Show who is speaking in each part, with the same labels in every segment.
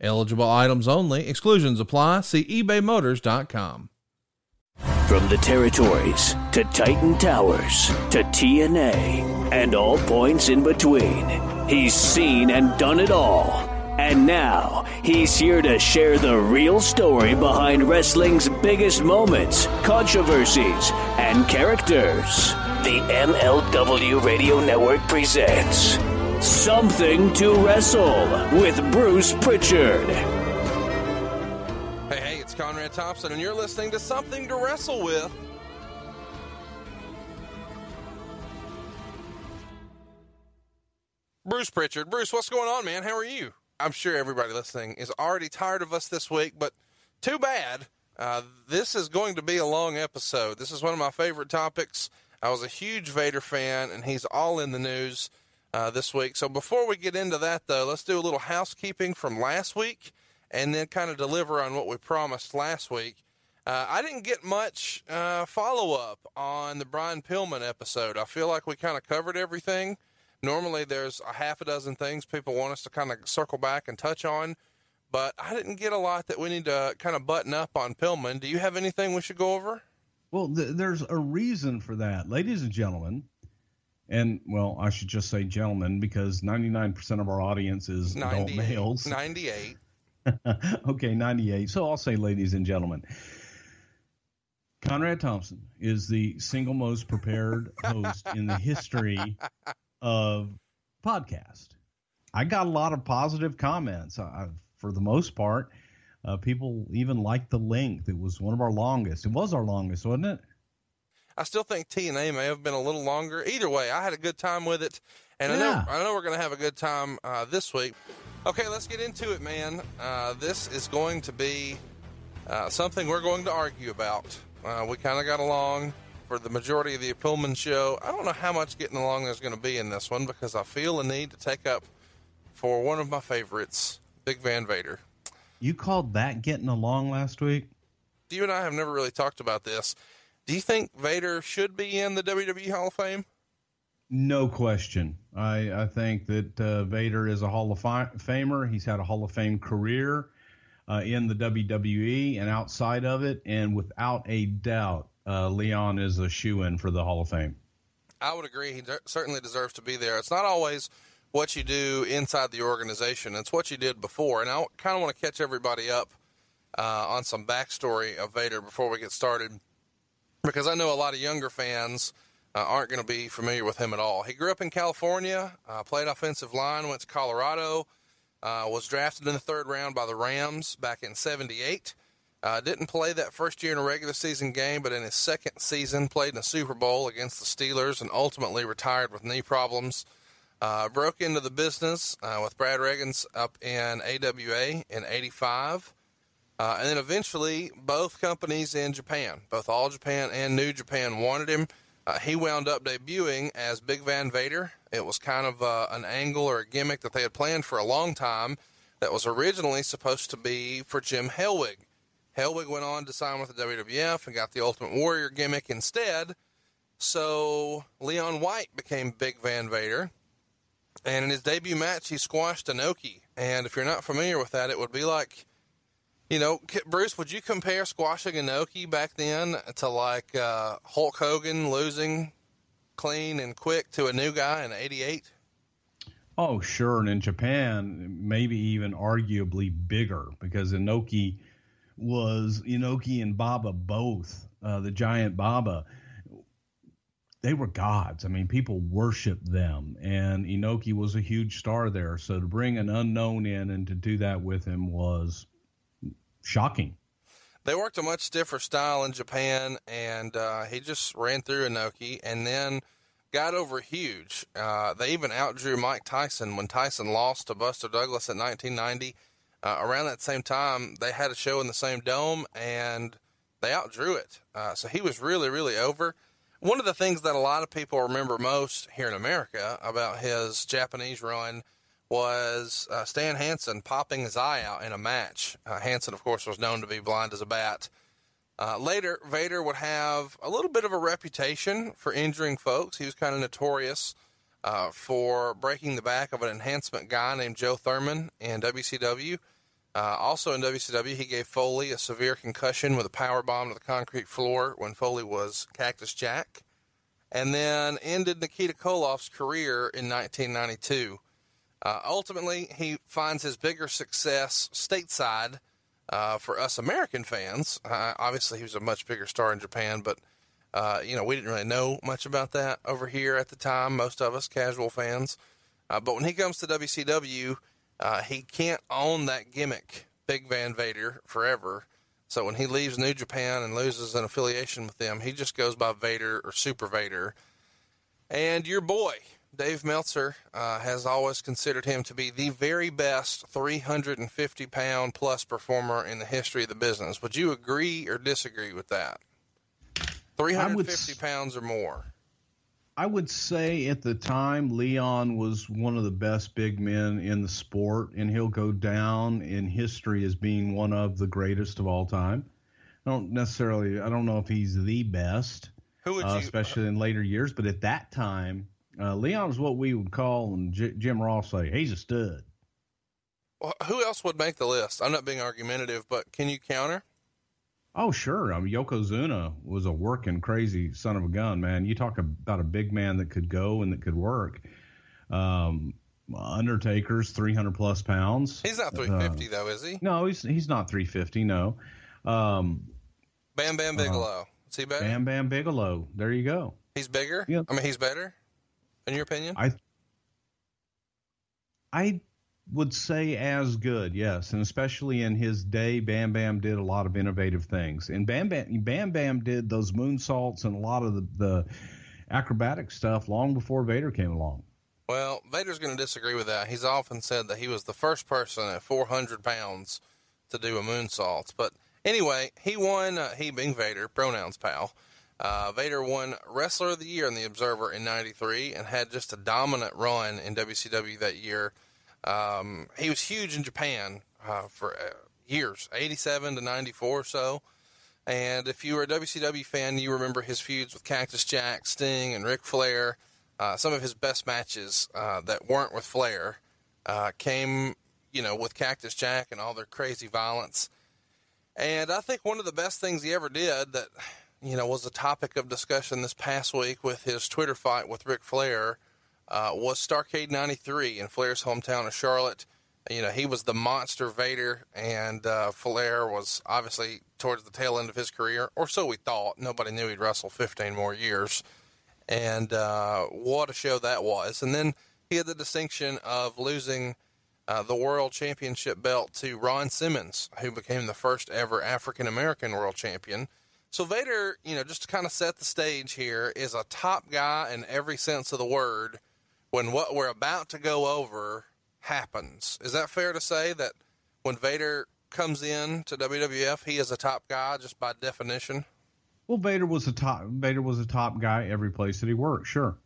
Speaker 1: Eligible items only. Exclusions apply. See ebaymotors.com.
Speaker 2: From the territories to Titan Towers to TNA and all points in between, he's seen and done it all. And now he's here to share the real story behind wrestling's biggest moments, controversies, and characters. The MLW Radio Network presents Something to Wrestle with Bruce Prichard.
Speaker 1: Hey, hey, it's Conrad Thompson, and you're listening to Something to Wrestle with. Bruce Prichard. Bruce, what's going on, man? How are you? I'm sure everybody listening is already tired of us this week, but too bad. Uh, this is going to be a long episode. This is one of my favorite topics. I was a huge Vader fan, and he's all in the news uh, this week. So before we get into that, though, let's do a little housekeeping from last week and then kind of deliver on what we promised last week. Uh, I didn't get much uh, follow up on the Brian Pillman episode. I feel like we kind of covered everything. Normally, there's a half a dozen things people want us to kind of circle back and touch on, but I didn't get a lot that we need to kind of button up on Pillman. Do you have anything we should go over?
Speaker 3: Well, th- there's a reason for that, ladies and gentlemen. And well, I should just say gentlemen because 99% of our audience is adult males.
Speaker 1: 98.
Speaker 3: okay, 98. So I'll say ladies and gentlemen. Conrad Thompson is the single most prepared host in the history of podcast. I got a lot of positive comments uh, for the most part. Uh, people even liked the length. It was one of our longest. It was our longest, wasn't it?
Speaker 1: I still think TNA may have been a little longer. Either way, I had a good time with it, and yeah. I know I know we're going to have a good time uh, this week. Okay, let's get into it, man. Uh, this is going to be uh, something we're going to argue about. Uh, we kind of got along for the majority of the Pillman show. I don't know how much getting along there's going to be in this one because I feel a need to take up for one of my favorites, Big Van Vader.
Speaker 3: You called that getting along last week?
Speaker 1: You and I have never really talked about this. Do you think Vader should be in the WWE Hall of Fame?
Speaker 3: No question. I, I think that uh, Vader is a Hall of Famer. He's had a Hall of Fame career uh, in the WWE and outside of it. And without a doubt, uh, Leon is a shoe in for the Hall of Fame.
Speaker 1: I would agree. He de- certainly deserves to be there. It's not always what you do inside the organization, it's what you did before. And I kind of want to catch everybody up uh, on some backstory of Vader before we get started because I know a lot of younger fans uh, aren't going to be familiar with him at all. He grew up in California, uh, played offensive line, went to Colorado, uh, was drafted in the third round by the Rams back in 78. Uh, didn't play that first year in a regular season game, but in his second season, played in a Super Bowl against the Steelers and ultimately retired with knee problems. Uh, broke into the business uh, with Brad Rheingans up in AWA in 85. Uh, and then eventually, both companies in Japan, both All Japan and New Japan, wanted him. Uh, he wound up debuting as Big Van Vader. It was kind of uh, an angle or a gimmick that they had planned for a long time that was originally supposed to be for Jim Hellwig. Hellwig went on to sign with the WWF and got the Ultimate Warrior gimmick instead. So Leon White became Big Van Vader. And in his debut match, he squashed Inoki. And if you're not familiar with that, it would be like you know, Bruce, would you compare squashing Inoki back then to like uh, Hulk Hogan losing clean and quick to a new guy in '88?
Speaker 3: Oh, sure. And in Japan, maybe even arguably bigger because Inoki was Inoki and Baba both, uh, the giant Baba. They were gods. I mean, people worshiped them, and Inoki was a huge star there. So to bring an unknown in and to do that with him was shocking.
Speaker 1: They worked a much stiffer style in Japan, and uh, he just ran through Inoki and then got over huge. Uh, they even outdrew Mike Tyson when Tyson lost to Buster Douglas in 1990. uh, around that same time, they had a show in the same dome and they outdrew it. Uh, so he was really, really over. One of the things that a lot of people remember most here in America about his Japanese run was uh, Stan Hansen popping his eye out in a match. Uh, Hansen, of course, was known to be blind as a bat. Uh, later, Vader would have a little bit of a reputation for injuring folks. He was kind of notorious uh, for breaking the back of an enhancement guy named Joe Thurman in WCW. Uh, also in WCW, he gave Foley a severe concussion with a power bomb to the concrete floor when Foley was Cactus Jack, and then ended Nikita Koloff's career in 1992. Uh, ultimately, he finds his bigger success stateside uh, for us American fans. Uh, obviously, he was a much bigger star in Japan, but uh, you know we didn't really know much about that over here at the time. Most of us, casual fans. Uh, but when he comes to WCW, uh, he can't own that gimmick, Big Van Vader, forever. So when he leaves New Japan and loses an affiliation with them, he just goes by Vader or Super Vader. And your boy, Dave Meltzer, uh, has always considered him to be the very best 350 pound plus performer in the history of the business. Would you agree or disagree with that? 350 pounds or more.
Speaker 3: I would say at the time Leon was one of the best big men in the sport, and he'll go down in history as being one of the greatest of all time. I don't necessarily, I don't know if he's the best,
Speaker 1: Who would
Speaker 3: uh, especially in later years, but at that time, uh, Leon was what we would call, and J- Jim Ross say, he's a stud.
Speaker 1: well, who else would make the list? I'm not being argumentative, but can you counter?
Speaker 3: Oh, sure. I mean, Yokozuna was a working crazy son of a gun, man. You talk about a big man that could go and that could work. Um, Undertaker's 300 plus pounds.
Speaker 1: He's not 350 though, is he?
Speaker 3: No, he's he's not 350. No. Um,
Speaker 1: Bam Bam Bigelow. is he better?
Speaker 3: Bam Bam Bigelow. There you go.
Speaker 1: He's bigger.
Speaker 3: Yeah.
Speaker 1: I mean, he's better. In your opinion?
Speaker 3: I I would say as good, yes, and especially in his day, Bam Bam did a lot of innovative things, and Bam Bam Bam Bam did those moonsaults and a lot of the, the acrobatic stuff long before Vader came along.
Speaker 1: Well, Vader's going to disagree with that. He's often said that he was the first person at 400 pounds to do a moonsault. But anyway, he won, uh, he being Vader, pronouns pal. Uh, Vader won Wrestler of the Year in the Observer in 93 and had just a dominant run in WCW that year. Um, he was huge in Japan uh, for uh, years, 87 to 94 or so. And if you were a WCW fan, you remember his feuds with Cactus Jack, Sting, and Ric Flair. Uh, some of his best matches uh, that weren't with Flair uh, came, you know, with Cactus Jack and all their crazy violence. And I think one of the best things he ever did that, you know, was a topic of discussion this past week with his Twitter fight with Ric Flair uh, was Starcade 93 in Flair's hometown of Charlotte. You know, he was the monster Vader, and uh, Flair was obviously towards the tail end of his career, or so we thought. Nobody knew he'd wrestle 15 more years. And uh, what a show that was. And then he had the distinction of losing uh, the world championship belt to Ron Simmons, who became the first ever African American world champion. So Vader, you know, just to kind of set the stage here, is a top guy in every sense of the word when what we're about to go over happens. Is that fair to say that when Vader comes in to WWF, he is a top guy just by definition?
Speaker 3: Well, Vader was a top Vader was a top guy every place that he worked. Sure.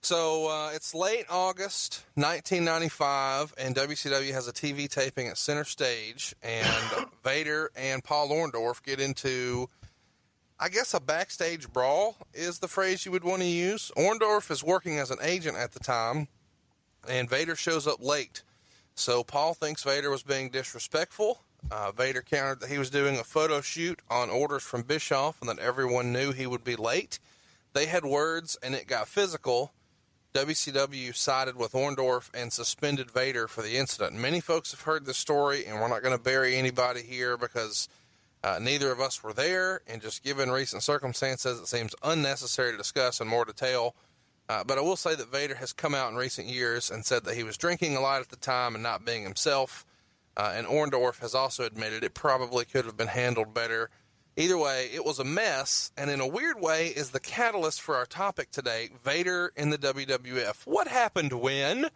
Speaker 1: So uh, it's late August 1995, and WCW has a TV taping at Center Stage, and Vader and Paul Orndorff get into, I guess, a backstage brawl is the phrase you would want to use. Orndorff is working as an agent at the time, and Vader shows up late. So Paul thinks Vader was being disrespectful. Uh, Vader countered that he was doing a photo shoot on orders from Bischoff and that everyone knew he would be late. They had words and it got physical. WCW sided with Orndorff and suspended Vader for the incident. Many folks have heard this story, and we're not going to bury anybody here because uh, neither of us were there. And just given recent circumstances, it seems unnecessary to discuss in more detail. Uh, but I will say that Vader has come out in recent years and said that he was drinking a lot at the time and not being himself. Uh, and Orndorff has also admitted it probably could have been handled better. Either way, it was a mess, and in a weird way, is the catalyst for our topic today Vader in the WWF. What happened when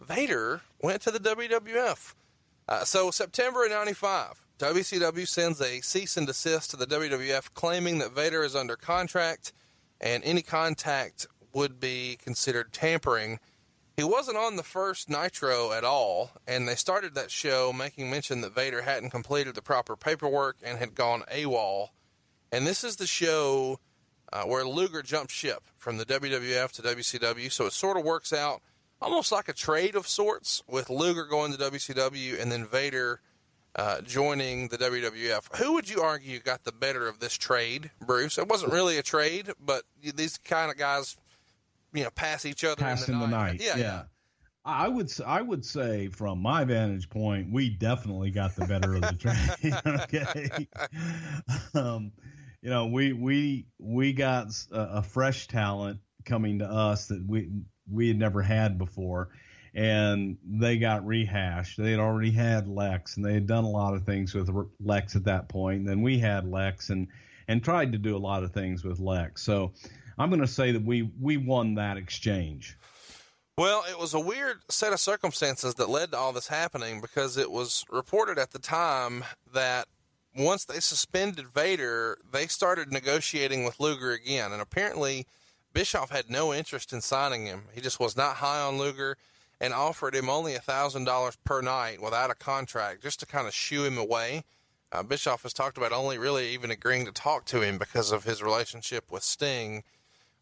Speaker 1: Vader went to the WWF? Uh, so September of '95, WCW sends a cease and desist to the WWF, claiming that Vader is under contract, and any contact would be considered tampering. He wasn't on the first Nitro at all, and they started that show making mention that Vader hadn't completed the proper paperwork and had gone AWOL. And this is the show uh, where Luger jumped ship from the WWF to WCW, so it sort of works out almost like a trade of sorts, with Luger going to WCW and then Vader uh, joining the WWF. Who would you argue got the better of this trade, Bruce? It wasn't really a trade, but these kind of guys you know pass each other
Speaker 3: passing
Speaker 1: in the,
Speaker 3: the
Speaker 1: night.
Speaker 3: night.
Speaker 1: Yeah, yeah.
Speaker 3: I would I would say from my vantage point, we definitely got the better of the trade. okay, um, you know we we we got a fresh talent coming to us that we we had never had before, and they got rehashed. They had already had Lex, and they had done a lot of things with Lex at that point. And then we had Lex, and and tried to do a lot of things with Lex. So I'm going to say that we we won that exchange.
Speaker 1: Well, it was a weird set of circumstances that led to all this happening because it was reported at the time that once they suspended Vader, they started negotiating with Luger again. And apparently, Bischoff had no interest in signing him. He just was not high on Luger and offered him only $1,000 per night without a contract just to kind of shoo him away. Uh, Bischoff has talked about only really even agreeing to talk to him because of his relationship with Sting.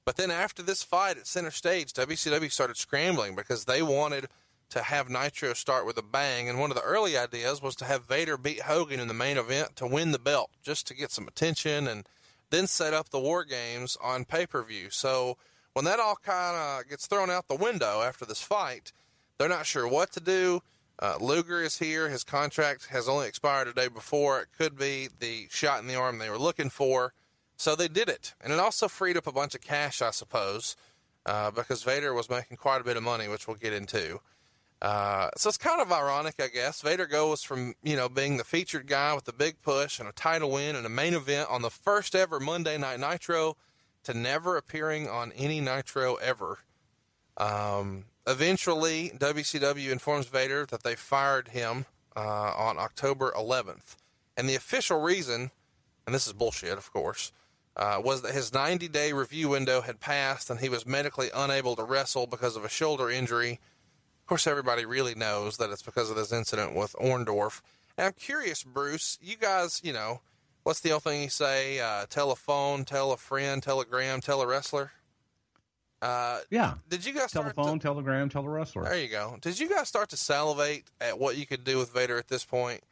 Speaker 1: But then after this fight at center stage, WCW started scrambling because they wanted to have Nitro start with a bang. And one of the early ideas was to have Vader beat Hogan in the main event to win the belt, just to get some attention and then set up the War Games on pay per view. So when that all kind of gets thrown out the window after this fight, they're not sure what to do. Uh, Luger is here. His contract has only expired a day before. It could be the shot in the arm they were looking for. So they did it. And it also freed up a bunch of cash, I suppose, uh, because Vader was making quite a bit of money, which we'll get into. Uh, so it's kind of ironic, I guess. Vader goes from, you know, being the featured guy with the big push and a title win and a main event on the first ever Monday Night Nitro to never appearing on any Nitro ever. Um, eventually, WCW informs Vader that they fired him uh, on October 11th. And the official reason, and this is bullshit, of course, uh, was that his 90 day review window had passed and he was medically unable to wrestle because of a shoulder injury. Of course, everybody really knows that it's because of this incident with Orndorff. And I'm curious, Bruce, you guys, you know, what's the old thing you say? Uh, tell a phone, tell a friend, telegram, tell a wrestler? Uh,
Speaker 3: Yeah.
Speaker 1: did you guys start to-
Speaker 3: Telephone, telegram, tell the wrestler.
Speaker 1: there you go. Did you guys start to salivate at what you could do with Vader at this point?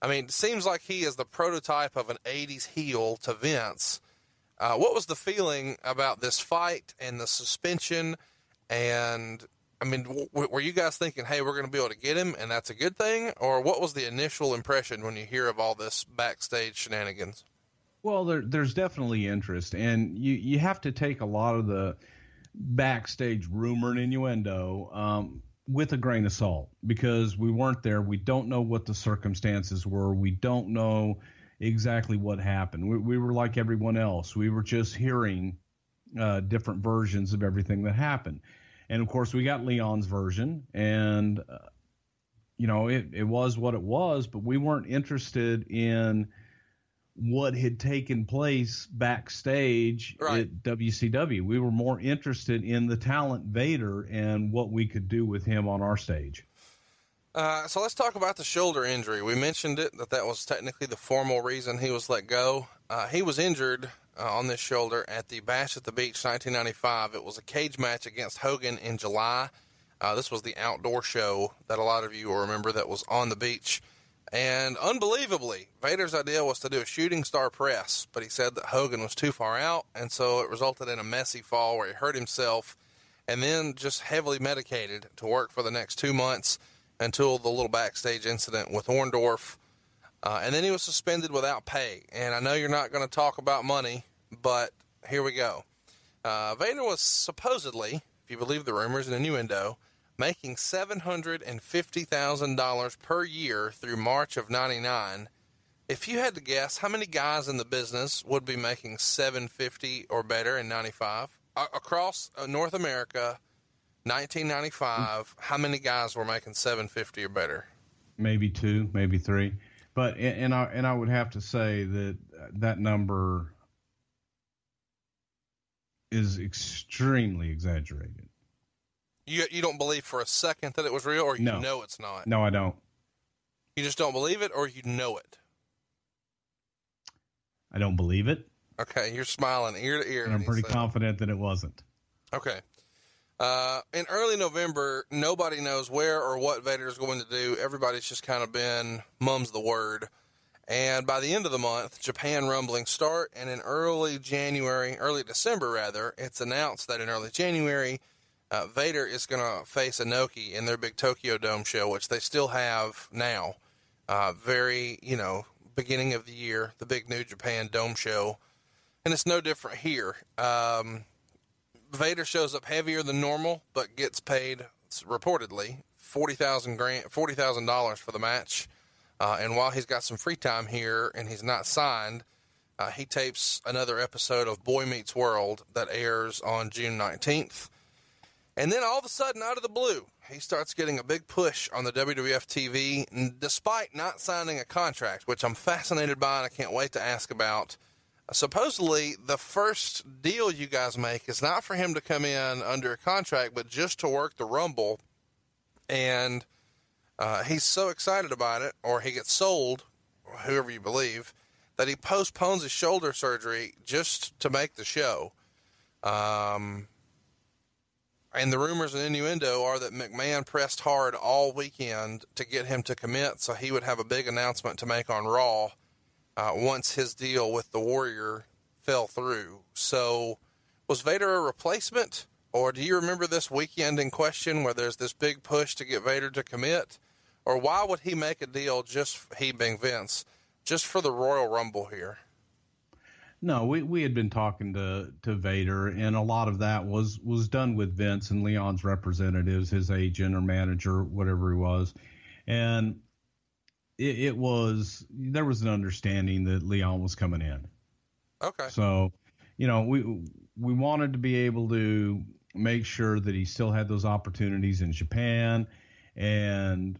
Speaker 1: I mean, it seems like he is the prototype of an 80s heel to Vince. Uh, what was the feeling about this fight and the suspension? And, I mean, w- were you guys thinking, hey, we're going to be able to get him and that's a good thing? Or what was the initial impression when you hear of all this backstage shenanigans?
Speaker 3: Well, there, there's definitely interest, and you, you have to take a lot of the backstage rumor and innuendo um, with a grain of salt because we weren't there. We don't know what the circumstances were. We don't know exactly what happened. We, we were like everyone else. We were just hearing uh, different versions of everything that happened. And of course, we got Leon's version, and uh, you know, it, it was what it was, but we weren't interested in what had taken place backstage
Speaker 1: Right.
Speaker 3: at WCW. We were more interested in the talent Vader and what we could do with him on our stage.
Speaker 1: Uh, so let's talk about the shoulder injury. We mentioned it that that was technically the formal reason he was let go. Uh, he was injured uh, on this shoulder at the Bash at the Beach 1995. It was a cage match against Hogan in July. Uh, this was the outdoor show that a lot of you will remember that was on the beach. And unbelievably, Vader's idea was to do a shooting star press, but he said that Hogan was too far out, and so it resulted in a messy fall where he hurt himself and then just heavily medicated to work for the next two months until the little backstage incident with Orndorff. Uh, and then he was suspended without pay. And I know you're not going to talk about money, but here we go. Uh, Vader was supposedly, if you believe the rumors and innuendo, making $750,000 per year through March of 99. If you had to guess, how many guys in the business would be making 750 or better in 95? Across uh, North America, 1995, how many guys were making 750 or better?
Speaker 3: maybe two, maybe three. But and I and I would have to say that that number is extremely exaggerated.
Speaker 1: You you don't believe for a second that it was real, or you
Speaker 3: No.
Speaker 1: know it's not.
Speaker 3: No, I don't.
Speaker 1: You just don't believe it, or you know it.
Speaker 3: I don't believe it,
Speaker 1: Okay, you're smiling ear to ear.
Speaker 3: and I'm pretty confident that it wasn't.
Speaker 1: Okay. Uh, in early November, nobody knows where or what Vader is going to do. Everybody's just kind of been mum's the word. And by the end of the month, Japan rumblings start. And in early January, early December rather, it's announced that in early January, uh, Vader is going to face Inoki in their big Tokyo Dome show, which they still have now. Uh, very, you know, beginning of the year, the big New Japan Dome show. And it's no different here. Um, Vader shows up heavier than normal, but gets paid reportedly forty thousand grand, forty thousand dollars for the match. Uh, and while he's got some free time here and he's not signed, uh, he tapes another episode of Boy Meets World that airs on June nineteenth. And then all of a sudden, out of the blue, he starts getting a big push on the WWF TV, despite not signing a contract, which I'm fascinated by and I can't wait to ask about. Supposedly, the first deal you guys make is not for him to come in under a contract, but just to work the Rumble. And uh, he's so excited about it, or he gets sold, whoever you believe, that he postpones his shoulder surgery just to make the show. Um, and the rumors and innuendo are that McMahon pressed hard all weekend to get him to commit so he would have a big announcement to make on Raw uh, once his deal with the Warrior fell through. So, was Vader a replacement? Or do you remember this weekend in question where there's this big push to get Vader to commit? Or why would he make a deal just, he being Vince, just for the Royal Rumble here?
Speaker 3: No, we, we had been talking to, to Vader, and a lot of that was, was done with Vince and Leon's representatives, his agent or manager, whatever he was. And it, it was, there was an understanding that Leon was coming in.
Speaker 1: Okay.
Speaker 3: So, you know, we, we wanted to be able to make sure that he still had those opportunities in Japan. And,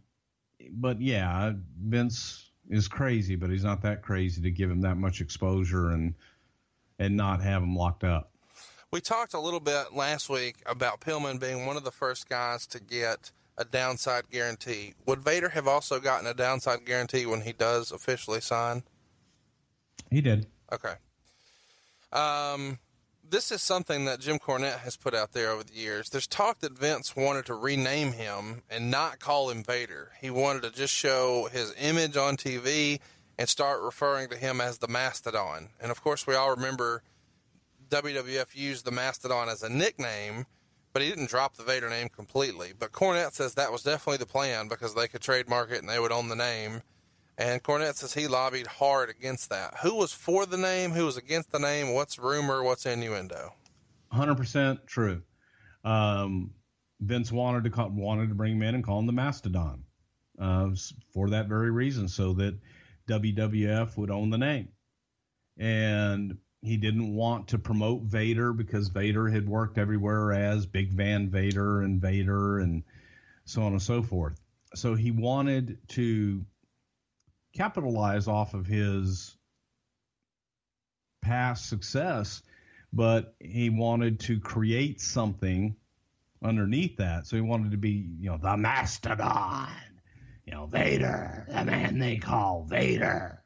Speaker 3: but yeah, Vince is crazy, but he's not that crazy to give him that much exposure and, and not have them locked up.
Speaker 1: We talked a little bit last week about Pillman being one of the first guys to get a downside guarantee. Would Vader have also gotten a downside guarantee when he does officially sign?
Speaker 3: He did.
Speaker 1: Okay. Um, this is something that Jim Cornette has put out there over the years. There's talk that Vince wanted to rename him and not call him Vader. He wanted to just show his image on TV and start referring to him as the Mastodon. And of course, we all remember WWF used the Mastodon as a nickname, but he didn't drop the Vader name completely. But Cornette says that was definitely the plan because they could trademark it and they would own the name. And Cornette says he lobbied hard against that. Who was for the name? Who was against the name? What's rumor? What's innuendo?
Speaker 3: 100% true. Um, Vince wanted to call, wanted to bring him in and call him the Mastodon uh, for that very reason, so that WWF would own the name. And he didn't want to promote Vader because Vader had worked everywhere as Big Van Vader and Vader and so on and so forth. So he wanted to capitalize off of his past success, but he wanted to create something underneath that. So he wanted to be, you know, the mastodon, you know, Vader, the man they call Vader,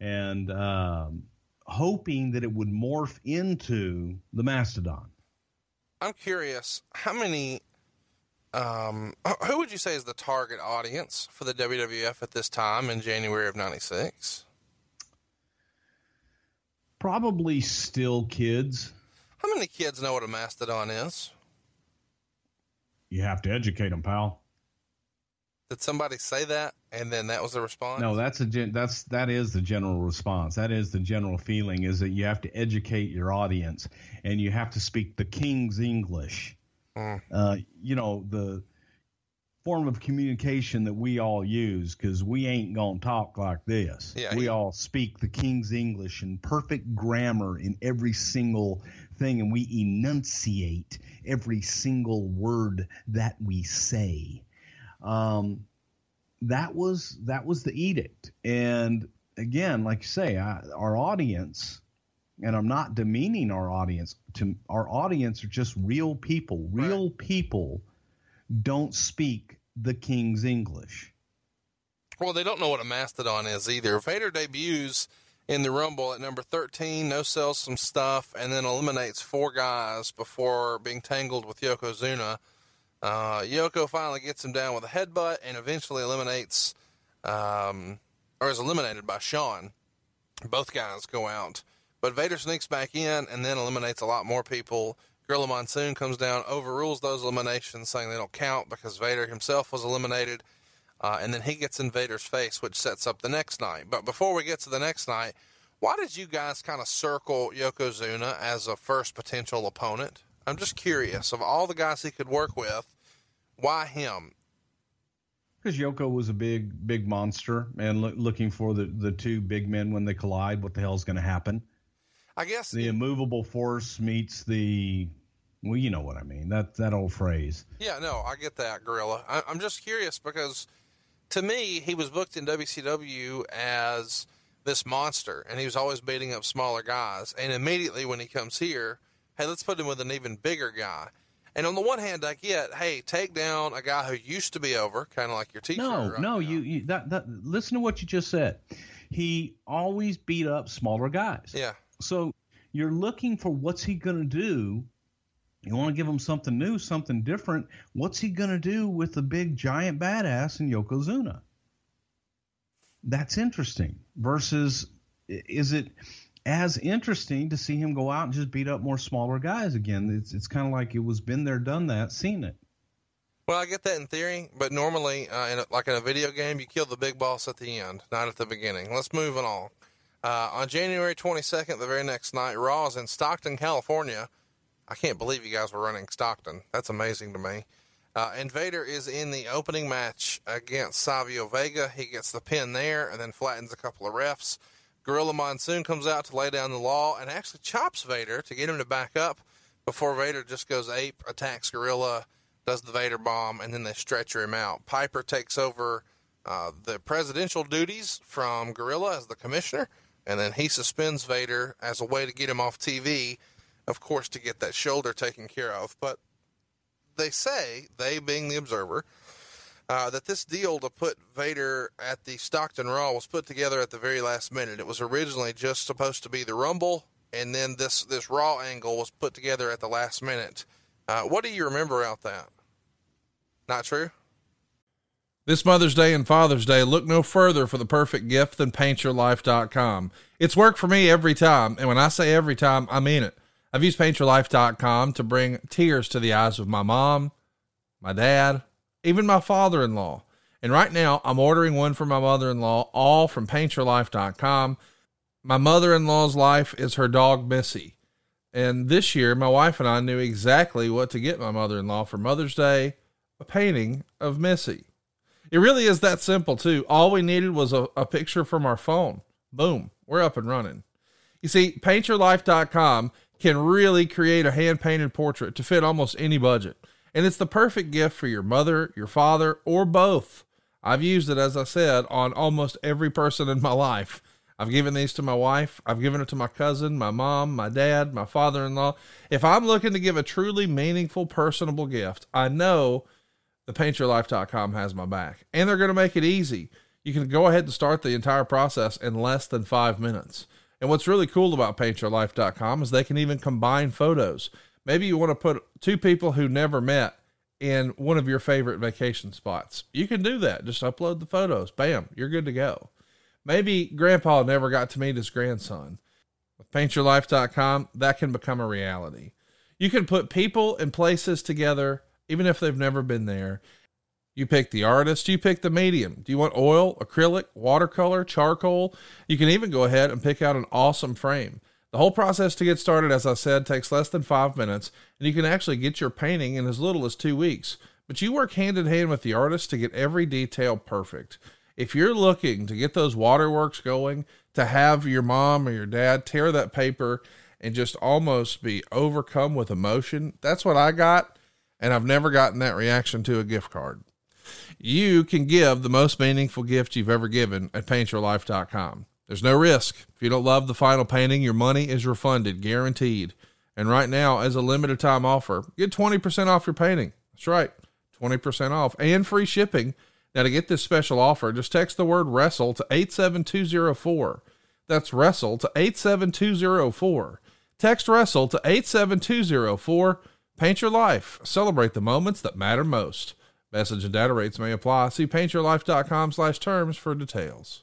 Speaker 3: and um, hoping that it would morph into the mastodon.
Speaker 1: I'm curious, how many, um, who would you say is the target audience for the WWF at this time in January of 96?
Speaker 3: Probably still kids.
Speaker 1: How many kids know what a mastodon is?
Speaker 3: You have to educate them, pal.
Speaker 1: Did somebody say that and then that was the response?
Speaker 3: No, that's a gen- that's that is the general response. That is the general feeling is that you have to educate your audience and you have to speak the king's English.
Speaker 1: Mm.
Speaker 3: Uh, you know the form of communication that we all use because we ain't gonna talk like this.
Speaker 1: Yeah,
Speaker 3: we
Speaker 1: he-
Speaker 3: all speak the king's English and perfect grammar in every single thing, and we enunciate every single word that we say. Um, that was that was the edict. And again, like you say, I, our audience, and I'm not demeaning our audience. To our audience are just real people. Real right. people don't speak the king's English.
Speaker 1: Well, they don't know what a mastodon is either. Vader debuts in the Rumble at number 13, no sells some stuff, and then eliminates four guys before being tangled with Yokozuna. Uh, Yoko finally gets him down with a headbutt and eventually eliminates, um, or is eliminated by Shawn. Both guys go out. But Vader sneaks back in and then eliminates a lot more people. Gorilla Monsoon comes down, overrules those eliminations, saying they don't count because Vader himself was eliminated. Uh, and then he gets in Vader's face, which sets up the next night. But before we get to the next night, why did you guys kind of circle Yokozuna as a first potential opponent? I'm just curious. Of all the guys he could work with, why him?
Speaker 3: Because Yoko was a big, big monster, and lo- looking for the the two big men when they collide. What the hell's going to happen?
Speaker 1: I guess
Speaker 3: the immovable force meets the well, you know what I mean. That that old phrase.
Speaker 1: Yeah, no, I get that, Gorilla. I, I'm just curious because to me, he was booked in WCW as this monster, and he was always beating up smaller guys. And immediately when he comes here, hey, let's put him with an even bigger guy. And on the one hand, I get, hey, take down a guy who used to be over, kind of like your teacher.
Speaker 3: No, right no, you, you that, that listen to what you just said. He always beat up smaller guys.
Speaker 1: Yeah.
Speaker 3: So you're looking for what's he going to do. You want to give him something new, something different. What's he going to do with the big giant badass in Yokozuna? That's interesting. Versus, is it as interesting to see him go out and just beat up more smaller guys again? It's it's kind of like it was been there, done that, seen it.
Speaker 1: Well, I get that in theory, but normally, uh, in a, like in a video game, you kill the big boss at the end, not at the beginning. Let's move on. Uh, on January 22nd, the very next night, Raw is in Stockton, California. I can't believe you guys were running Stockton. That's amazing to me. Uh, and Vader is in the opening match against Savio Vega. He gets the pin there and then flattens a couple of refs. Gorilla Monsoon comes out to lay down the law and actually chops Vader to get him to back up before Vader just goes ape, attacks Gorilla, does the Vader bomb, and then they stretcher him out. Piper takes over uh, the presidential duties from Gorilla as the commissioner and then he suspends Vader as a way to get him off TV, of course, to get that shoulder taken care of. But they say, they being the observer, uh, that this deal to put Vader at the Stockton Raw was put together at the very last minute. It was originally just supposed to be the Rumble, and then this this Raw angle was put together at the last minute. Uh, what do you remember about that? Not true.
Speaker 4: This Mother's Day and Father's Day, look no further for the perfect gift than paintyourlife.com. It's worked for me every time, and when I say every time, I mean it. I've used paintyourlife.com to bring tears to the eyes of my mom, my dad, even my father in law. And right now, I'm ordering one for my mother in law, all from paintyourlife.com. My mother in law's life is her dog, Missy. And this year, my wife and I knew exactly what to get my mother in law for Mother's Day a painting of Missy. It really is that simple, too. All we needed was a, a picture from our phone. Boom, we're up and running. You see, paintyourlife.com can really create a hand painted portrait to fit almost any budget. And it's the perfect gift for your mother, your father, or both. I've used it, as I said, on almost every person in my life. I've given these to my wife. I've given it to my cousin, my mom, my dad, my father in law. If I'm looking to give a truly meaningful, personable gift, I know the paintyourlife.com has my back. And they're going to make it easy. You can go ahead and start the entire process in less than five minutes. And what's really cool about paintyourlife.com is they can even combine photos. Maybe you want to put two people who never met in one of your favorite vacation spots. You can do that. Just upload the photos. Bam, you're good to go. Maybe grandpa never got to meet his grandson. With paintyourlife.com, that can become a reality. You can put people and places together even if they've never been there. You pick the artist, you pick the medium. Do you want oil, acrylic, watercolor, charcoal? You can even go ahead and pick out an awesome frame. The whole process to get started, as I said, takes less than five minutes, and you can actually get your painting in as little as two weeks. But you work hand in hand with the artist to get every detail perfect. If you're looking to get those waterworks going, to have your mom or your dad tear that paper and just almost be overcome with emotion, that's what I got and I've never gotten that reaction to a gift card. You can give the most meaningful gift you've ever given at paintyourlife.com. There's no risk. If you don't love the final painting, your money is refunded, guaranteed. And right now, as a limited time offer, get 20% off your painting. That's right, 20% off and free shipping. Now, to get this special offer, just text the word wrestle to 87204. That's wrestle to 87204. Text wrestle to 87204. Paint your life. Celebrate the moments that matter most. Message and data rates may apply. See paintyourlife.com slash terms for details.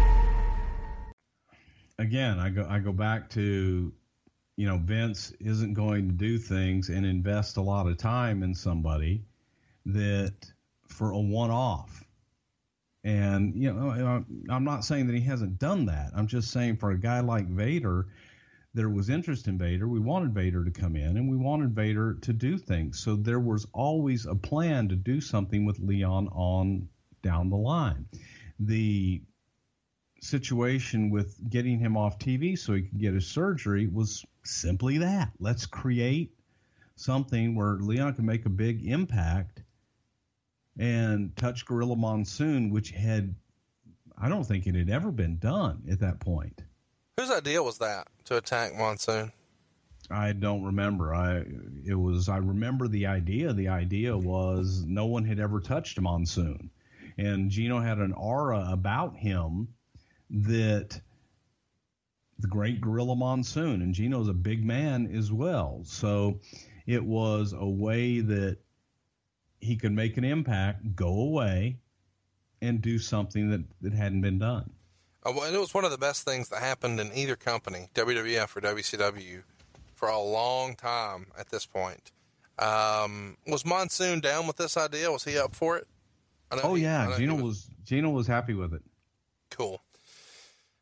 Speaker 3: Again, I go I go back to you know, Vince isn't going to do things and invest a lot of time in somebody that for a one off. And, you know, I'm not saying that he hasn't done that. I'm just saying for a guy like Vader, there was interest in Vader. We wanted Vader to come in and we wanted Vader to do things. So there was always a plan to do something with Leon on down the line. The situation with getting him off TV so he could get his surgery was simply that. Let's create something where Leon can make a big impact and touch Gorilla Monsoon, which had, I don't think it had ever been done at that point.
Speaker 1: Whose idea was that to attack Monsoon?
Speaker 3: I don't remember. I it was I remember the idea. The idea was no one had ever touched Monsoon, and Gino had an aura about him that the great Gorilla Monsoon, and Gino's a big man as well. So it was a way that he could make an impact, go away, and do something that, that hadn't been done.
Speaker 1: Uh, well, it was one of the best things that happened in either company, WWF or WCW, for a long time at this point. Um, was Monsoon down with this idea? Was he up for it?
Speaker 3: Oh he, yeah, Gino was, was Gino was happy with it.
Speaker 1: Cool.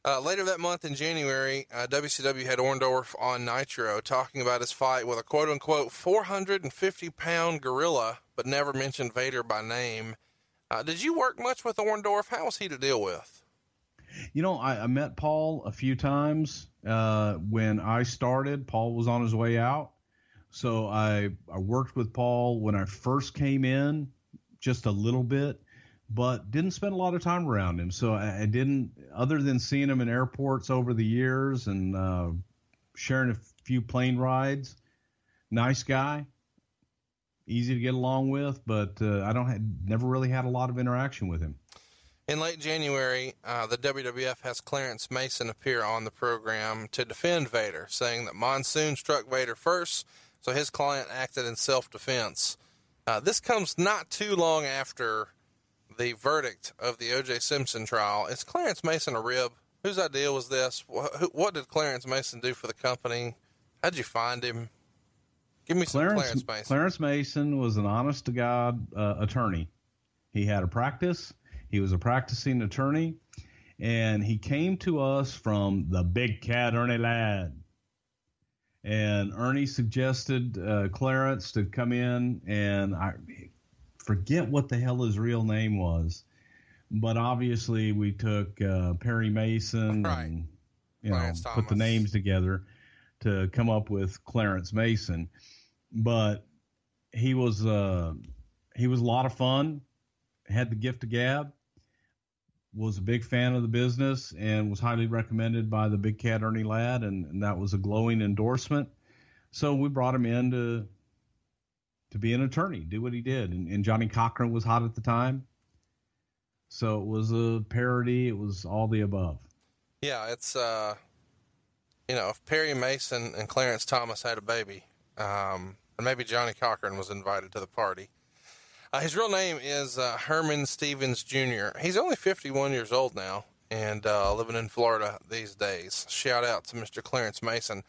Speaker 1: Uh, later that month in January, uh, WCW had Orndorff on Nitro talking about his fight with a quote unquote 450 pound gorilla, but never mentioned Vader by name. Uh, did you work much with Orndorff? How was he to deal with?
Speaker 3: You know, I, I met Paul a few times uh, when I started. Paul was on his way out. So I, I worked with Paul when I first came in, just a little bit but didn't spend a lot of time around him. So I, I didn't, other than seeing him in airports over the years and uh, sharing a few plane rides. Nice guy, easy to get along with, but uh, I don't have, never really had a lot of interaction with him.
Speaker 1: In late January, uh, the WWF has Clarence Mason appear on the program to defend Vader, saying that Monsoon struck Vader first, so his client acted in self defense. Uh, this comes not too long after the verdict of the O.J. Simpson trial. Is Clarence Mason a rib? Whose idea was this? What, what did Clarence Mason do for the company? How'd you find him? Give me Clarence, some Clarence Mason.
Speaker 3: Clarence Mason was an honest to God uh, attorney. He had a practice. He was a practicing attorney, and he came to us from the Big Cat Ernie Ladd. And Ernie suggested uh, Clarence to come in, and I forget what the hell his real name was, but obviously we took uh, Perry Mason right. and you Clarence know Thomas. put the names together to come up with Clarence Mason. But he was uh, he was a lot of fun. Had the gift of gab. Was a big fan of the business and was highly recommended by the Big Cat Ernie Ladd, and, and that was a glowing endorsement. So we brought him in to to be an attorney, do what he did. And, and Johnnie Cochran was hot at the time. So it was a parody. It was all the above.
Speaker 1: Yeah, it's, uh, you know, if Perry Mason and Clarence Thomas had a baby, um, and maybe Johnnie Cochran was invited to the party. Uh, his real name is uh, Herman Stevens Jr. He's only 51 years old now and uh, living in Florida these days. Shout out to Mr. Clarence Mason.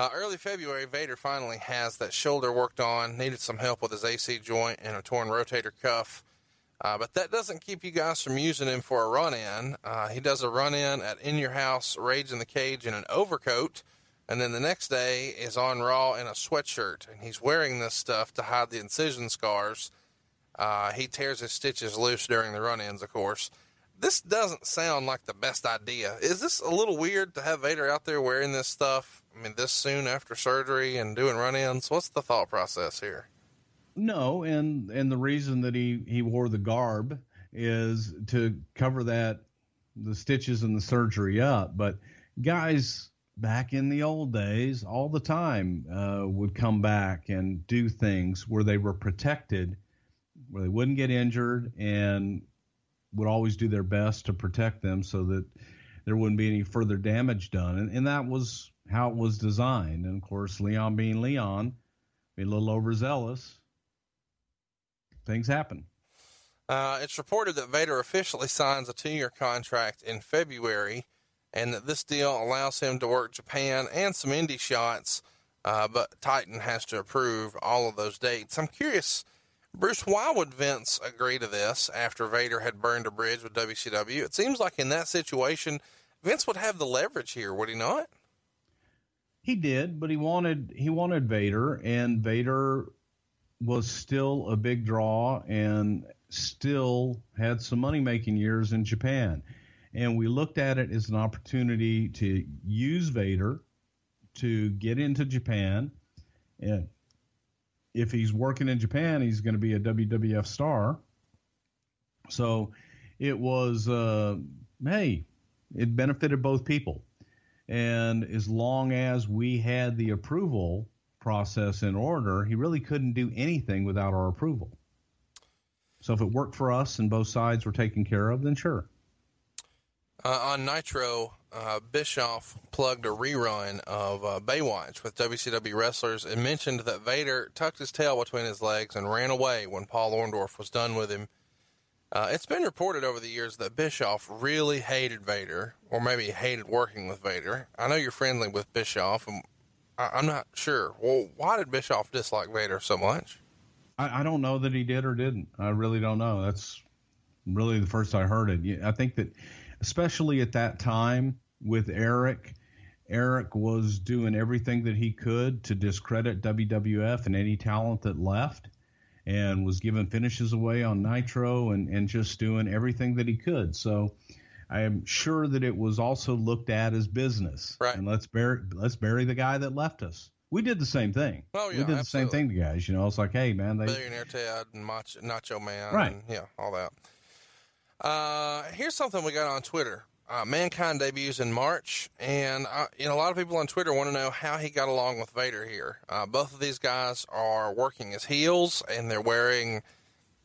Speaker 1: Uh, early February, Vader finally has that shoulder worked on, needed some help with his AC joint and a torn rotator cuff. Uh, but that doesn't keep you guys from using him for a run in. Uh, he does a run in at In Your House, Rage in the Cage in an overcoat. And then the next day is on Raw in a sweatshirt. And he's wearing this stuff to hide the incision scars. Uh, he tears his stitches loose during the run ins, of course. This doesn't sound like the best idea. Is this a little weird to have Vader out there wearing this stuff? I mean, this soon after surgery and doing run ins? What's the thought process here?
Speaker 3: No, and and the reason that he he wore the garb is to cover that the stitches and the surgery up. But guys back in the old days, all the time uh, would come back and do things where they were protected, where they wouldn't get injured, and would always do their best to protect them so that there wouldn't be any further damage done. And, and that was how it was designed. And of course, Leon being Leon, being a little overzealous, things happen.
Speaker 1: Uh, it's reported that Vader officially signs a two year contract in February and that this deal allows him to work Japan and some indie shots, uh, but Titan has to approve all of those dates. I'm curious, Bruce, why would Vince agree to this after Vader had burned a bridge with WCW? It seems like in that situation, Vince would have the leverage here, would he not?
Speaker 3: He did, but he wanted he wanted Vader, and Vader was still a big draw and still had some money making years in Japan. And we looked at it as an opportunity to use Vader to get into Japan. And if he's working in Japan, he's going to be a WWF star. So it was, uh, hey, it benefited both people. And as long as we had the approval process in order, he really couldn't do anything without our approval. So if it worked for us and both sides were taken care of, then sure.
Speaker 1: Uh, on Nitro, uh, Bischoff plugged a rerun of uh, Baywatch with WCW wrestlers and mentioned that Vader tucked his tail between his legs and ran away when Paul Orndorff was done with him. Uh, it's been reported over the years that Bischoff really hated Vader, or maybe hated working with Vader. I know you're friendly with Bischoff, and I, am not sure. Well, why did Bischoff dislike Vader so much?
Speaker 3: I, I, don't know that he did or didn't. I really don't know. That's really the first I heard it. I think that, especially at that time with Eric, Eric was doing everything that he could to discredit WWF and any talent that left and was giving finishes away on Nitro and, and just doing everything that he could. So I am sure that it was also looked at as business.
Speaker 1: Right.
Speaker 3: And let's bury let's bury the guy that left us. We did the same thing.
Speaker 1: Oh yeah,
Speaker 3: we did
Speaker 1: absolutely.
Speaker 3: the same thing to guys. You know, it's like, hey man, they
Speaker 1: billionaire Ted and Macho, Nacho Man,
Speaker 3: right?
Speaker 1: And, yeah, all that. Uh, here's something we got on Twitter. Uh, Mankind debuts in March, and uh, you know a lot of people on Twitter want to know how he got along with Vader here. Uh, both of these guys are working as heels, and they're wearing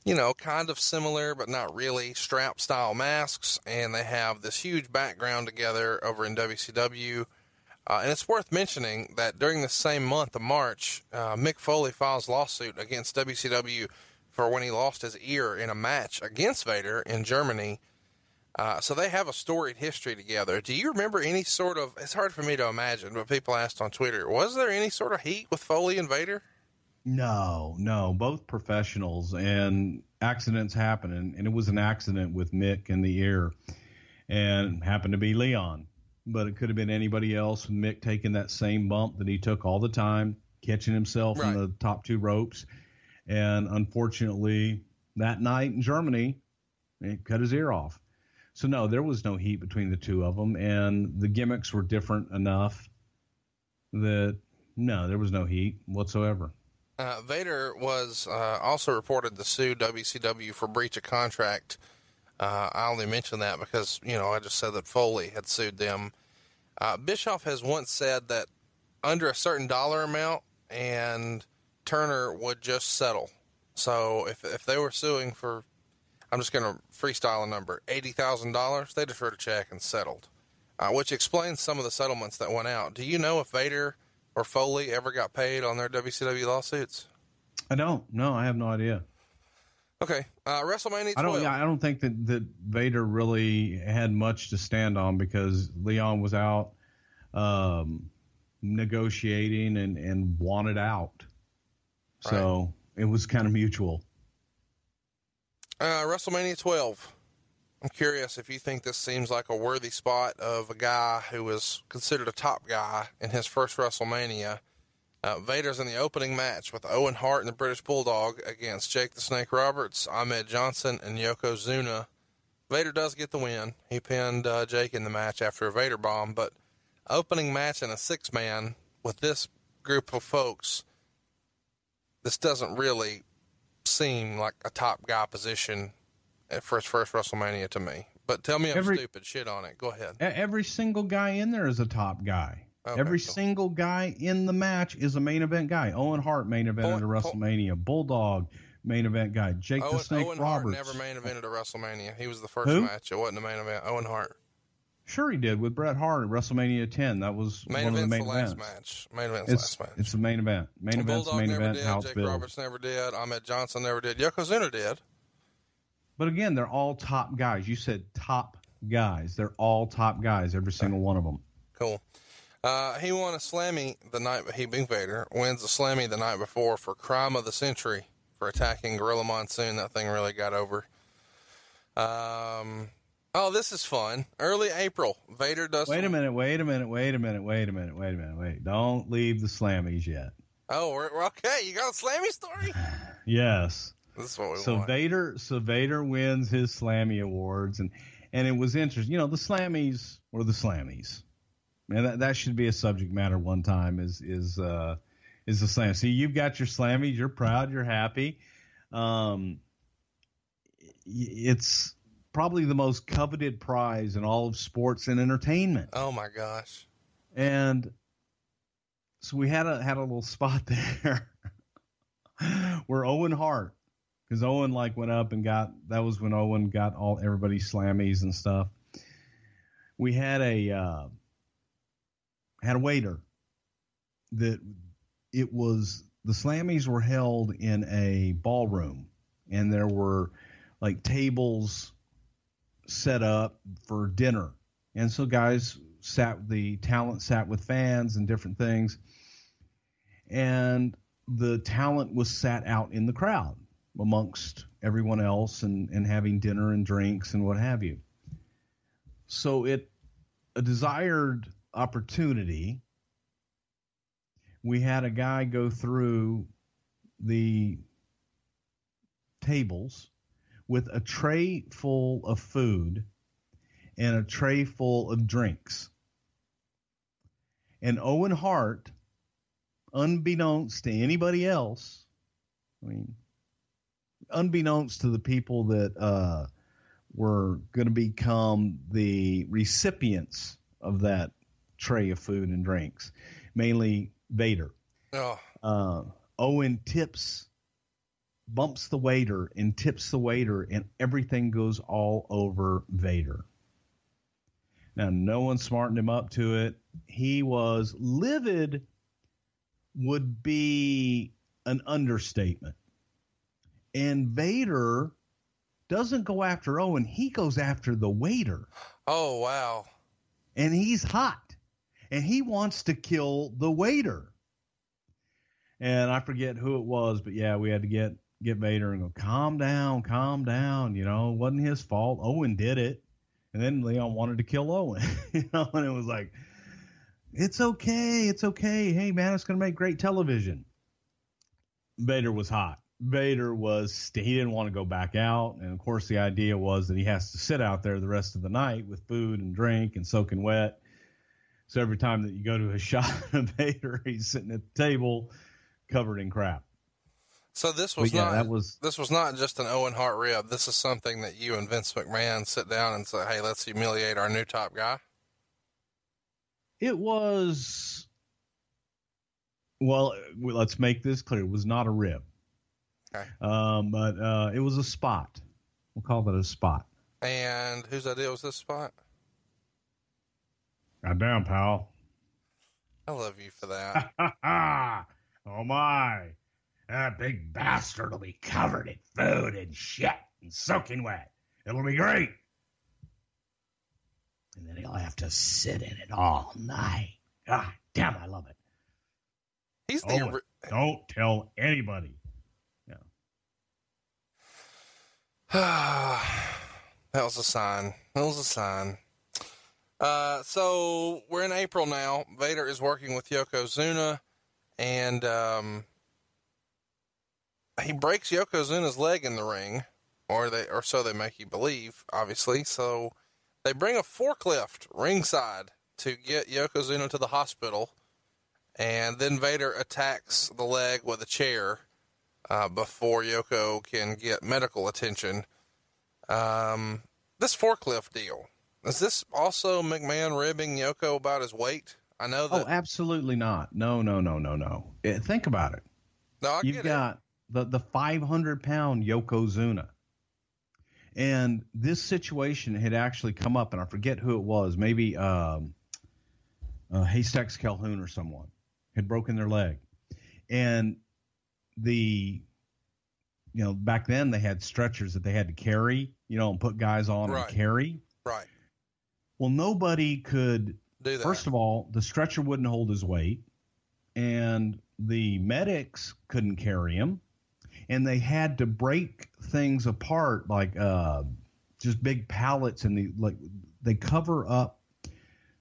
Speaker 1: you know, kind of similar, but not really strap style masks. And they have this huge background together over in WCW. Uh, and it's worth mentioning that during the same month of March, uh, Mick Foley files lawsuit against WCW for when he lost his ear in a match against Vader in Germany. Uh, so they have a storied history together. Do you remember any sort of? It's hard for me to imagine, but people asked on Twitter, was there any sort of heat with Foley and Vader?
Speaker 3: No, no, both professionals and accidents happen. And, and, it was an accident with Mick in the ear and happened to be Leon. But it could have been anybody else with Mick taking that same bump that he took all the time, catching himself right. in the top two ropes. And unfortunately, that night in Germany, it cut his ear off. So, no, there was no heat between the two of them. And the gimmicks were different enough that, no, there was no heat whatsoever.
Speaker 1: Uh, Vader was uh, also reported to sue WCW for breach of contract. Uh, I only mention that because you know I just said that Foley had sued them. Uh, Bischoff has once said that under a certain dollar amount, and Turner would just settle. So if if they were suing for, I'm just going to freestyle a number, eighty thousand dollars, they just wrote a check and settled, uh, which explains some of the settlements that went out. Do you know if Vader? or Foley ever got paid on their WCW lawsuits?
Speaker 3: I don't. No, I have no idea.
Speaker 1: Okay, uh, WrestleMania 12.
Speaker 3: I don't. I don't think that that Vader really had much to stand on because Leon was out um, negotiating and and wanted out, so it was kind of mutual.
Speaker 1: Uh, WrestleMania 12. I'm curious if you think this seems like a worthy spot of a guy who was considered a top guy in his first WrestleMania. Uh, Vader's in the opening match with Owen Hart and the British Bulldog against Jake the Snake Roberts, Ahmed Johnson, and Yokozuna. Vader does get the win. He pinned uh, Jake in the match after a Vader bomb, but opening match in a six man with this group of folks, this doesn't really seem like a top guy position for his first WrestleMania to me. But tell me I'm every, stupid. Shit on it. Go ahead.
Speaker 3: Every single guy in there is a top guy. Okay, every cool. single guy in the match is a main event guy. Owen Hart main event at WrestleMania. Bulldog main event guy. Jake
Speaker 1: Owen,
Speaker 3: the Snake
Speaker 1: Owen
Speaker 3: Roberts.
Speaker 1: Hart never main evented a WrestleMania. He was the first
Speaker 3: Who?
Speaker 1: match. It wasn't a main event. Owen Hart.
Speaker 3: Sure, he did with Bret Hart at WrestleMania 10. That was
Speaker 1: main
Speaker 3: one of the main
Speaker 1: the
Speaker 3: events.
Speaker 1: last match. Main event's
Speaker 3: it's,
Speaker 1: last match.
Speaker 3: It's the main event. Main event's
Speaker 1: Bulldog
Speaker 3: main
Speaker 1: never
Speaker 3: event.
Speaker 1: Did,
Speaker 3: How
Speaker 1: Jake
Speaker 3: built.
Speaker 1: Roberts never did. Ahmed Johnson never did. Yokozuna did.
Speaker 3: But again, they're all top guys. You said top guys. They're all top guys. Every single one of them.
Speaker 1: Cool. Uh, he won a Slammy the night. He Big Vader wins a Slammy the night before for crime of the century for attacking Gorilla Monsoon. That thing really got over. Um, oh, this is fun. Early April, Vader does.
Speaker 3: Wait a minute. Wait a minute. Wait a minute. Wait a minute. Wait a minute. Wait. Don't leave the Slammies yet.
Speaker 1: Oh, we're, we're okay. You got a Slammy story?
Speaker 3: Yes.
Speaker 1: This is what we want.
Speaker 3: So
Speaker 1: want.
Speaker 3: Vader, so Vader wins his Slammy awards, and and it was interesting. You know, the Slammies were the Slammies, and that, that should be a subject matter one time. Is is uh is the slam? See, you've got your Slammies. You're proud. You're happy. Um, it's probably the most coveted prize in all of sports and entertainment.
Speaker 1: oh my gosh.
Speaker 3: and so we had a had a little spot there where Owen Hart, because Owen like went up and got that was when Owen got all everybody's slammies and stuff. We had a uh, had a waiter that it was the slammies were held in a ballroom and there were like tables set up for dinner. And so guys sat the talent sat with fans and different things. And the talent was sat out in the crowd amongst everyone else and, and having dinner and drinks and what have you. So it a desired opportunity we had a guy go through the tables with a tray full of food and a tray full of drinks. And Owen Hart, unbeknownst to anybody else, I mean, unbeknownst to the people that uh, were going to become the recipients of that tray of food and drinks, mainly Vader.
Speaker 1: Oh,
Speaker 3: Uh, Owen tips, bumps the waiter and tips the waiter, and everything goes all over Vader. Now, no one smartened him up to it. He was livid, would be an understatement. And Vader doesn't go after Owen, he goes after the waiter.
Speaker 1: oh wow.
Speaker 3: And he's hot. And he wants to kill the waiter. And I forget who it was, but yeah, we had to get get Vader and go, calm down, calm down. You know, wasn't his fault. Owen did it. And then Leon wanted to kill Owen. you know, and it was like, it's okay, it's okay. Hey man, it's gonna make great television. Vader was hot. Vader was he didn't want to go back out, and of course the idea was that he has to sit out there the rest of the night with food and drink and soaking wet. So every time that you go to a shot of Vader, he's sitting at the table covered in crap.
Speaker 1: So this was
Speaker 3: yeah,
Speaker 1: not
Speaker 3: that was
Speaker 1: this was not just an Owen Hart rib. This is something that you and Vince McMahon sit down and say, "Hey, let's humiliate our new top guy."
Speaker 3: it was well let's make this clear it was not a rib
Speaker 1: Okay.
Speaker 3: um, but uh, it was a spot we'll call it a spot
Speaker 1: And whose idea was this spot?
Speaker 3: goddamn pal
Speaker 1: I love you for that.
Speaker 3: oh my that big bastard will be covered in food and shit and soaking wet it'll be great and then he'll have to sit in it all night god damn i love it
Speaker 1: He's the
Speaker 3: Owen, don't tell anybody Yeah.
Speaker 1: that was a sign. That was a sign. Uh, so we're in April now. Vader is working with Yokozuna, and um, he breaks Yokozuna's leg in the ring, or they, or so they make you believe. Obviously, so they bring a forklift ringside to get Yokozuna to the hospital, and then Vader attacks the leg with a chair uh, before Yoko can get medical attention. Um, this forklift deal is this also McMahon ribbing Yoko about his weight? I know that.
Speaker 3: Oh, absolutely not. No, no, no, no, no. Eh, think about it.
Speaker 1: No, I
Speaker 3: You've got the the 500 pound Yokozuna. And this situation had actually come up, and I forget who it was. Maybe um, uh, Haystacks Calhoun or someone had broken their leg, and the you know back then they had stretchers that they had to carry, you know, and put guys on
Speaker 1: Right.
Speaker 3: and carry.
Speaker 1: Right.
Speaker 3: Well, nobody could
Speaker 1: Do that.
Speaker 3: First of all, the stretcher wouldn't hold his weight, and the medics couldn't carry him, and they had to break things apart like uh, just big pallets, and the like they cover up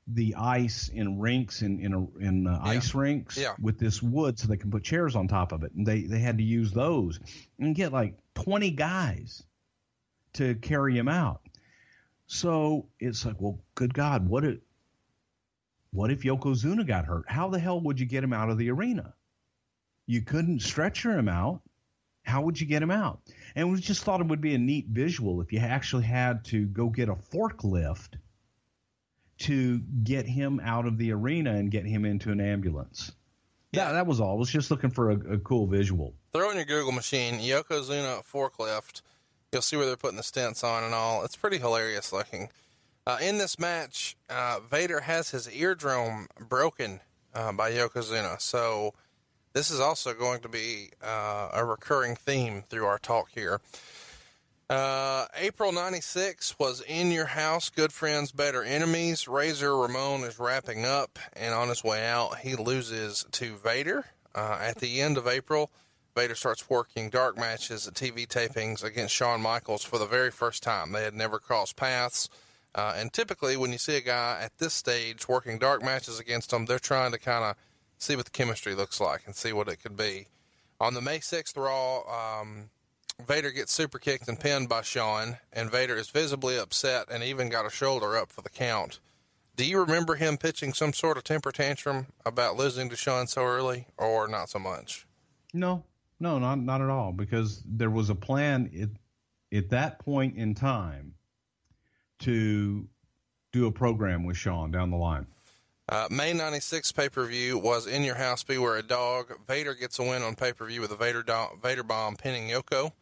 Speaker 3: the ice in rinks in in, a, in uh,
Speaker 1: Yeah.
Speaker 3: ice rinks
Speaker 1: Yeah.
Speaker 3: with this wood, so they can put chairs on top of it, and they they had to use those and get like twenty guys to carry him out. So it's like, well, good God, what it what if Yokozuna got hurt? How the hell would you get him out of the arena? You couldn't stretcher him out. How would you get him out? And we just thought it would be a neat visual if you actually had to go get a forklift to get him out of the arena and get him into an ambulance. Yeah, that was all. I was just looking for a, a cool visual.
Speaker 1: Throw in your Google machine, Yokozuna forklift. You'll see where they're putting the stents on and all. It's pretty hilarious looking. Uh, in this match, uh, Vader has his eardrum broken uh, by Yokozuna. So this is also going to be uh, a recurring theme through our talk here. Uh, April 96 was In Your House, Good Friends, Better Enemies. Razor Ramon is wrapping up, and on his way out, he loses to Vader. Uh, at the end of April, Vader starts working dark matches at TV tapings against Shawn Michaels for the very first time. They had never crossed paths. Uh, and typically, when you see a guy at this stage working dark matches against him, they're trying to kind of see what the chemistry looks like and see what it could be. On the May 6th Raw, um, Vader gets super kicked and pinned by Shawn, and Vader is visibly upset and even got a shoulder up for the count. Do you remember him pitching some sort of temper tantrum about losing to Shawn so early, or not so much?
Speaker 3: No, no, not not at all. Because there was a plan at, at that point in time to do a program with Shawn down the line.
Speaker 1: Uh, May 96 pay per view was In Your House, Beware a Dog. Vader gets a win on pay per view with a Vader, do- Vader bomb pinning Yoko.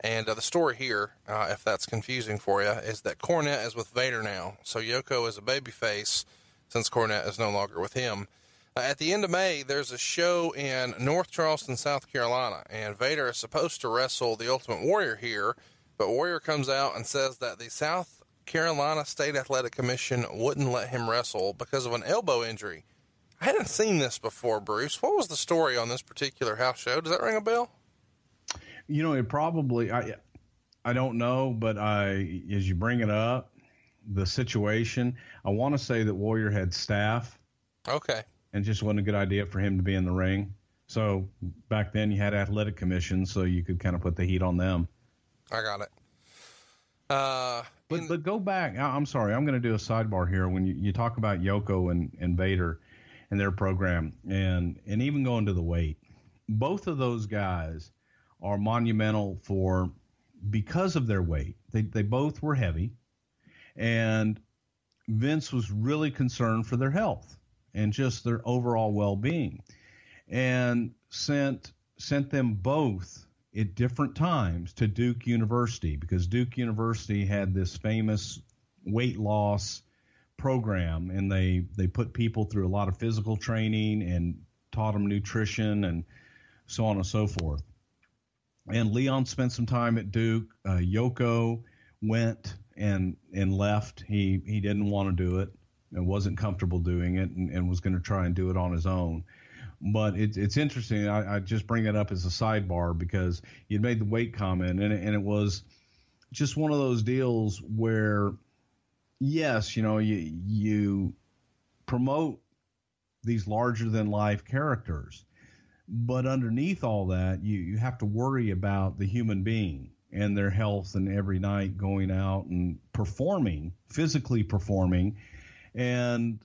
Speaker 1: And uh, the story here, uh, if that's confusing for you, is that Cornette is with Vader now. So Yoko is a babyface since Cornette is no longer with him. Uh, at the end of May, there's a show in North Charleston, South Carolina, and Vader is supposed to wrestle the Ultimate Warrior here, but Warrior comes out and says that the South Carolina State Athletic Commission wouldn't let him wrestle because of an elbow injury. I hadn't seen this before, Bruce. What was the story on this particular house show? Does that ring a bell?
Speaker 3: You know, it probably I I don't know, but I as you bring it up, the situation, I want to say that Warrior had staph
Speaker 1: Okay.
Speaker 3: and just wasn't a good idea for him to be in the ring. So back then you had athletic commissions, so you could kind of put the heat on them.
Speaker 1: I got it. Uh,
Speaker 3: But
Speaker 1: in-
Speaker 3: but go back. I'm sorry. I'm going to do a sidebar here. When you, you talk about Yoko and, and Vader and their program, and and even going to the weight, both of those guys are monumental for because of their weight. They they both were heavy, and Vince was really concerned for their health and just their overall well being, and sent sent them both at different times to Duke University because Duke University had this famous weight loss program and they they put people through a lot of physical training and taught them nutrition and so on and so forth. And Leon spent some time at Duke. Uh, Yoko went and and left. He he didn't want to do it and wasn't comfortable doing it and, and was going to try and do it on his own. But it's it's interesting. I, I just bring it up as a sidebar because you made the weight comment and it, and it was just one of those deals where, yes, you know, you you promote these larger than life characters, but underneath all that, you you have to worry about the human being and their health and every night going out and performing, physically performing, and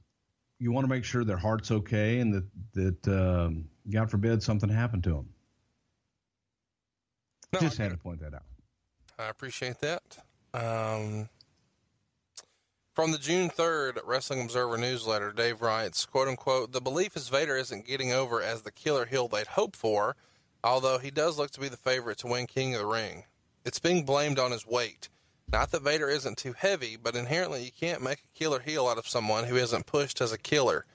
Speaker 3: you want to make sure their heart's okay and that that um, God forbid something happened to them.
Speaker 1: No,
Speaker 3: Just had to point that out.
Speaker 1: I appreciate that. Um, from the June 3rd Wrestling Observer newsletter, Dave writes, quote unquote, the belief is Vader isn't getting over as the killer heel they'd hoped for, although he does look to be the favorite to win King of the Ring. It's being blamed on his weight. Not that Vader isn't too heavy, but inherently you can't make a killer heel out of someone who isn't pushed as a killer.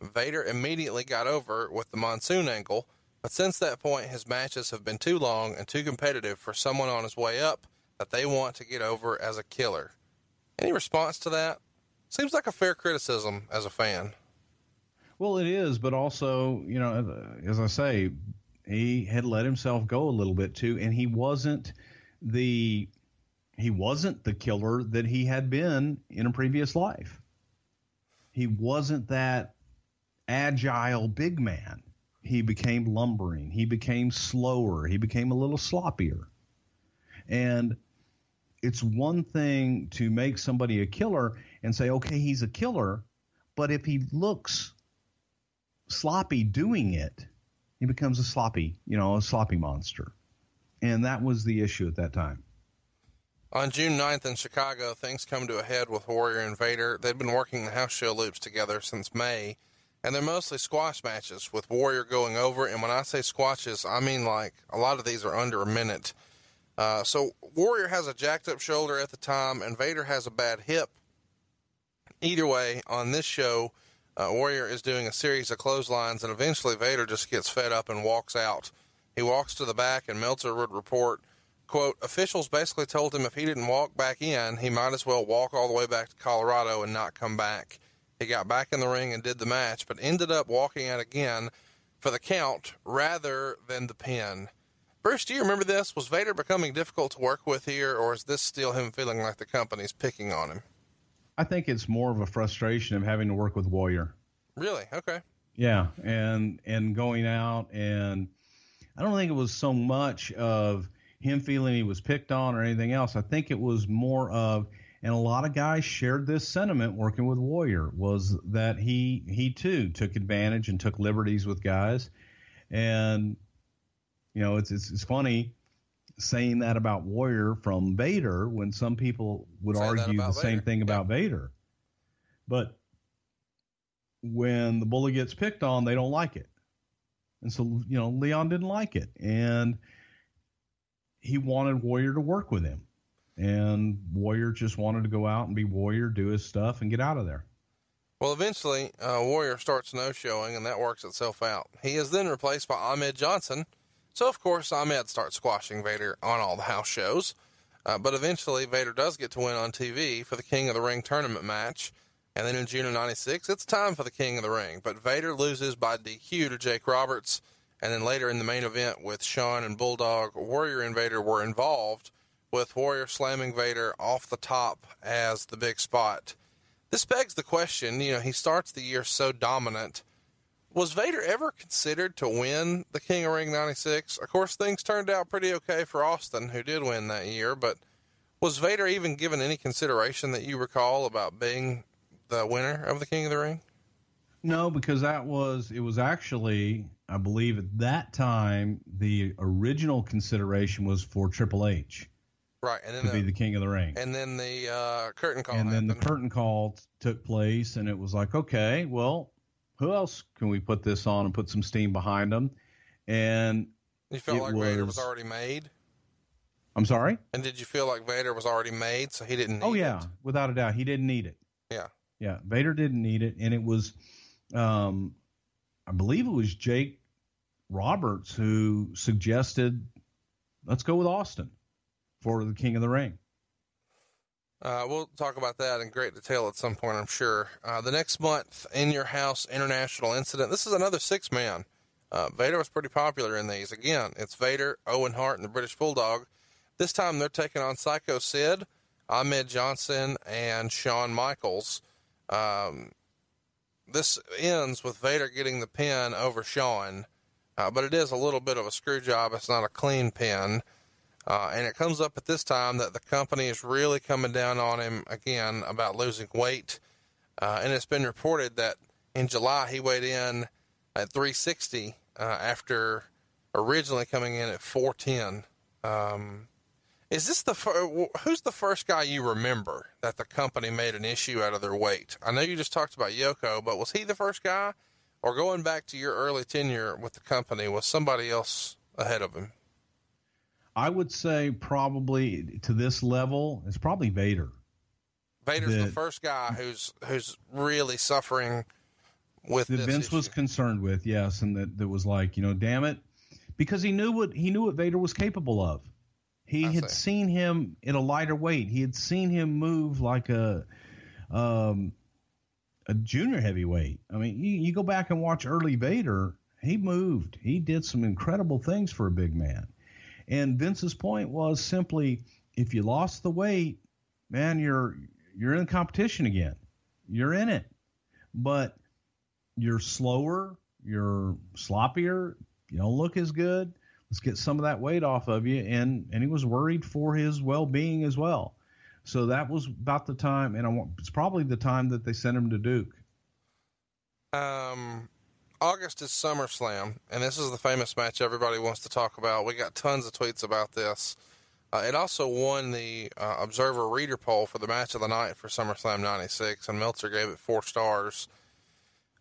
Speaker 1: Vader immediately got over with the monsoon angle, but since that point his matches have been too long and too competitive for someone on his way up that they want to get over as a killer. Any response to that? Seems like a fair criticism as a fan.
Speaker 3: Well, it is, but also, you know, as I say, he had let himself go a little bit too, and he wasn't the he wasn't the killer that he had been in a previous life. He wasn't that agile big man. He became lumbering. He became slower. He became a little sloppier. And it's one thing to make somebody a killer and say, okay, he's a killer, but if he looks sloppy doing it, he becomes a sloppy, you know, a sloppy monster. And that was the issue at that time.
Speaker 1: On June 9th in Chicago, things come to a head with Warrior and Vader. They've been working the house show loops together since May, and they're mostly squash matches with Warrior going over. And when I say squashes, I mean like a lot of these are under a minute. Uh, so Warrior has a jacked up shoulder at the time, and Vader has a bad hip. Either way, on this show, uh, Warrior is doing a series of clotheslines, and eventually Vader just gets fed up and walks out. He walks to the back, and Meltzer would report, quote, officials basically told him if he didn't walk back in, he might as well walk all the way back to Colorado and not come back. He got back in the ring and did the match, but ended up walking out again for the count rather than the pin. Bruce, do you remember this? Was Vader becoming difficult to work with here, or is this still him feeling like the company's picking on him?
Speaker 3: I think it's more of a frustration of having to work with Warrior.
Speaker 1: Really? Okay.
Speaker 3: Yeah, and and going out and I don't think it was so much of him feeling he was picked on or anything else. I think it was more of and a lot of guys shared this sentiment working with Warrior was that he he too took advantage and took liberties with guys. And you know, it's it's, it's funny saying that about Warrior from Vader when some people would
Speaker 1: Say
Speaker 3: argue the
Speaker 1: about
Speaker 3: same
Speaker 1: Vader.
Speaker 3: thing about Vader. But when the bully gets picked on, they don't like it. And so, you know, Leon didn't like it. And he wanted Warrior to work with him. And Warrior just wanted to go out and be Warrior, do his stuff, and get out of there.
Speaker 1: Well, eventually, uh, Warrior starts no showing, and that works itself out. He is then replaced by Ahmed Johnson. So, of course, Ahmed starts squashing Vader on all the house shows. Uh, but eventually, Vader does get to win on TV for the King of the Ring tournament match. And then in June of 96, it's time for the King of the Ring. But Vader loses by DQ to Jake Roberts. And then later in the main event with Shawn and Bulldog, Warrior and Vader were involved, with Warrior slamming Vader off the top as the big spot. This begs the question, you know, he starts the year so dominant. Was Vader ever considered to win the King of Ring 96? Of course, things turned out pretty okay for Austin, who did win that year, but was Vader even given any consideration that you recall about being the winner of the King of the Ring?
Speaker 3: No, because that was, it was actually, I believe at that time, the original consideration was for Triple H
Speaker 1: Right, and then
Speaker 3: to be
Speaker 1: the,
Speaker 3: the king of the ring.
Speaker 1: and then the uh, curtain call
Speaker 3: and then the curtain call t- took place and it was like okay well who else can we put this on and put some steam behind them and
Speaker 1: you felt like Vader was
Speaker 3: was-
Speaker 1: already made,
Speaker 3: i'm sorry
Speaker 1: and did you feel like Vader was already made, so he didn't? Need
Speaker 3: oh yeah
Speaker 1: it?
Speaker 3: without a doubt he didn't need it
Speaker 1: yeah.
Speaker 3: yeah vader didn't need it and it was um i believe it was jake roberts who suggested let's go with austin for the king of the ring
Speaker 1: Uh, we'll talk about that in great detail at some point, I'm sure. Uh, the next month, In Your House International Incident. This is another six man. Uh, Vader was pretty popular in these. Again, it's Vader, Owen Hart, and the British Bulldog. This time they're taking on Psycho Sid, Ahmed Johnson, and Shawn Michaels. Um, this ends with Vader getting the pin over Shawn, uh, but it is a little bit of a screw job. It's not a clean pin. Uh, and it comes up at this time that the company is really coming down on him again about losing weight. Uh, and it's been reported that in July he weighed in at 360 uh, after originally coming in at 410. Um, is this the who's the first guy you remember that the company made an issue out of their weight? I know you just talked about Yoko, but was he the first guy, or going back to your early tenure with the company, was somebody else ahead of him?
Speaker 3: I would say probably to this level, it's probably Vader.
Speaker 1: Vader's that, the first guy who's who's really suffering with
Speaker 3: that Vince
Speaker 1: issue.
Speaker 3: was concerned with, yes, and that that was like, you know, damn it, because he knew what he knew what Vader was capable of. He I had see. seen him in a lighter weight. He had seen him move like a um, a junior heavyweight. I mean, you, you go back and watch early Vader. He moved. He did some incredible things for a big man. And Vince's point was simply, if you lost the weight, man, you're you're in competition again. You're in it, but you're slower, you're sloppier, you don't look as good. Let's get some of that weight off of you. And and he was worried for his well being as well. So that was about the time, and I want, it's probably the time that they sent him to Duke.
Speaker 1: Um, August is SummerSlam, and this is the famous match everybody wants to talk about. We got tons of tweets about this. Uh, it also won the uh, Observer Reader poll for the match of the night for SummerSlam 96, and Meltzer gave it four stars.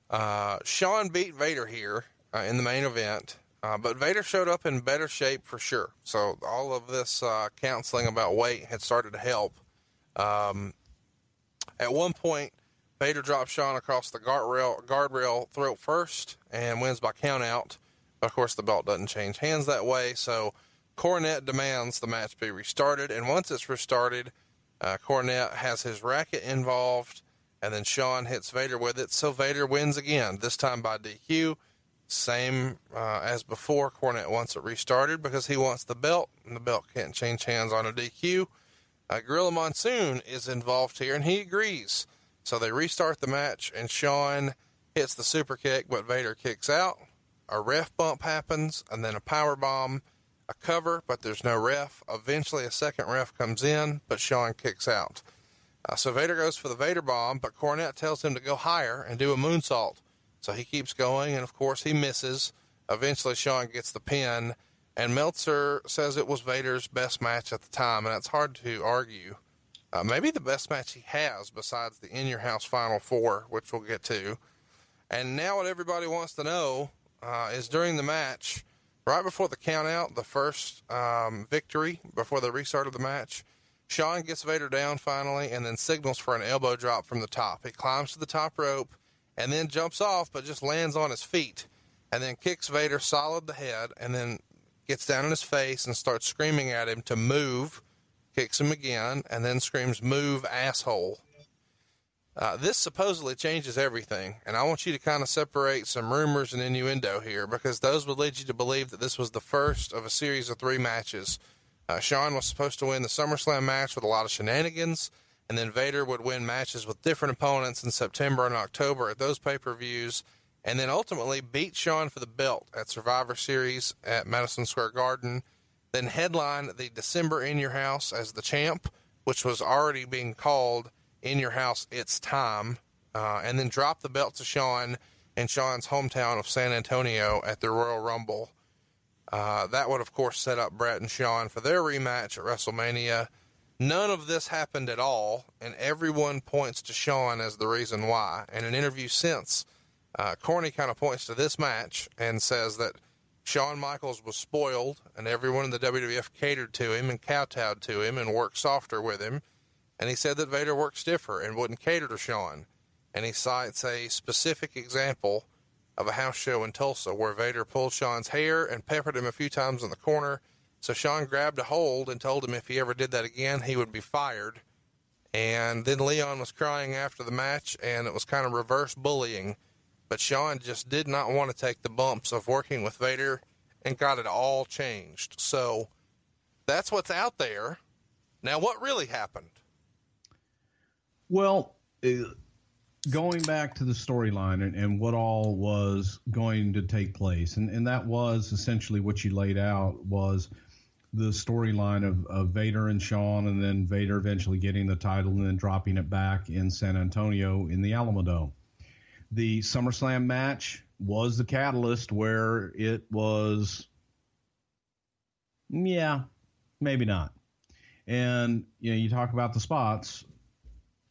Speaker 1: Uh, Shawn beat Vader here uh, in the main event, uh, but Vader showed up in better shape for sure. So all of this uh, counseling about weight had started to help. Um, at one point, Vader drops Shawn across the guardrail, guardrail throat first and wins by countout. Of course, the belt doesn't change hands that way, so Cornette demands the match be restarted. And once it's restarted, uh, Cornette has his racket involved, and then Shawn hits Vader with it. So Vader wins again, this time by DQ. Same uh, as before. Cornette wants it restarted because he wants the belt, and the belt can't change hands on a DQ. Uh, Gorilla Monsoon is involved here, and he agrees. So they restart the match, and Shawn hits the super kick, but Vader kicks out. A ref bump happens, and then a power bomb, a cover, but there's no ref. Eventually, a second ref comes in, but Shawn kicks out. Uh, so Vader goes for the Vader bomb, but Cornette tells him to go higher and do a moonsault. So he keeps going, and of course, he misses. Eventually, Shawn gets the pin, and Meltzer says it was Vader's best match at the time, and it's hard to argue. Uh, maybe the best match he has besides the In Your House Final Four, which we'll get to. And now, what everybody wants to know uh, is during the match, right before the countout, the first um, victory before the restart of the match, Shawn gets Vader down finally and then signals for an elbow drop from the top. He climbs to the top rope and then jumps off, but just lands on his feet and then kicks Vader solid the head and then gets down in his face and starts screaming at him to move kicks him again, and then screams, Move, asshole. Uh, this supposedly changes everything, and I want you to kind of separate some rumors and innuendo here because those would lead you to believe that this was the first of a series of three matches. Uh, Shawn was supposed to win the SummerSlam match with a lot of shenanigans, and then Vader would win matches with different opponents in September and October at those pay per views, and then ultimately beat Shawn for the belt at Survivor Series at Madison Square Garden then headline the December In Your House as the champ, which was already being called In Your House It's Time, uh, and then drop the belt to Shawn in Shawn's hometown of San Antonio at the Royal Rumble. Uh, that would, of course, set up Bret and Shawn for their rematch at WrestleMania. None of this happened at all, and everyone points to Shawn as the reason why. In an interview since, uh, Corny kind of points to this match and says that Shawn Michaels was spoiled, and everyone in the WWF catered to him and kowtowed to him and worked softer with him. And he said that Vader worked stiffer and wouldn't cater to Shawn. And he cites a specific example of a house show in Tulsa where Vader pulled Shawn's hair and peppered him a few times in the corner. So Shawn grabbed a hold and told him if he ever did that again, he would be fired. And then Leon was crying after the match, and it was kind of reverse bullying but Shawn just did not want to take the bumps of working with Vader and got it all changed. So That's what's out there. Now, what really happened?
Speaker 3: Well, uh, going back to the storyline and, and what all was going to take place, and, and that was essentially what you laid out was the storyline of, of Vader and Shawn, and then Vader eventually getting the title and then dropping it back in San Antonio in the Alamodome. The SummerSlam match was the catalyst where it was, yeah, maybe not. And you know, you talk about the spots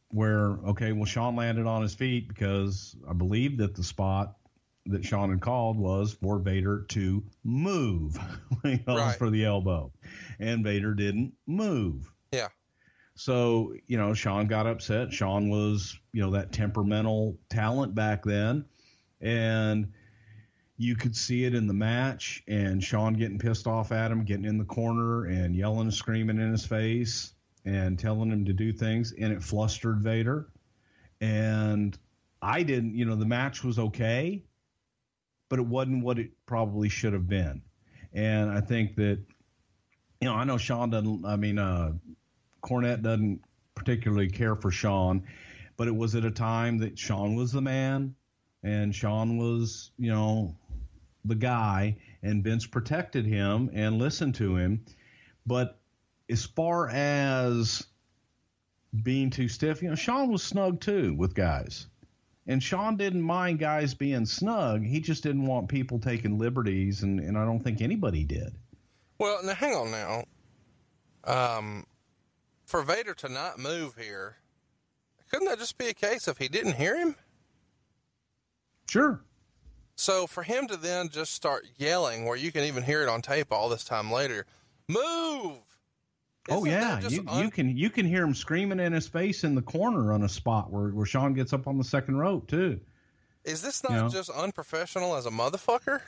Speaker 3: where okay, well, Shawn landed on his feet because I believe that the spot that Shawn had called was for Vader to move when he
Speaker 1: Right.
Speaker 3: for the elbow, and Vader didn't move.
Speaker 1: Yeah.
Speaker 3: So, you know, Shawn got upset. Shawn was, you know, that temperamental talent back then. And you could see it in the match and Shawn getting pissed off at him, getting in the corner and yelling and screaming in his face and telling him to do things. And it flustered Vader. And I didn't, you know, the match was okay, but it wasn't what it probably should have been. And I think that, you know, I know Shawn doesn't, I mean, uh, Cornette doesn't particularly care for Shawn, but it was at a time that Shawn was the man and Shawn was, you know, the guy, and Vince protected him and listened to him. But as far as being too stiff, you know, Shawn was snug too with guys. And Shawn didn't mind guys being snug. He just didn't want people taking liberties, and, and I don't think anybody did.
Speaker 1: Well, now hang on now. Um, for Vader to not move here, couldn't that just be a case if he didn't hear him?
Speaker 3: Sure.
Speaker 1: So for him to then just start yelling, where you can even hear it on tape all this time later, move.
Speaker 3: Oh
Speaker 1: Isn't
Speaker 3: yeah, you,
Speaker 1: un-
Speaker 3: you can you can hear him screaming in his face in the corner on a spot where, where Shawn gets up on the second rope too.
Speaker 1: Is this not
Speaker 3: you know.
Speaker 1: just unprofessional as a motherfucker?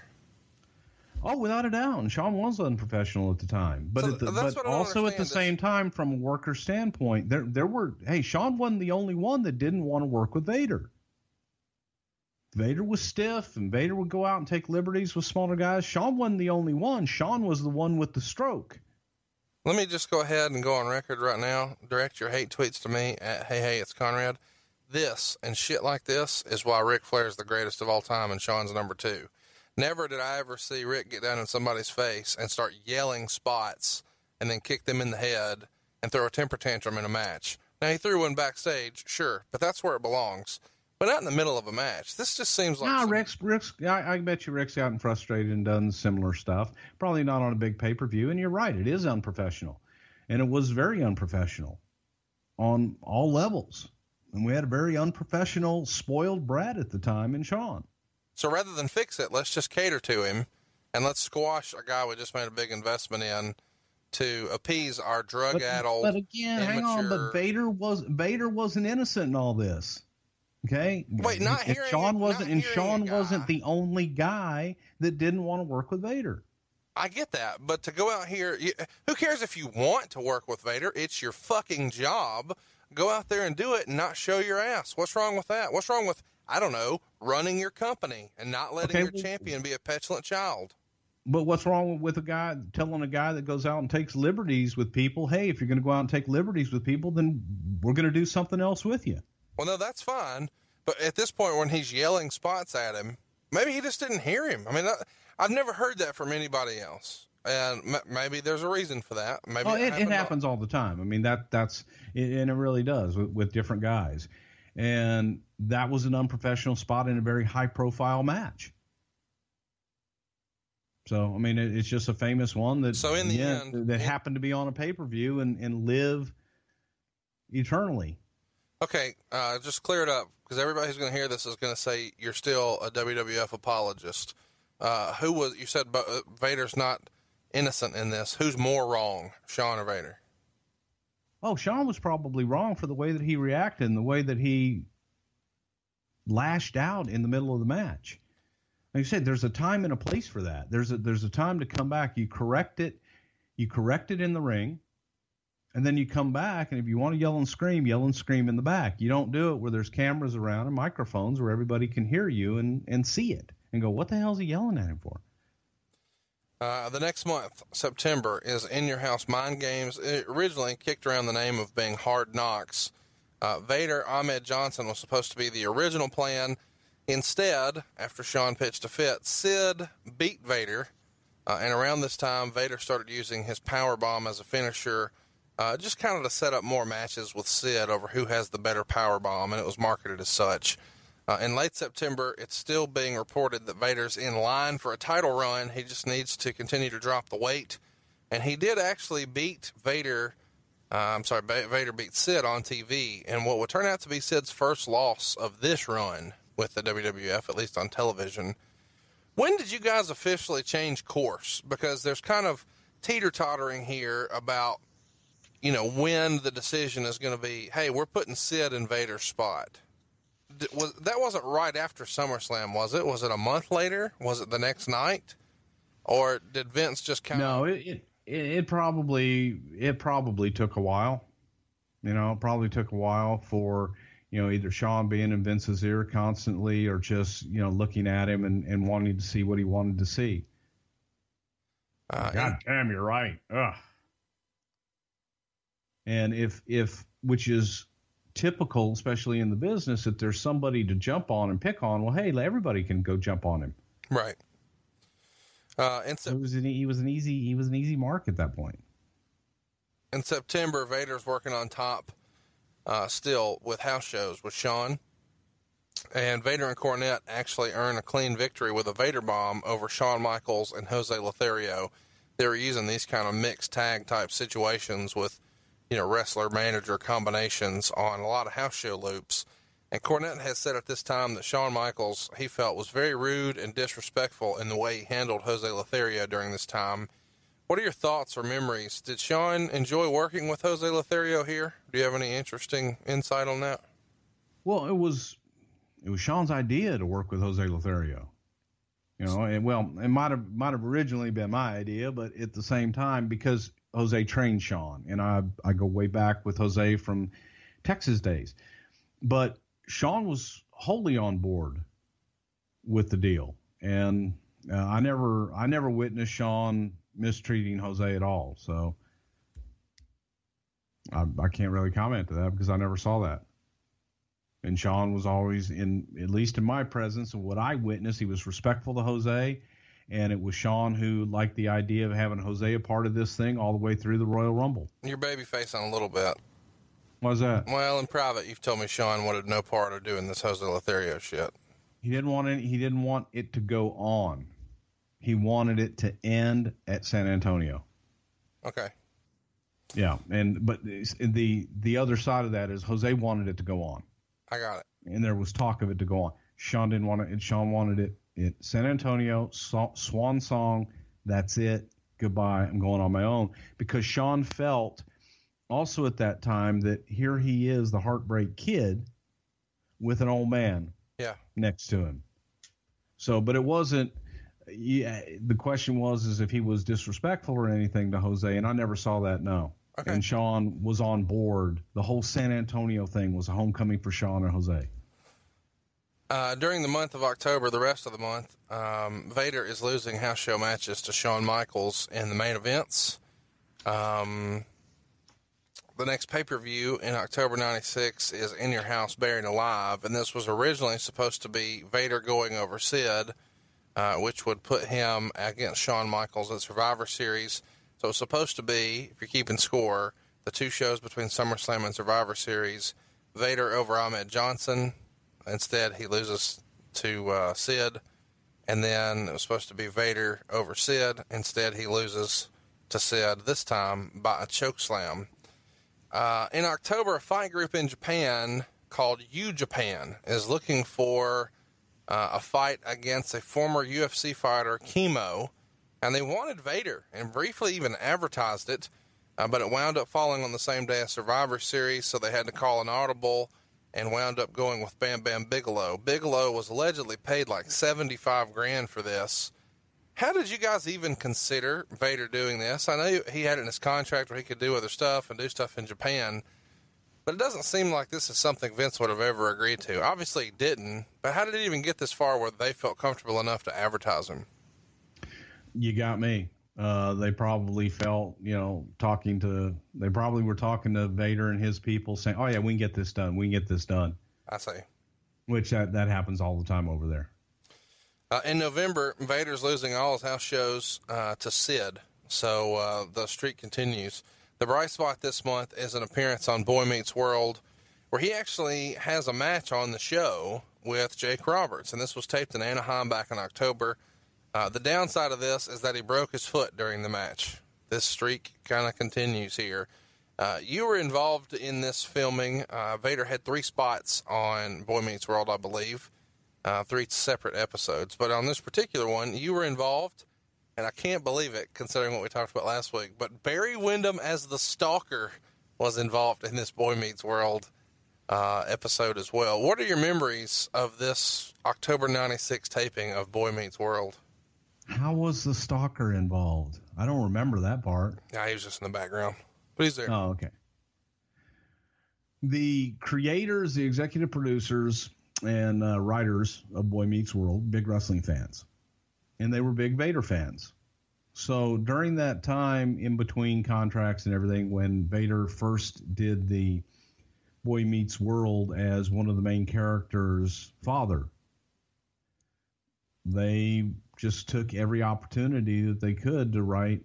Speaker 3: Oh, without a doubt, and Shawn was unprofessional at the time, but
Speaker 1: So
Speaker 3: at the, but
Speaker 1: what I don't
Speaker 3: also at the
Speaker 1: is-
Speaker 3: same time, from a worker standpoint, there there were hey, Shawn wasn't the only one that didn't want to work with Vader. Vader was stiff, and Vader would go out and take liberties with smaller guys. Shawn wasn't the only one. Shawn was the one with the stroke.
Speaker 1: Let me just go ahead and go on record right now. Direct your hate tweets to me at Hey Hey It's Conrad. This and shit like this is why Ric Flair is the greatest of all time and Shawn's number two. Never did I ever see Ric get down in somebody's face and start yelling spots and then kick them in the head and throw a temper tantrum in a match. Now he threw one backstage, sure, but that's where it belongs. But not in the middle of a match. This just seems like
Speaker 3: Nah,
Speaker 1: some-
Speaker 3: Ric's, Ric's, I, I bet you Ric's out and frustrated and done similar stuff. Probably not on a big pay per view. And you're right, it is unprofessional. And it was very unprofessional on all levels. And we had a very unprofessional, spoiled brat at the time in Shawn.
Speaker 1: So rather than fix it, let's just cater to him and let's squash a guy we just made a big investment in to appease our drug addled.
Speaker 3: but again, hang on. But Vader was Vader wasn't innocent in all this. Okay.
Speaker 1: Wait, not
Speaker 3: and
Speaker 1: hearing Shawn
Speaker 3: wasn't, and
Speaker 1: Shawn
Speaker 3: wasn't the only guy that didn't want to work with Vader.
Speaker 1: I get that, but to go out here, you, who cares if you want to work with Vader? It's your fucking job. Go out there and do it and not show your ass. What's wrong with that? What's wrong with, I don't know, running your company and not letting
Speaker 3: Okay,
Speaker 1: your
Speaker 3: well-
Speaker 1: champion be a petulant child?
Speaker 3: But what's wrong with a guy telling a guy that goes out and takes liberties with people, hey, if you're going to go out and take liberties with people, then we're going to do something else with you.
Speaker 1: Well, no, that's fine. But at this point, when he's yelling spots at him, maybe he just didn't hear him. I mean, I, I've never heard that from anybody else. And m- maybe there's a reason for that. Maybe
Speaker 3: Oh, it, it happens all the time. I mean, that that's and it really does with, with different guys. And that was an unprofessional spot in a very high profile match. So I mean, it, it's just a famous one that
Speaker 1: So in the
Speaker 3: yeah,
Speaker 1: end-
Speaker 3: that happened to be on a pay per view and and live eternally.
Speaker 1: Okay, uh, just clear it up because everybody who's going to hear this is going to say you're still a WWF apologist. Uh, who was you said uh, Vader's not innocent in this? Who's more wrong, Shawn or Vader?
Speaker 3: Oh, Sean was probably wrong for the way that he reacted and the way that he lashed out in the middle of the match. Like I said, there's a time and a place for that. There's a there's a time to come back. You correct it, you correct it in the ring, and then you come back. And if you want to yell and scream, yell and scream in the back. You don't do it where there's cameras around and microphones where everybody can hear you and and see it and go, what the hell's he yelling at him for?
Speaker 1: Uh, the next month, September, is In Your House Mind Games. It originally kicked around the name of being Hard Knocks. Uh, Vader Ahmed Johnson was supposed to be the original plan. Instead, after Shawn pitched a fit, Sid beat Vader. Uh, and around this time, Vader started using his power bomb as a finisher, uh, just kind of to set up more matches with Sid over who has the better power bomb, and it was marketed as such. Uh, in late September, it's still being reported that Vader's in line for a title run. He just needs to continue to drop the weight. And he did actually beat Vader. Uh, I'm sorry, Vader beat Sid on TV and what would turn out to be Sid's first loss of this run with the WWF, at least on television. When did you guys officially change course? Because there's kind of teeter tottering here about, you know, when the decision is going to be, hey, we're putting Sid in Vader's spot was that wasn't right after SummerSlam, was it? Was it a month later? Was it the next night, or did Vince just kind
Speaker 3: of? No, it, it it probably it probably took a while. You know, it probably took a while for you know either Shawn being in Vince's ear constantly, or just you know looking at him and, and wanting to see what he wanted to see. Uh, God damn, you're right. Ugh. And if if which is typical, especially in the business, that there's somebody to jump on and pick on. Well, hey, everybody can go jump on him.
Speaker 1: Right. Uh, and so,
Speaker 3: was an, he was an easy he was an easy mark at that point.
Speaker 1: In September, Vader's working on top uh, still with house shows with Shawn. And Vader and Cornette actually earn a clean victory with a Vader bomb over Shawn Michaels and Jose Lothario. They were using these kind of mixed tag type situations with you know, wrestler manager combinations on a lot of house show loops. And Cornette has said at this time that Shawn Michaels, he felt, was very rude and disrespectful in the way he handled Jose Lothario during this time. What are your thoughts or memories? Did Shawn enjoy working with Jose Lothario here? Do you have any interesting insight on that?
Speaker 3: Well, it was it was Shawn's idea to work with Jose Lothario. You know, and well, it might have might have originally been my idea, but at the same time, because Jose trained Shawn, and I I go way back with Jose from Texas days. But Shawn was wholly on board with the deal, and uh, I never I never witnessed Shawn mistreating Jose at all. So I, I can't really comment to that because I never saw that. And Shawn was always in, at least in my presence, and what I witnessed, he was respectful to Jose and it was Shawn who liked the idea of having Jose a part of this thing all the way through the Royal Rumble.
Speaker 1: Your baby face on a little bit.
Speaker 3: Why's that?
Speaker 1: Well, in private, you've told me Shawn wanted no part of doing this Jose Lothario shit.
Speaker 3: He didn't want any, he didn't want it to go on. He wanted it to end at San Antonio.
Speaker 1: Okay.
Speaker 3: Yeah, and but the the other side of that is Jose wanted it to go on.
Speaker 1: I got it.
Speaker 3: And there was talk of it to go on. Shawn didn't want it, and Shawn wanted it it San Antonio Swan Song. That's it. Goodbye. I'm going on my own because Shawn felt also at that time that here he is, the heartbreak kid, with an old man.
Speaker 1: Yeah.
Speaker 3: Next to him. So, but it wasn't. Yeah, the question was is if he was disrespectful or anything to Jose, and I never saw that. No. Okay. And Shawn was on board. The whole San Antonio thing was a homecoming for Shawn and Jose.
Speaker 1: Uh, during the month of October, the rest of the month, um, Vader is losing house show matches to Shawn Michaels in the main events. Um, the next pay per view in October 96 is In Your House Buried Alive, and this was originally supposed to be Vader going over Sid, uh, which would put him against Shawn Michaels at Survivor Series. So it's supposed to be, if you're keeping score, the two shows between SummerSlam and Survivor Series Vader over Ahmed Johnson, Instead, he loses to uh, Sid, and then it was supposed to be Vader over Sid. Instead, he loses to Sid this time by a choke slam. Uh, in October, a fight group in Japan called U Japan is looking for uh, a fight against a former UFC fighter, Kimo, and they wanted Vader and briefly even advertised it, uh, but it wound up falling on the same day as Survivor Series, so they had to call an audible and wound up going with Bam Bam Bigelow. Bigelow was allegedly paid like 75 grand for this. How did you guys even consider Vader doing this? I know he had it in his contract where he could do other stuff and do stuff in Japan, but it doesn't seem like this is something Vince would have ever agreed to. Obviously, he didn't, but how did it even get this far where they felt comfortable enough to advertise him?
Speaker 3: You got me. Uh, they probably felt, you know, talking to, they probably were talking to Vader and his people saying, oh, yeah, we can get this done. We can get this done.
Speaker 1: I see.
Speaker 3: Which that, that happens all the time over there.
Speaker 1: Uh, in November, Vader's losing all his house shows uh, to Sid, so uh, the streak continues. The bright spot this month is an appearance on Boy Meets World, where he actually has a match on the show with Jake Roberts, and this was taped in Anaheim back in October. Uh, the downside of this is that he broke his foot during the match. This streak kind of continues here. Uh, you were involved in this filming. Uh, Vader had three spots on Boy Meets World, I believe, uh, three separate episodes. But on this particular one, you were involved, and I can't believe it considering what we talked about last week. But Barry Windham as the stalker was involved in this Boy Meets World uh, episode as well. What are your memories of this October 96 taping of Boy Meets World?
Speaker 3: How was the stalker involved? I don't remember that part.
Speaker 1: Yeah, he was just in the background. But he's there.
Speaker 3: Oh, okay. The creators, the executive producers, and uh, writers of Boy Meets World, big wrestling fans. And they were big Vader fans. So during that time in between contracts and everything, when Vader first did the Boy Meets World as one of the main characters' father, they just took every opportunity that they could to write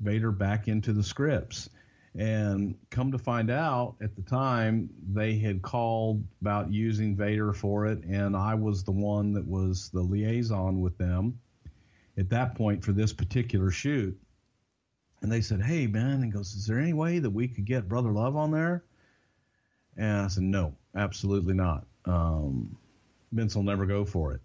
Speaker 3: Vader back into the scripts. And come to find out, at the time, they had called about using Vader for it, and I was the one that was the liaison with them at that point for this particular shoot. And they said, Hey, man, and goes, Is there any way that we could get Brother Love on there? And I said, No, absolutely not. Um, Vince will never go for it.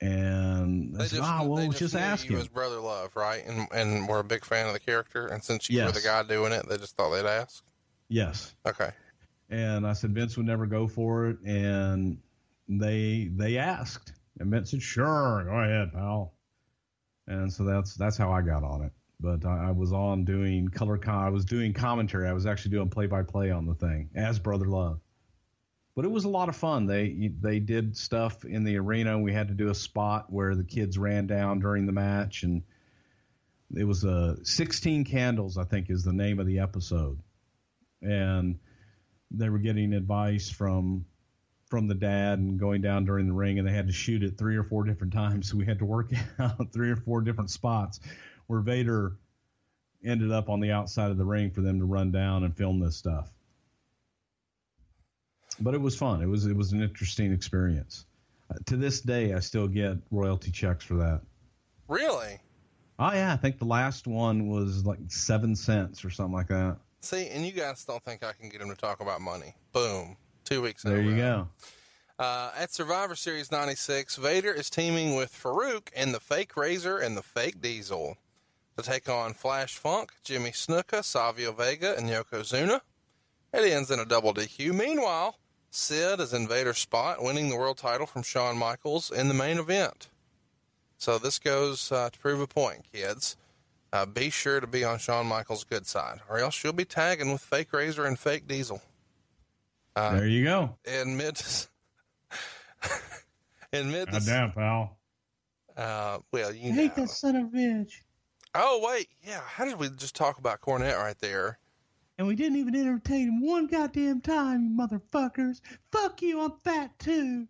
Speaker 3: And
Speaker 1: They
Speaker 3: said,
Speaker 1: just,
Speaker 3: Ah, well,
Speaker 1: they
Speaker 3: just,
Speaker 1: knew
Speaker 3: ask
Speaker 1: you
Speaker 3: him.
Speaker 1: as Brother Love, right? And and were a big fan of the character. And since you were the guy doing it, they just thought they'd ask.
Speaker 3: Yes.
Speaker 1: Okay.
Speaker 3: And I said Vince would never go for it, and they they asked, and Vince said, "Sure, go ahead, pal." And so that's that's how I got on it. But I, I was on doing color com. I was doing commentary. I was actually doing play by play on the thing as Brother Love. But it was a lot of fun. They they did stuff in the arena. We had to do a spot where the kids ran down during the match, and it was a 16 candles. I think is the name of the episode, and they were getting advice from from the dad and going down during the ring and they had to shoot it three or four different times so we had to work out three or four different spots where Vader ended up on the outside of the ring for them to run down and film this stuff but it was fun it was it was an interesting experience uh, to this day I still get royalty checks for that
Speaker 1: Really?
Speaker 3: oh yeah I think the last one was like seven cents or something like that
Speaker 1: See, and you guys don't think I can get him to talk about money. Boom. Two weeks
Speaker 3: there you go
Speaker 1: Uh, at Survivor Series 96, Vader is teaming with Faarooq and the fake Razor and the fake Diesel to take on Flash Funk, Jimmy Snuka, Savio Vega, and Yokozuna. It ends in a double DQ. Meanwhile, Sid is in Vader's spot, winning the world title from Shawn Michaels in the main event. So this goes uh, to prove a point, kids. Uh, be sure to be on Shawn Michaels' good side, or else you'll be tagging with fake Razor and fake Diesel. Uh,
Speaker 3: there you go
Speaker 1: in mid in mid
Speaker 3: goddamn pal
Speaker 1: uh well you
Speaker 3: hate
Speaker 1: know.
Speaker 3: that son of a bitch
Speaker 1: oh wait yeah how did we just talk about cornette right there
Speaker 3: And we didn't even entertain him one goddamn time, you motherfuckers. Fuck you, I'm fat too.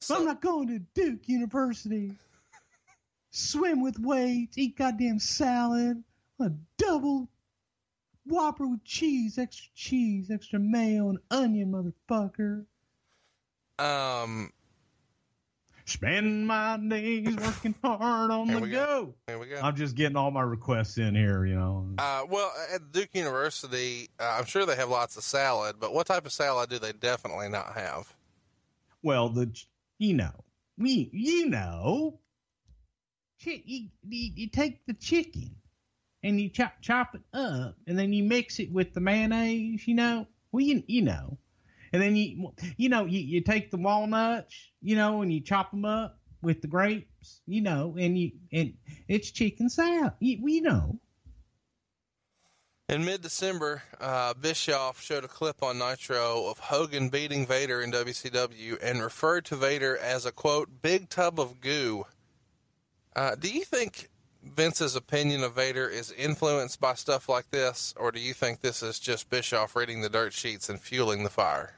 Speaker 1: so,
Speaker 3: I'm not going to Duke University. Swim with weights, eat goddamn salad, a double whopper with cheese, extra cheese, extra mayo, and onion, motherfucker.
Speaker 1: um
Speaker 3: Spend my days working hard on the go.
Speaker 1: go. here we go
Speaker 3: I'm just getting all my requests in here, you know.
Speaker 1: uh well at duke university uh, i'm sure they have lots of salad but what type of salad do they definitely not have
Speaker 3: Well, the you know, we you know, you, you, you take the chicken and you chop chop it up, and then you mix it with the mayonnaise. You know, well you you know, and then you you know you, you take the walnuts, you know, and you chop them up with the grapes, you know, and you and it's chicken salad. You, we know.
Speaker 1: In mid December, uh, Bischoff showed a clip on Nitro of Hogan beating Vader in WCW and referred to Vader as a quote, big tub of goo. Uh, do you think Vince's opinion of Vader is influenced by stuff like this, or do you think this is just Bischoff reading the dirt sheets and fueling the fire?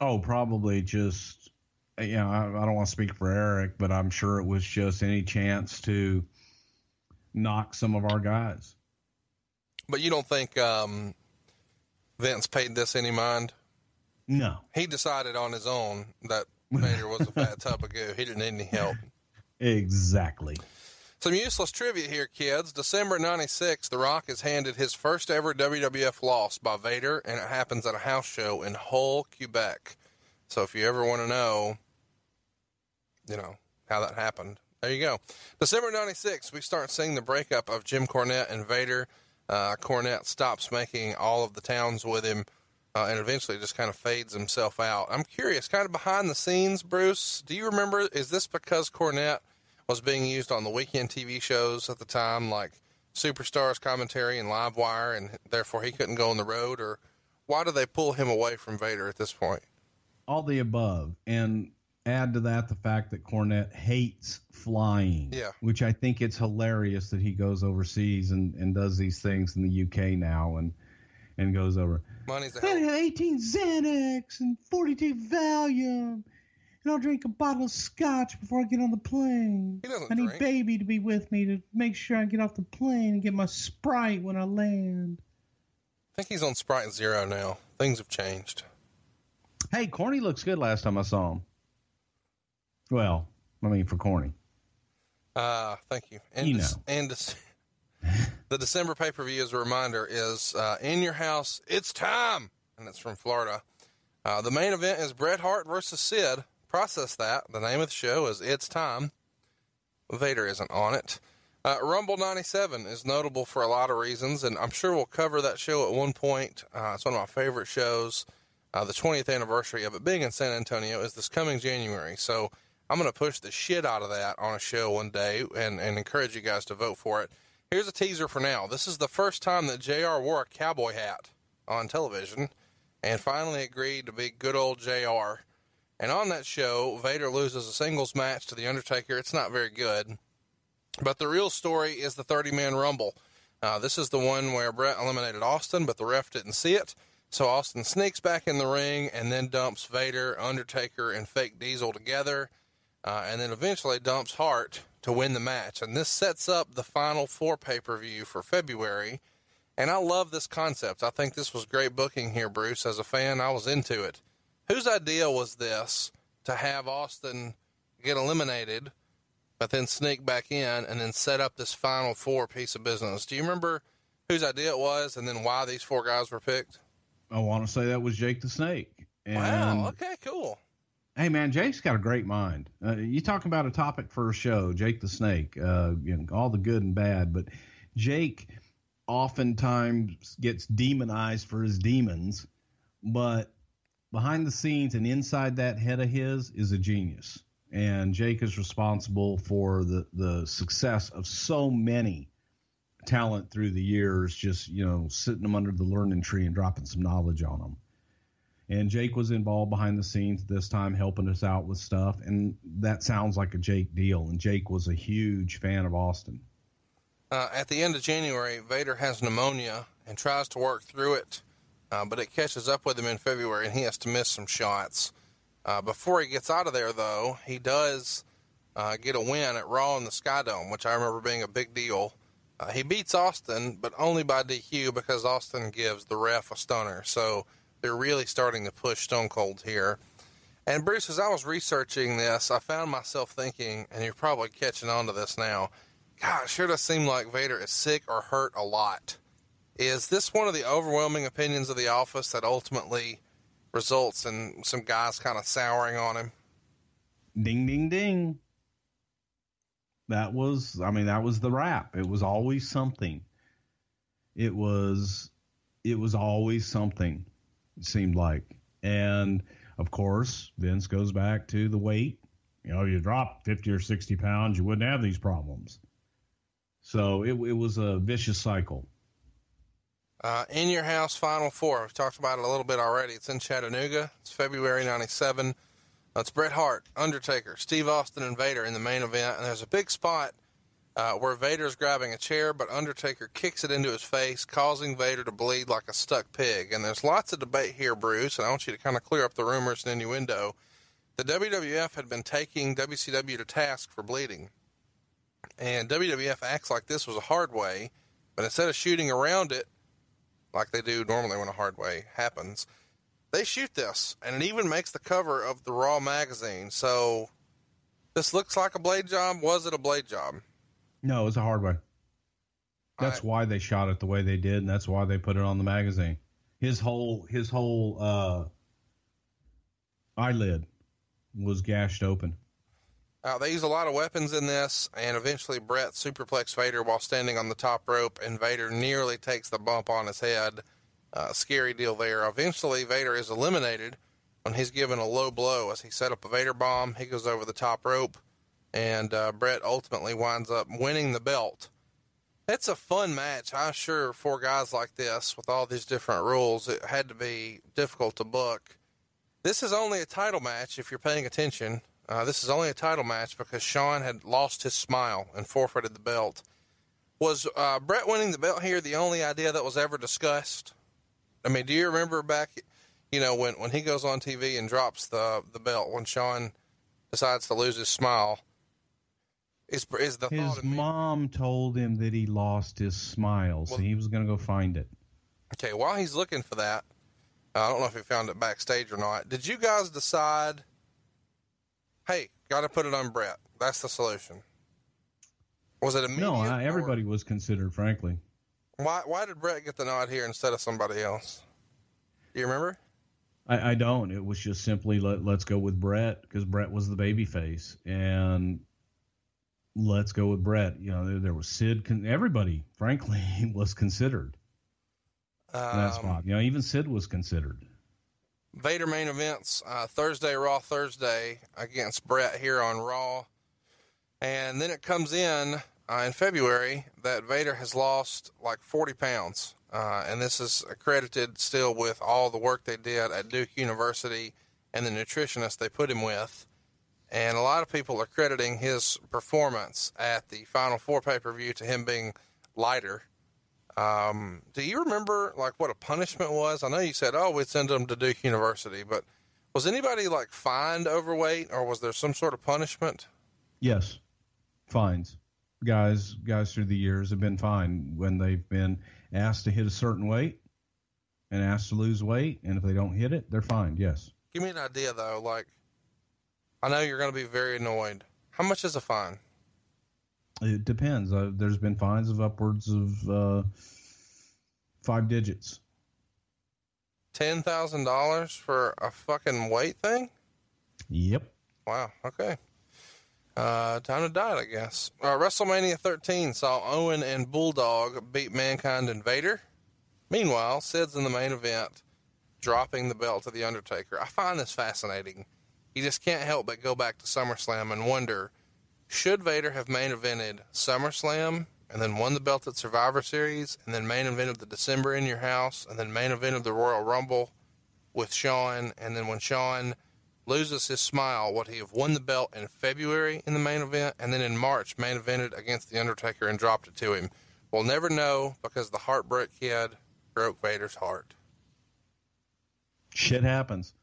Speaker 3: Oh, probably just, you know, I, I don't want to speak for Eric, but I'm sure it was just any chance to knock some of our guys.
Speaker 1: But you don't think um, Vince paid this any mind?
Speaker 3: No.
Speaker 1: He decided on his own that Vader was a fat tub of goo. He didn't need any help.
Speaker 3: Exactly.
Speaker 1: Some useless trivia here, kids. December 96, The Rock is handed his first ever WWF loss by Vader, and it happens at a house show in Hull, Quebec. So if you ever want to know, you know, how that happened, there you go. December 96, we start seeing the breakup of Jim Cornette and Vader. Uh, Cornette stops making all of the towns with him uh, and eventually just kind of fades himself out. I'm curious, kind of behind the scenes, Bruce, do you remember, is this because Cornette was being used on the weekend TV shows at the time, like Superstars commentary and Live Wire, and therefore he couldn't go on the road? Or why do they pull him away from Vader at this point?
Speaker 3: All the above. And add to that the fact that Cornette hates flying.
Speaker 1: Yeah.
Speaker 3: Which I think it's hilarious that he goes overseas and, and does these things in the UK now and and goes over.
Speaker 1: Money's a
Speaker 3: I
Speaker 1: hell.
Speaker 3: have 18 Xanax and 42 Valium, and I'll drink a bottle of scotch before I get on the plane.
Speaker 1: He doesn't
Speaker 3: I need
Speaker 1: drink.
Speaker 3: baby to be with me to make sure I get off the plane and get my Sprite when I land.
Speaker 1: I think he's on Sprite Zero now. Things have changed.
Speaker 3: Hey, Corny looks good last time I saw him. Well, I mean, for Corny.
Speaker 1: Uh, thank you. And,
Speaker 3: You
Speaker 1: Dec-
Speaker 3: know.
Speaker 1: and Dec- the December pay per view, as a reminder, is uh, in your house. It's time, and it's from Florida. Uh, the main event is Bret Hart versus Sid. Process that. The name of the show is It's Time. Vader isn't on it. Uh, Rumble 97 is notable for a lot of reasons, and I'm sure we'll cover that show at one point. Uh, it's one of my favorite shows. Uh, the 20th anniversary of it being in San Antonio is this coming January. So I'm going to push the shit out of that on a show one day and, and encourage you guys to vote for it. Here's a teaser for now. This is the first time that JR wore a cowboy hat on television and finally agreed to be good old JR. And on that show, Vader loses a singles match to The Undertaker. It's not very good. But the real story is the 30 man Rumble. Uh, this is the one where Bret eliminated Austin, but the ref didn't see it. So Austin sneaks back in the ring and then dumps Vader, Undertaker, and Fake Diesel together, uh, and then eventually dumps Hart to win the match. And this sets up the final four pay per view for February. And I love this concept. I think this was great booking here, Bruce. As a fan, I was into it. Whose idea was this to have Austin get eliminated, but then sneak back in and then set up this final four piece of business? Do you remember whose idea it was and then why these four guys were picked?
Speaker 3: I want to say that was Jake the Snake. And,
Speaker 1: Wow. Okay, cool.
Speaker 3: Hey man, Jake's got a great mind. Uh, you talk about a topic for a show, Jake the Snake. Uh, you know, all the good and bad, but Jake oftentimes gets demonized for his demons, but behind the scenes and inside that head of his is a genius. And Jake is responsible for the the success of so many talent through the years. Just you know, sitting them under the learning tree and dropping some knowledge on them and Jake was involved behind the scenes this time, helping us out with stuff. And that sounds like a Jake deal. And Jake was a huge fan of Austin.
Speaker 1: Uh, at the end of January, Vader has pneumonia and tries to work through it, uh, but it catches up with him in February and he has to miss some shots. Uh, before he gets out of there, though, he does uh, get a win at Raw in the Sky Dome, which I remember being a big deal. Uh, he beats Austin, but only by DQ because Austin gives the ref a stunner. So they're really starting to push Stone Cold here. And Bruce, as I was researching this, I found myself thinking, and you're probably catching on to this now. God, it sure does seem like Vader is sick or hurt a lot. Is this one of the overwhelming opinions of the office that ultimately results in some guys kind of souring on him?
Speaker 3: Ding, ding, ding. That was, I mean, that was the rap. It was always something. It was, it was always something, it seemed like. And of course, Vince goes back to the weight. You know, you drop 50 or 60 pounds, you wouldn't have these problems. So it, it was a vicious cycle.
Speaker 1: Uh, in Your House Final Four. We've talked about it a little bit already. It's in Chattanooga. It's February 97. It's Bret Hart, Undertaker, Steve Austin, and Vader in the main event. And there's a big spot uh, where Vader's grabbing a chair, but Undertaker kicks it into his face, causing Vader to bleed like a stuck pig. And there's lots of debate here, Bruce, and I want you to kind of clear up the rumors and innuendo. The WWF had been taking WCW to task for bleeding. And WWF acts like this was a hard way, but instead of shooting around it, like they do normally when a hard way happens, they shoot this, and it even makes the cover of the Raw magazine. So this looks like a blade job. Was it a blade job?
Speaker 3: No, it was a hard way. That's
Speaker 1: I-
Speaker 3: why they shot it the way they did, and that's why they put it on the magazine. His whole his whole uh, eyelid was gashed open.
Speaker 1: Uh, they use a lot of weapons in this, and eventually Bret superplex Vader while standing on the top rope, and Vader nearly takes the bump on his head. Uh, scary deal there. Eventually, Vader is eliminated when he's given a low blow as he set up a Vader bomb. He goes over the top rope, and uh, Bret ultimately winds up winning the belt. It's a fun match. I'm sure for guys like this, with all these different rules, it had to be difficult to book. This is only a title match if you're paying attention. Uh, this is only a title match because Shawn had lost his smile and forfeited the belt. Was uh, Bret winning the belt here the only idea that was ever discussed? I mean, do you remember back, you know, when, when he goes on TV and drops the the belt when Shawn decides to lose his smile? Is is the
Speaker 3: His
Speaker 1: me-
Speaker 3: mom told him that he lost his smile, so
Speaker 1: Well-
Speaker 3: he was going to go find it.
Speaker 1: Okay, while he's looking for that, I don't know if he found it backstage or not. Did you guys decide? Hey, got to put it on Bret. That's the solution. Was it immediate?
Speaker 3: No, I,
Speaker 1: or-
Speaker 3: everybody was considered, frankly.
Speaker 1: Why why did Bret get the nod here instead of somebody else? Do you remember?
Speaker 3: I, I don't. It was just simply let let's go with Bret because Bret was the baby face, and let's go with Bret. You know, there, there was Sid. Con- everybody, frankly, was considered.
Speaker 1: Um,
Speaker 3: spot. You know, even Sid was considered.
Speaker 1: Vader main events uh, Thursday, Raw Thursday against Bret here on Raw. And then it comes in uh, in February that Vader has lost like 40 pounds. Uh, and this is accredited still with all the work they did at Duke University and the nutritionist they put him with. And a lot of people are crediting his performance at the Final Four pay per view to him being lighter. Um, do you remember like what a punishment was? I know you said, "Oh, we'd send him to Duke University," but was anybody like fined overweight, or was there some sort of punishment?
Speaker 3: Yes, fines. Guys, guys through the years have been fined when they've been asked to hit a certain weight and asked to lose weight, and if they don't hit it, they're fined. Yes.
Speaker 1: Give me an idea though. Like, I know you're going to be very annoyed. How much is a fine?
Speaker 3: It depends. Uh, there's been fines of upwards of uh, five digits.
Speaker 1: Ten thousand dollars for a fucking weight thing?
Speaker 3: Yep.
Speaker 1: Wow. Okay. Uh, time to die, I guess. Uh, WrestleMania 13 saw Owen and Bulldog beat Mankind and Vader. Meanwhile, Sid's in the main event, dropping the belt to The Undertaker. I find this fascinating. You just can't help but go back to SummerSlam and wonder should Vader have main evented SummerSlam and then won the belt at Survivor Series and then main evented the December in your house and then main evented the Royal Rumble with Shawn and then when Shawn loses his smile, would he have won the belt in February in the main event and then in March main evented against The Undertaker and dropped it to him? We'll never know because the Heartbreak Kid broke Vader's heart.
Speaker 3: Shit happens.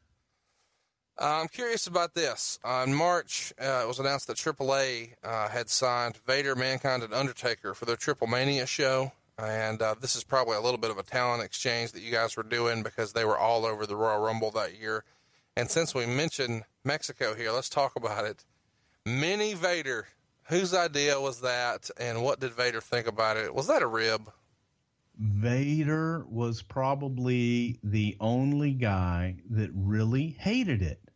Speaker 1: Uh, I'm curious about this. Uh, in March, uh, it was announced that AAA uh, had signed Vader, Mankind, and Undertaker for their Triple Mania show. And uh, this is probably a little bit of a talent exchange that you guys were doing because they were all over the Royal Rumble that year. And since we mentioned Mexico here, let's talk about it. Mini Vader. Whose idea was that, and what did Vader think about it? Was that a rib?
Speaker 3: Vader was probably the only guy that really hated it.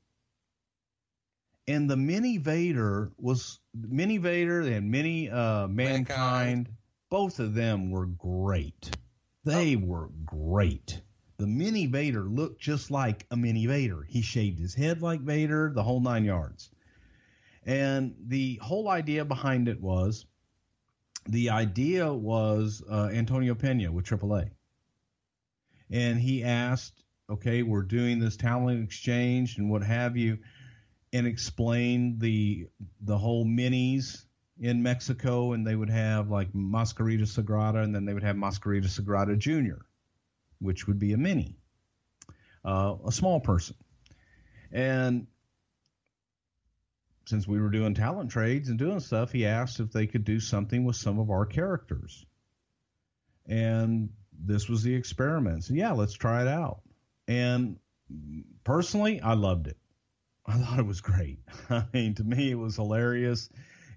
Speaker 3: And the mini Vader was mini Vader and mini uh, mankind,
Speaker 1: Mankind.
Speaker 3: Both of them were great. They were great. The mini Vader looked just like a mini Vader. He shaved his head like Vader, the whole nine yards. And the whole idea behind it was the idea was uh, Antonio Pena with AAA. And he asked, okay, we're doing this talent exchange and what have you, and explained the the whole minis in Mexico, and they would have like Mascarita Sagrada, and then they would have Mascarita Sagrada Junior, which would be a mini, uh, a small person. And since we were doing talent trades and doing stuff, he asked if they could do something with some of our characters. And this was the experiment. So, yeah, let's try it out. And personally, I loved it. I thought it was great. I mean, to me, it was hilarious.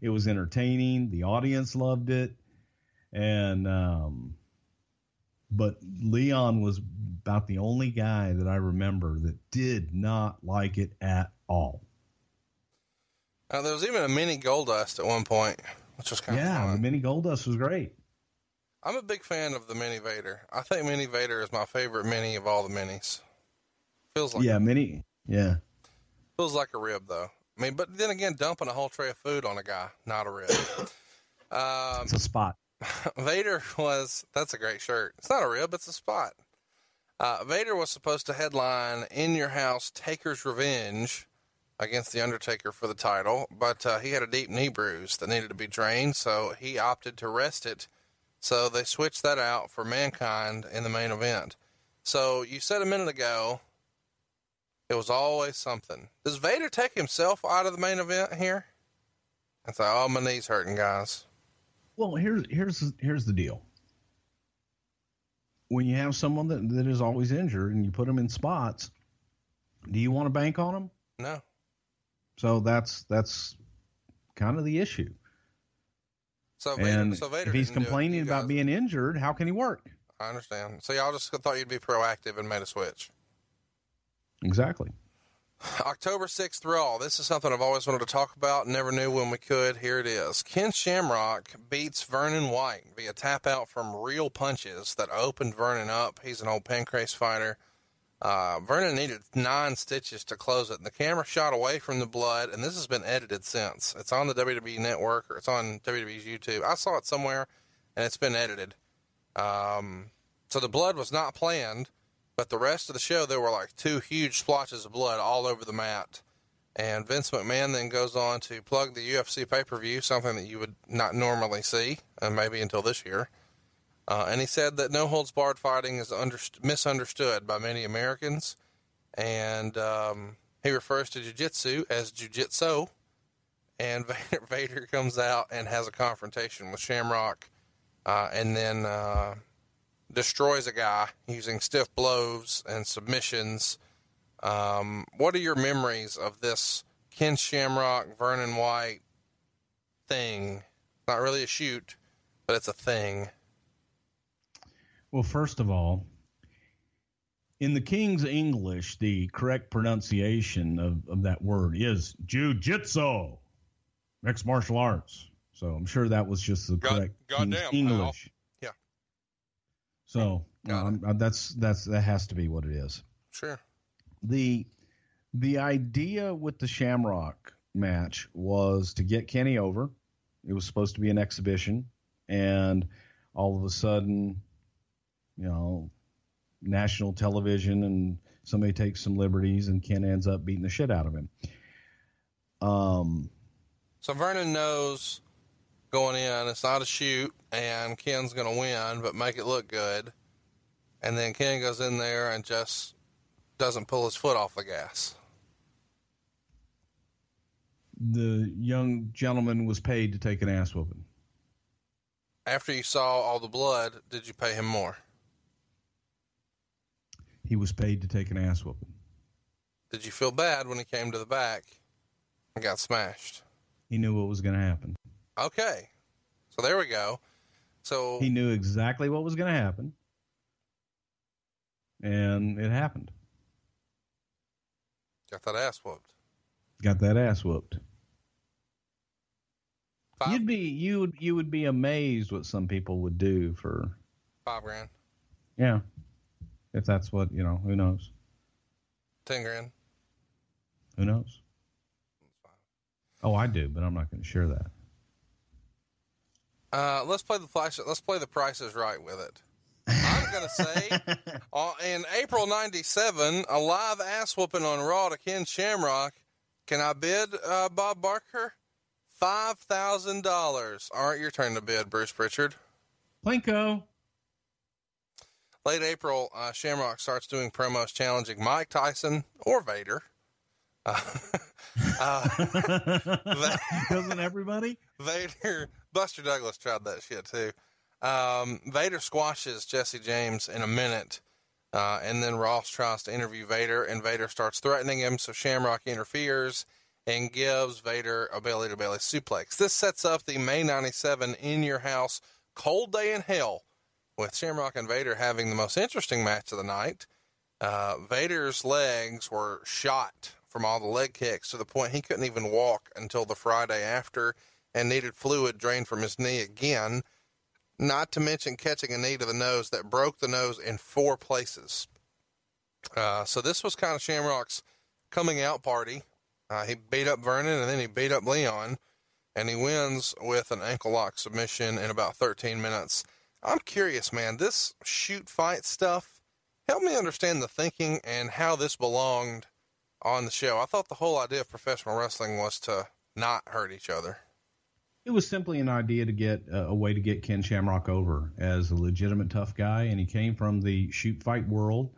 Speaker 3: It was entertaining. The audience loved it. And, um, but Leon was about the only guy that I remember that did not like it at all.
Speaker 1: Uh, there was even a mini Goldust at one point, which was kind
Speaker 3: yeah,
Speaker 1: of yeah.
Speaker 3: the mini Goldust was great.
Speaker 1: I'm a big fan of the Mini Vader. I think Mini Vader is my favorite mini of all the minis. Feels like
Speaker 3: yeah, mini. Yeah,
Speaker 1: feels like a rib though. I mean, but then again, dumping a whole tray of food on a guy, not a rib. um,
Speaker 3: it's a spot.
Speaker 1: Vader was that's a great shirt. It's not a rib, it's a spot. Uh, Vader was supposed to headline in your house Taker's Revenge against the Undertaker for the title, but uh, he had a deep knee bruise that needed to be drained, so he opted to rest it. So they switched that out for Mankind in the main event. So you said a minute ago it was always something. Does Vader take himself out of the main event here? And say, "Oh, my knees hurting, guys."
Speaker 3: Well, here's here's here's the deal. When you have someone that, that is always injured and you put them in spots, do you want to bank on them?
Speaker 1: No.
Speaker 3: So that's that's kind of the issue.
Speaker 1: So Vader,
Speaker 3: and
Speaker 1: so Vader
Speaker 3: if he's
Speaker 1: it,
Speaker 3: complaining about being injured, how can he work?
Speaker 1: I understand. So y'all just thought you'd be proactive and made a switch.
Speaker 3: Exactly.
Speaker 1: October 6th Raw. This is something I've always wanted to talk about. Never knew when we could. Here it is. Ken Shamrock beats Vernon White via tap out from real punches that opened Vernon up. He's an old pancrase fighter. Uh, Vernon needed nine stitches to close it. And the camera shot away from the blood, and this has been edited since. It's on the WWE Network or it's on WWE's YouTube. I saw it somewhere, and it's been edited. Um, so the blood was not planned. But the rest of the show, there were like two huge splotches of blood all over the mat. And Vince McMahon then goes on to plug the UFC pay per view, something that you would not normally see, and maybe until this year. Uh, and he said that no holds barred fighting is underst- misunderstood by many Americans. And um, he refers to jiu jitsu as jiu jitsu. And Vader, Vader comes out and has a confrontation with Shamrock. Uh, and then uh, destroys a guy using stiff blows and submissions. Um, what are your memories of this Ken Shamrock, Vernon White thing? Not really a shoot, but it's a thing.
Speaker 3: Well, first of all, in the King's English, the correct pronunciation of, of that word is jujitsu, mixed martial arts. So I'm sure that was just the
Speaker 1: God-
Speaker 3: correct
Speaker 1: goddamn,
Speaker 3: King's
Speaker 1: pal.
Speaker 3: English.
Speaker 1: Yeah.
Speaker 3: So um, uh, that's that's that has to be what it is.
Speaker 1: Sure.
Speaker 3: the The idea with the Shamrock match was to get Kenny over. It was supposed to be an exhibition, and all of a sudden, you know, national television and somebody takes some liberties, and Ken ends up beating the shit out of him. Um,
Speaker 1: So Vernon knows going in, it's not a shoot, and Ken's going to win, but make it look good. And then Ken goes in there and just doesn't pull his foot off the gas.
Speaker 3: the young gentleman was paid to take an ass whooping.
Speaker 1: After you saw all the blood, did you pay him more?
Speaker 3: He was paid to take an ass whooping.
Speaker 1: Did you feel bad when he came to the back and got smashed?
Speaker 3: He knew what was going to happen.
Speaker 1: Okay. So there we go. So
Speaker 3: He knew exactly what was going to happen, and it happened.
Speaker 1: got that ass whooped.
Speaker 3: Got that ass whooped.
Speaker 1: Five,
Speaker 3: You'd be you would you would be amazed what some people would do for
Speaker 1: five grand,
Speaker 3: yeah, if that's what you know. Who knows?
Speaker 1: ten grand.
Speaker 3: Who knows? Oh, I do, but I'm not going to share that.
Speaker 1: Uh, let's play the price. Let's play the prices right with it. I'm gonna say, uh, in April '97, a live ass whooping on Raw to Ken Shamrock. Can I bid uh, Bob Barker $5,000. All right, your turn to bid, Bruce Prichard.
Speaker 3: Plinko.
Speaker 1: Late April, uh, Shamrock starts doing promos challenging Mike Tyson or Vader. Uh, uh,
Speaker 3: Doesn't everybody?
Speaker 1: Vader, Buster Douglas tried that shit too. Um, Vader squashes Jesse James in a minute, uh, and then Ross tries to interview Vader, and Vader starts threatening him. So Shamrock interferes and gives Vader a belly to belly suplex. This sets up the May 97 In Your House Cold Day in Hell, with Shamrock and Vader having the most interesting match of the night. Uh, Vader's legs were shot from all the leg kicks to the point he couldn't even walk until the Friday after and needed fluid drained from his knee again. Not to mention catching a knee to the nose that broke the nose in four places. Uh, so this was kind of Shamrock's coming out party. Uh, he beat up Vernon and then he beat up Leon, and he wins with an ankle lock submission in about 13 minutes. I'm curious, man. This shoot fight stuff, help me understand the thinking and how this belonged on the show. I thought the whole idea of professional wrestling was to not hurt each other.
Speaker 3: It was simply an idea to get uh, a way to get Ken Shamrock over as a legitimate tough guy, and he came from the shoot fight world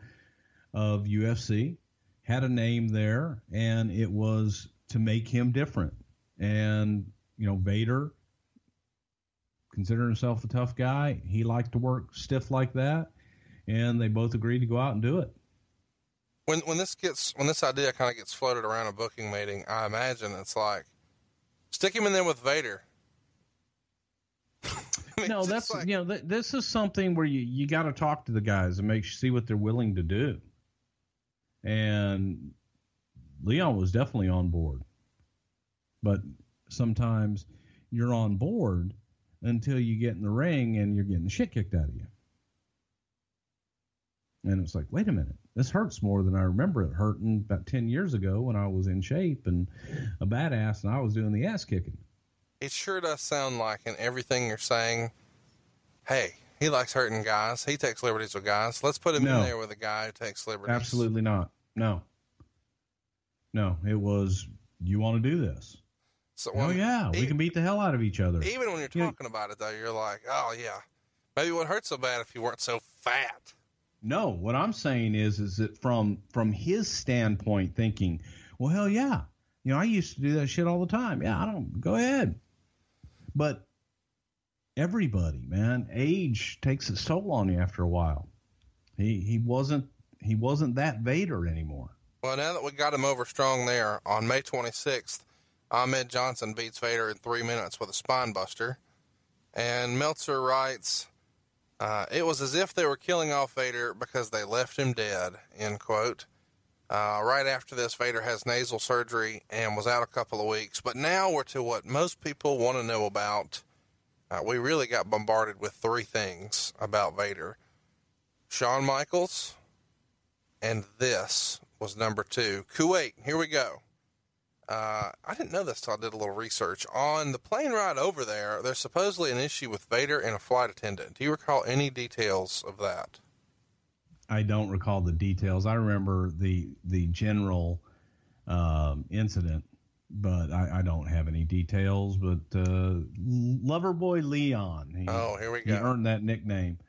Speaker 3: of UFC, had a name there, and it was to make him different. And you know, Vader, considering himself a tough guy, he liked to work stiff like that, and they both agreed to go out and do it.
Speaker 1: When when this gets when this idea kind of gets floated around a booking meeting, I imagine it's like stick him in there with Vader.
Speaker 3: I mean, no, that's like, you know th- this is something where you you got to talk to the guys and make see what they're willing to do. And Leon was definitely on board, but sometimes you're on board until you get in the ring and you're getting the shit kicked out of you. And it's like, wait a minute, this hurts more than I remember it hurting about 10 years ago when I was in shape and a badass and I was doing the ass kicking.
Speaker 1: It sure does sound like in everything you're saying, hey, he likes hurting guys. He takes liberties with guys. Let's put him no. in there with a guy who takes liberties.
Speaker 3: Absolutely not. No. No, it was, you want to do this. So oh, yeah, even, we can beat the hell out of each other.
Speaker 1: Even when you're talking you, about it, though, you're like, oh, yeah. Maybe it would hurt so bad if you weren't so fat.
Speaker 3: No, what I'm saying is, is that from from his standpoint, thinking, well, hell yeah, you know, I used to do that shit all the time. Yeah, I don't go ahead, but everybody, man, age takes its toll on you after a while. He he wasn't he wasn't that Vader anymore.
Speaker 1: Well, now that we got him over strong there on May 26th, Ahmed Johnson beats Vader in three minutes with a spine buster, and Meltzer writes. Uh, it was as if they were killing off Vader because they left him dead, end quote. Uh, right after this, Vader has nasal surgery and was out a couple of weeks. But now we're to what most people want to know about. Uh, we really got bombarded with three things about Vader Shawn Michaels, and this was number two. Kuwait, here we go. Uh, I didn't know this till I did a little research. On the plane ride over there, there's supposedly an issue with Vader and a flight attendant. Do you recall any details of that?
Speaker 3: I don't recall the details. I remember the the general um, incident, but I, I, don't have any details. But uh, Loverboy Leon.
Speaker 1: He, oh, here we go.
Speaker 3: He earned that nickname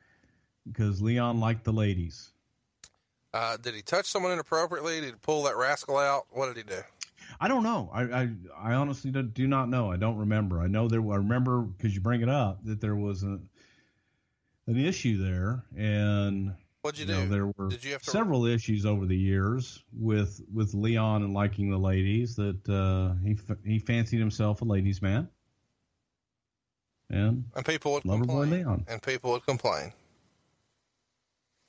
Speaker 3: because Leon liked the ladies.
Speaker 1: Uh, did he touch someone inappropriately? Did he pull that rascal out? What did he do?
Speaker 3: I don't know. I I, I honestly do, do, not know. I don't remember. I know there. I remember because you bring it up that there was a, an issue there, and
Speaker 1: what'd you,
Speaker 3: you
Speaker 1: do?
Speaker 3: Know, there were Did you have to... several issues over the years with with Leon and liking the ladies. That uh, he he fancied himself a ladies' man, and
Speaker 1: and people would complain. Leon. And people would complain.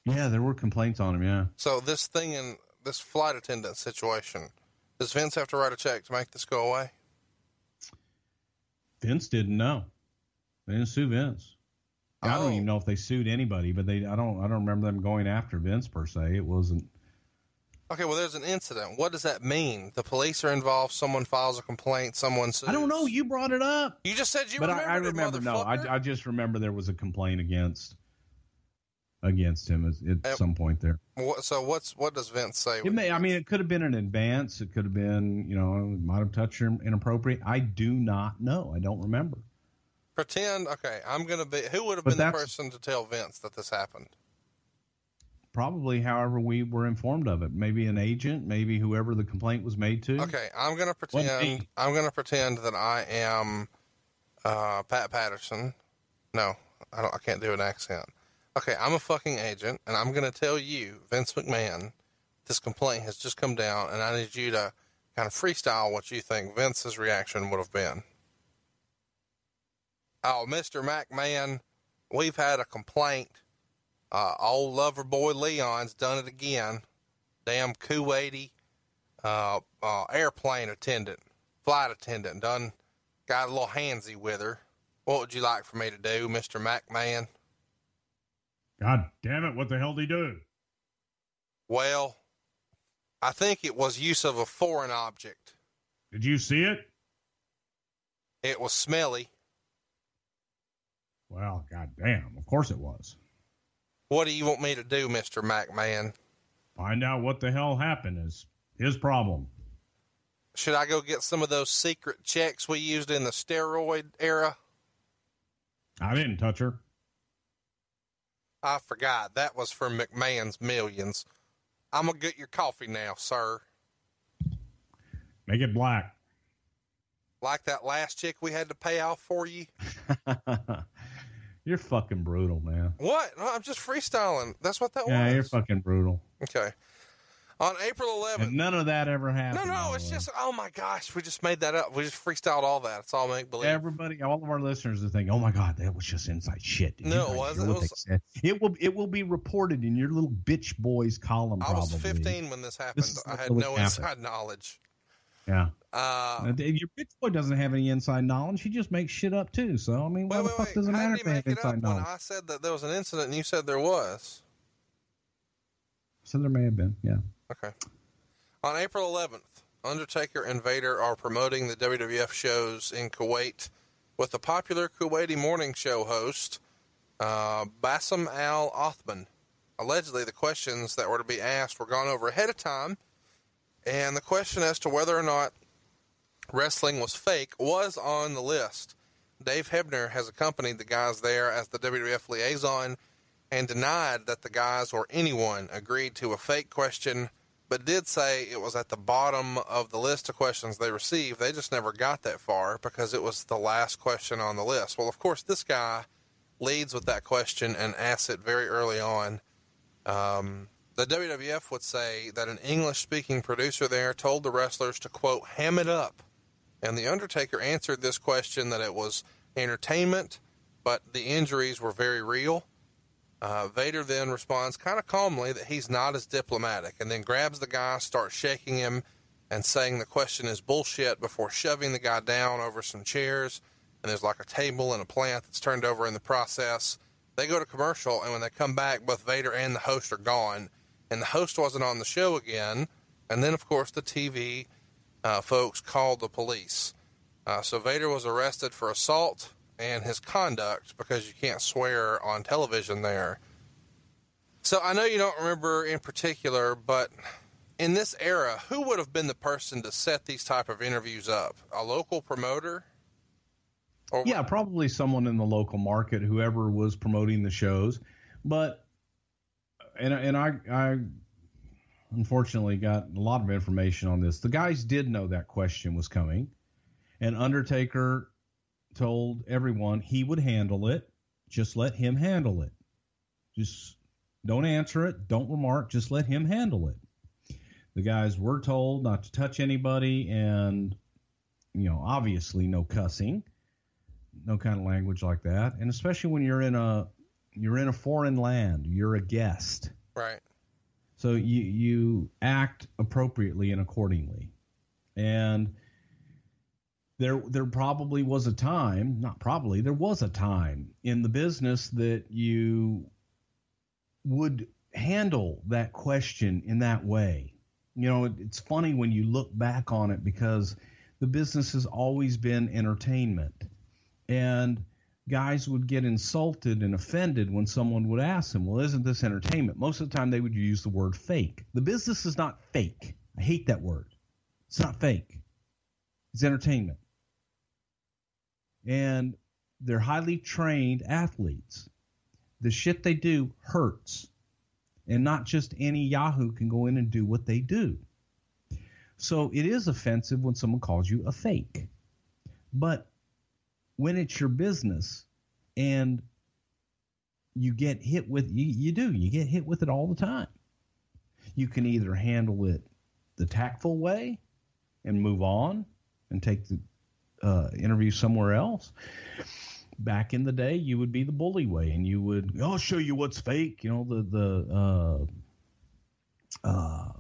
Speaker 3: Yeah, there were complaints on him. Yeah.
Speaker 1: So this thing in this flight attendant situation does Vince have to write a check to make this go away?
Speaker 3: Vince didn't know. They didn't sue Vince. Oh. I don't even oh. know if they sued anybody, but they I don't I don't remember them going after Vince per se. It wasn't
Speaker 1: Okay, well, there's an incident. What does that mean? The police are involved. Someone files a complaint. Someone sues.
Speaker 3: I don't know. You brought it up.
Speaker 1: You just said you
Speaker 3: but.
Speaker 1: I,
Speaker 3: I remember. No, I, I just remember there was a complaint against against him at, at some point there.
Speaker 1: What, so what's what does Vince say?
Speaker 3: It may. I mean, it could have been an advance. It could have been, you know, might have touched him inappropriate. I do not know. I don't remember.
Speaker 1: Pretend. Okay, I'm gonna be. Who would have been the person to tell Vince that this happened?
Speaker 3: Probably, however, we were informed of it. Maybe an agent. Maybe whoever the complaint was made to.
Speaker 1: Okay, I'm gonna pretend. I'm gonna pretend that I am uh, Pat Patterson. No, I don't. I can't do an accent. Okay, I'm a fucking agent, and I'm going to tell you, Vince McMahon, this complaint has just come down, and I need you to kind of freestyle what you think Vince's reaction would have been. Oh, Mr. McMahon, we've had a complaint. Uh, old lover boy Leon's done it again. Damn Kuwaiti uh, uh, airplane attendant, flight attendant, done got a little handsy with her. What would you like for me to do, Mr. McMahon?
Speaker 3: God damn it, what the hell did he do?
Speaker 1: Well, I think it was use of a foreign object.
Speaker 3: Did you see it?
Speaker 1: It was smelly.
Speaker 3: Well, god damn, of course it was.
Speaker 1: What do you want me to do, Mr. McMahon?
Speaker 3: Find out what the hell happened is his problem.
Speaker 1: Should I go get some of those secret checks we used in the steroid era?
Speaker 3: I didn't touch her.
Speaker 1: I forgot. That was for McMahon's Millions. I'm going to get your coffee now, sir.
Speaker 3: Make it black.
Speaker 1: Like that last chick we had to pay off for you?
Speaker 3: you're fucking brutal, man.
Speaker 1: What? No, I'm just freestyling. That's what that
Speaker 3: yeah,
Speaker 1: was.
Speaker 3: Yeah, you're fucking brutal.
Speaker 1: Okay on April 11th.
Speaker 3: And none of that ever happened.
Speaker 1: No, no, it's just oh my gosh, we just made that up. We just freestyled all that. It's all make believe.
Speaker 3: Everybody, all of our listeners are thinking, "Oh my god, that was just inside shit."
Speaker 1: Did no, it wasn't. It, was,
Speaker 3: it will it will be reported in your little bitch boys column.
Speaker 1: I
Speaker 3: was
Speaker 1: 15 when this happened. This I had no happened. inside knowledge.
Speaker 3: Yeah. Uh, your bitch boy doesn't have any inside knowledge. He just makes shit up too. So I mean, why wait, the fuck wait. does it How matter if he have inside knowledge?
Speaker 1: When I said that there was an incident, and you said there was.
Speaker 3: So there may have been. Yeah.
Speaker 1: Okay. On April 11th, Undertaker and Vader are promoting the WWF shows in Kuwait with the popular Kuwaiti morning show host, uh, Bassem Al Othman. Allegedly, the questions that were to be asked were gone over ahead of time, and the question as to whether or not wrestling was fake was on the list. Dave Hebner has accompanied the guys there as the WWF liaison and denied that the guys or anyone agreed to a fake question but did say it was at the bottom of the list of questions they received. They just never got that far because it was the last question on the list. Well, of course, this guy leads with that question and asks it very early on. Um, the WWF would say that an English speaking producer there told the wrestlers to, quote, ham it up. And The Undertaker answered this question that it was entertainment, but the injuries were very real. Uh, Vader then responds kind of calmly that he's not as diplomatic and then grabs the guy, starts shaking him, and saying the question is bullshit before shoving the guy down over some chairs. And there's like a table and a plant that's turned over in the process. They go to commercial, and when they come back, both Vader and the host are gone. And the host wasn't on the show again. And then, of course, the TV uh, folks called the police. Uh, so Vader was arrested for assault and his conduct because you can't swear on television there. So I know you don't remember in particular, but in this era, who would have been the person to set these type of interviews up? A local promoter?
Speaker 3: Or yeah, probably someone in the local market, whoever was promoting the shows. But and and I I unfortunately got a lot of information on this. The guys did know that question was coming, and Undertaker told everyone he would handle it. Just let him handle it. Just don't answer it. Don't remark. Just let him handle it. The guys were told not to touch anybody and, you know, obviously no cussing, no kind of language like that. And especially when you're in a, you're in a foreign land, you're a guest.
Speaker 1: Right.
Speaker 3: So you, you act appropriately and accordingly. And, there there probably was a time, not probably, there was a time in the business that you would handle that question in that way. You know, it, it's funny when you look back on it because the business has always been entertainment. And guys would get insulted and offended when someone would ask them, Well, isn't this entertainment? Most of the time they would use the word fake. The business is not fake. I hate that word. It's not fake, it's entertainment. And they're highly trained athletes. The shit they do hurts. And not just any Yahoo can go in and do what they do. So it is offensive when someone calls you a fake. But when it's your business and you get hit with you, you do you get hit with it all the time you can either handle it the tactful way and move on and take the uh, interview somewhere else back in the day you would be the bully way and you would i'll show you what's fake you know the the uh uh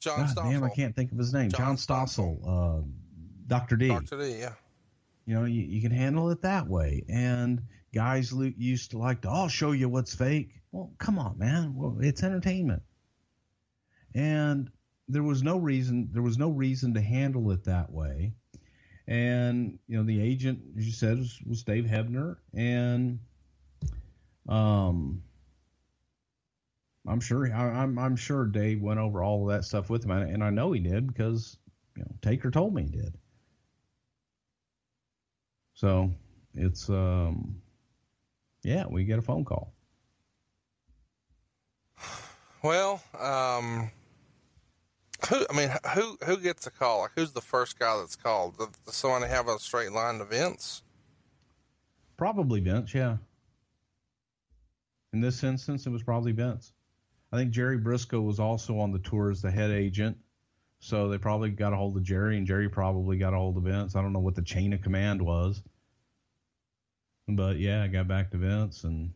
Speaker 1: John
Speaker 3: God,
Speaker 1: Stossel.
Speaker 3: damn, I can't think of his name.
Speaker 1: John
Speaker 3: John, Stossel, uh, Dr. D.
Speaker 1: Dr. D, yeah.
Speaker 3: You know, you, you can handle it that way. And guys used to like to, I'll show you what's fake. Well, come on, man. Well, it's entertainment. And there was no reason, there was no reason to handle it that way. And, you know, the agent, as you said, was, was Dave Hebner. And, um, I'm sure, I, I'm, I'm sure Dave went over all of that stuff with him. And I know he did because, you know, Taker told me he did. So it's um yeah, we get a phone call.
Speaker 1: Well, um, who? I mean, who who gets a call? Like, who's the first guy that's called? Does does someone have a straight line to Vince?
Speaker 3: Probably Vince, yeah. In this instance, it was probably Vince. I think Jerry Brisco was also on the tour as the head agent. So they probably got a hold of Jerry, and Jerry probably got a hold of Vince. I don't know what the chain of command was. But yeah, I got back to Vince, and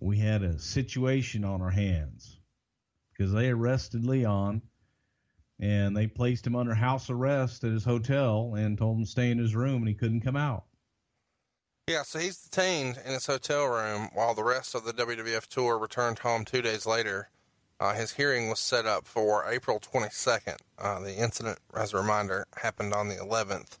Speaker 3: we had a situation on our hands because they arrested Leon and they placed him under house arrest at his hotel and told him to stay in his room and he couldn't come out.
Speaker 1: Yeah, so he's detained in his hotel room while the rest of the WWF tour returned home two days later. Uh, his hearing was set up for April 22nd. Uh, the incident, as a reminder, happened on the 11th.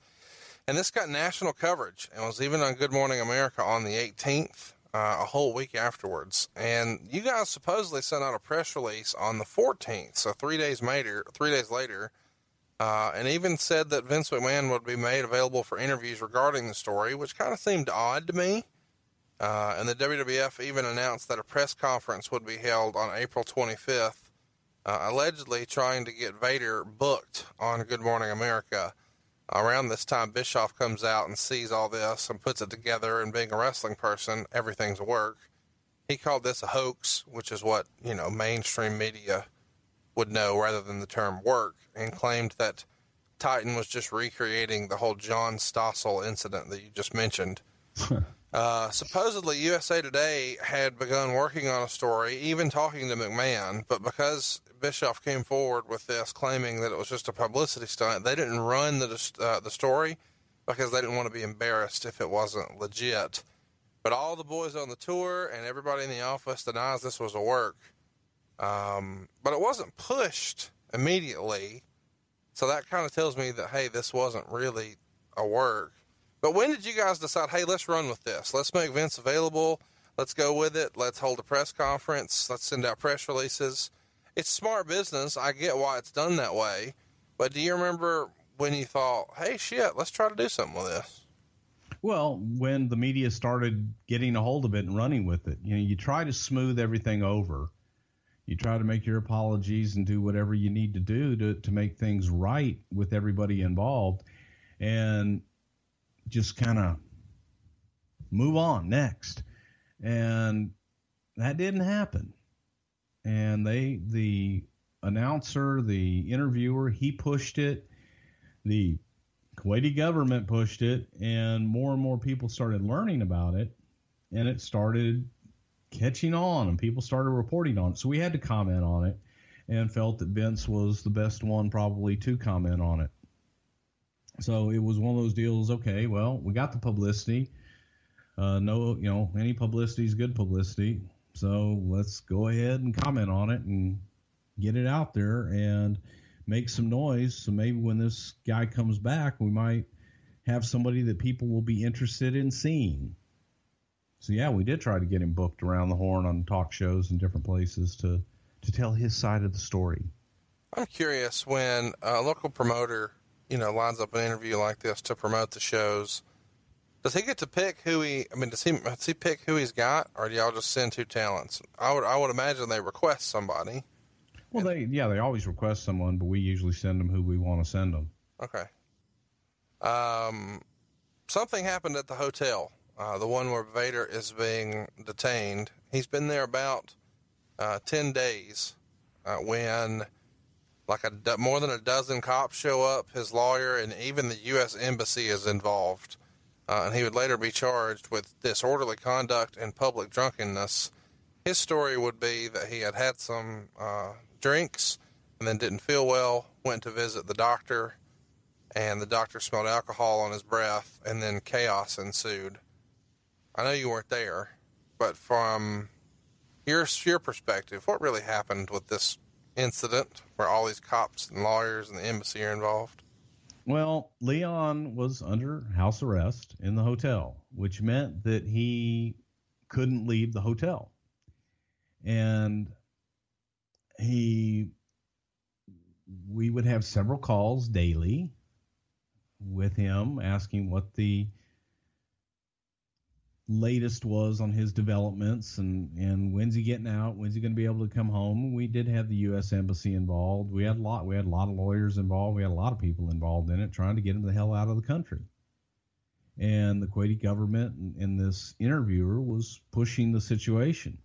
Speaker 1: And this got national coverage and was even on Good Morning America on the 18th, uh, a whole week afterwards. And you guys supposedly sent out a press release on the 14th, so three days later, three days later, uh, and even said that Vince McMahon would be made available for interviews regarding the story, which kind of seemed odd to me. Uh, and the WWF even announced that a press conference would be held on April 25th, uh, allegedly trying to get Vader booked on Good Morning America. Around this time, Bischoff comes out and sees all this and puts it together. And being a wrestling person, everything's work. He called this a hoax, which is what you know mainstream media would know rather than the term work, and claimed that Titan was just recreating the whole John Stossel incident that you just mentioned. Uh, supposedly, USA Today had begun working on a story, even talking to McMahon, but because Bischoff came forward with this, claiming that it was just a publicity stunt, they didn't run the uh, the story because they didn't want to be embarrassed if it wasn't legit. But all the boys on the tour and everybody in the office denies this was a work. Um, but it wasn't pushed immediately, so that kind of tells me that hey, this wasn't really a work. But when did you guys decide, hey, let's run with this? Let's make Vince available. Let's go with it. Let's hold a press conference. Let's send out press releases. It's smart business. I get why it's done that way. But do you remember when you thought, hey, shit, let's try to do something with this?
Speaker 3: Well, when the media started getting a hold of it and running with it, you know, you try to smooth everything over. You try to make your apologies and do whatever you need to do to, to make things right with everybody involved. And just kind of move on next. And that didn't happen. And they, the announcer, the interviewer, he pushed it. The Kuwaiti government pushed it, and more and more people started learning about it, and it started catching on, and people started reporting on it. So we had to comment on it, and felt that Vince was the best one probably to comment on it. So it was one of those deals. Okay, well, we got the publicity. Uh, no, you know, any publicity is good publicity. So let's go ahead and comment on it and get it out there and make some noise. So maybe when this guy comes back, we might have somebody that people will be interested in seeing. so yeah, we did try to get him booked around the horn on talk shows and different places to to tell his side of the story.
Speaker 1: I'm curious when a local promoter, you know, lines up an interview like this to promote the shows. Does he get to pick who he? I mean, does he does he pick who he's got, or do y'all just send two talents? I would I would imagine they request somebody.
Speaker 3: Well, they yeah they always request someone, but we usually send them who we want to send them.
Speaker 1: Okay. Um, something happened at the hotel, uh, the one where Vader is being detained. He's been there about uh, ten days uh, when, like a more than a dozen cops show up. His lawyer and even the U.S. embassy is involved, uh, and he would later be charged with disorderly conduct and public drunkenness. His story would be that he had had some uh, drinks and then didn't feel well. Went to visit the doctor and the doctor smelled alcohol on his breath, and then chaos ensued. I know you weren't there, but from your your perspective, what really happened with this incident where all these cops and lawyers and the embassy are involved?
Speaker 3: Well, Leon was under house arrest in the hotel, which meant that he couldn't leave the hotel. And he we would have several calls daily with him asking what the latest was on his developments and and when's he getting out? When's he going to be able to come home? We did have the US embassy involved. We had a lot we had a lot of lawyers involved. We had a lot of people involved in it trying to get him the hell out of the country. And the Kuwaiti government and, and this interviewer was pushing the situation.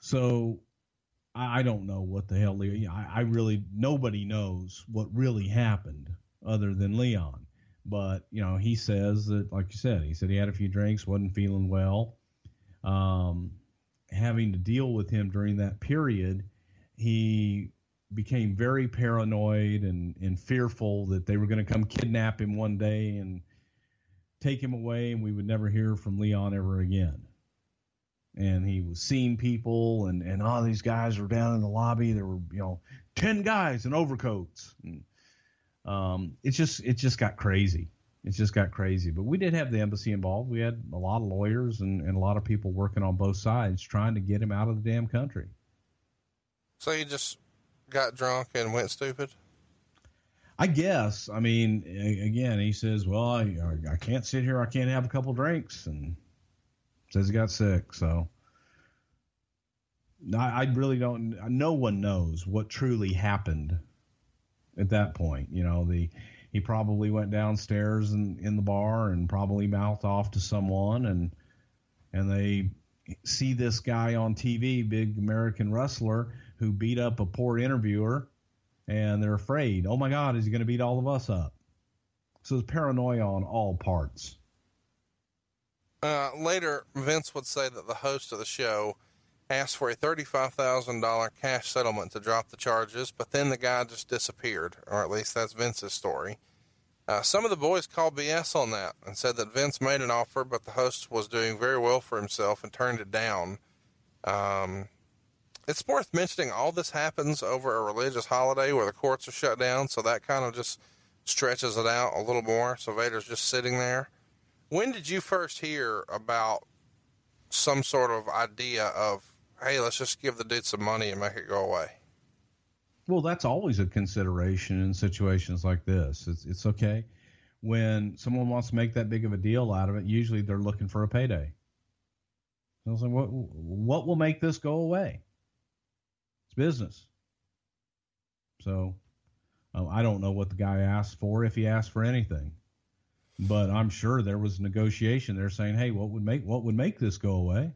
Speaker 3: So I, I don't know what the hell I, I really nobody knows what really happened other than Leon. But you know, he says that, like you said, he said he had a few drinks, wasn't feeling well. Um, having to deal with him during that period, he became very paranoid and, and fearful that they were going to come kidnap him one day and take him away, and we would never hear from Leon ever again. And he was seeing people, and and all these guys were down in the lobby. There were you know ten guys in overcoats. And, um, it's just it just got crazy. It just got crazy. But we did have the embassy involved. We had a lot of lawyers and, and a lot of people working on both sides trying to get him out of the damn country.
Speaker 1: So you just got drunk and went stupid?
Speaker 3: I guess. I mean, again, he says, "Well, I, I can't sit here. I can't have a couple drinks," and says he got sick. So I, I really don't. No one knows what truly happened at that point. You know, the he probably went downstairs in, in the bar and probably mouthed off to someone and and they see this guy on TV, big American wrestler who beat up a poor interviewer and they're afraid, oh my God, is he going to beat all of us up? So it's paranoia on all parts.
Speaker 1: Uh, later, Vince would say that the host of the show asked for a $35,000 cash settlement to drop the charges, but then the guy just disappeared, or at least that's Vince's story. Uh, some of the boys called BS on that and said that Vince made an offer, but the host was doing very well for himself and turned it down. Um, it's worth mentioning all this happens over a religious holiday where the courts are shut down, so that kind of just stretches it out a little more. So Vader's just sitting there. When did you first hear about some sort of idea of hey, let's just give the dude some money and make it go away.
Speaker 3: Well, that's always a consideration in situations like this. It's it's okay when someone wants to make that big of a deal out of it. Usually, they're looking for a payday. So I was like, what what will make this go away? It's business. So uh, I don't know what the guy asked for if he asked for anything, but I'm sure there was negotiation. They're saying, hey, what would make what would make this go away?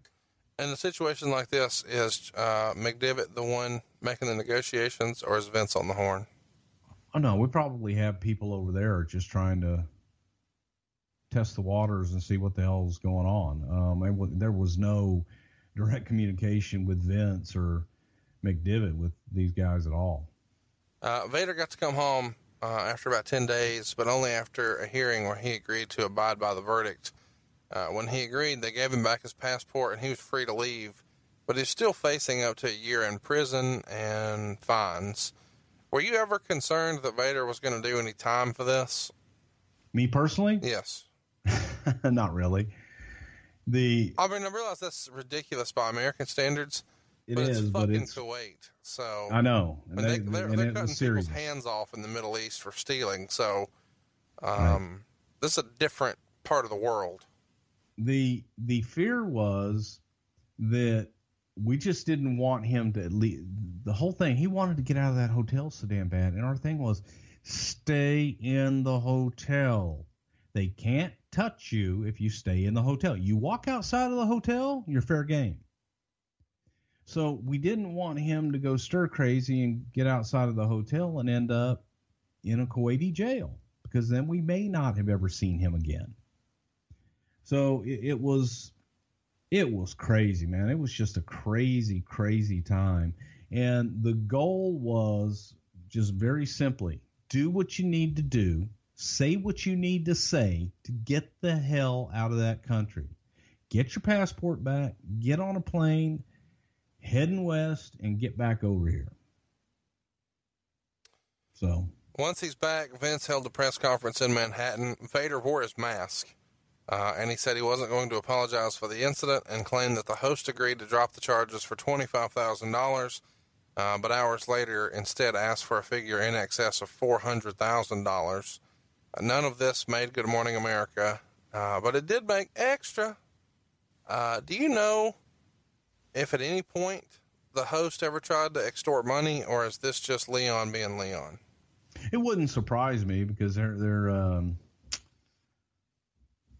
Speaker 1: In a situation like this, is uh, McDevitt the one making the negotiations, or is Vince on the horn?
Speaker 3: Oh no, we probably have people over there just trying to test the waters and see what the hell's going on. Um, there was no direct communication with Vince or McDevitt with these guys at all.
Speaker 1: Uh, Vader got to come home uh, after about 10 days, but only after a hearing where he agreed to abide by the verdict. Uh, when he agreed, they gave him back his passport and he was free to leave, but he's still facing up to a year in prison and fines. Were you ever concerned that Vader was going to do any time for this?
Speaker 3: Me personally?
Speaker 1: Yes.
Speaker 3: Not really. The
Speaker 1: I mean, I realize that's ridiculous by American standards,
Speaker 3: it
Speaker 1: but
Speaker 3: is,
Speaker 1: it's
Speaker 3: but
Speaker 1: fucking
Speaker 3: it's
Speaker 1: Kuwait. So
Speaker 3: I know. And
Speaker 1: I mean, they,
Speaker 3: they-
Speaker 1: they're,
Speaker 3: and
Speaker 1: they're cutting
Speaker 3: serious.
Speaker 1: people's hands off in the Middle East for stealing. So, um, this is a different part of the world.
Speaker 3: The the fear was that we just didn't want him to leave the whole thing he wanted to get out of that hotel so damn bad. And our thing was stay in the hotel. They can't touch you if you stay in the hotel. You walk outside of the hotel you're fair game. So we didn't want him to go stir crazy and get outside of the hotel and end up in a kuwaiti jail because then we may not have ever seen him again so it, it was it was crazy, man. It was just a crazy, crazy time. And the goal was just very simply do what you need to do, say what you need to say to get the hell out of that country. Get your passport back, get on a plane, heading west, and get back over here. So
Speaker 1: Once he's back, Vince held a press conference in Manhattan. Vader wore his mask, uh, and he said he wasn't going to apologize for the incident and claimed that the host agreed to drop the charges for $25,000, uh, but hours later instead asked for a figure in excess of $400,000. Uh, none of this made Good Morning America, uh, but it did make extra. Do you know if at any point the host ever tried to extort money, or is this just Leon being Leon?
Speaker 3: it wouldn't surprise me because there there um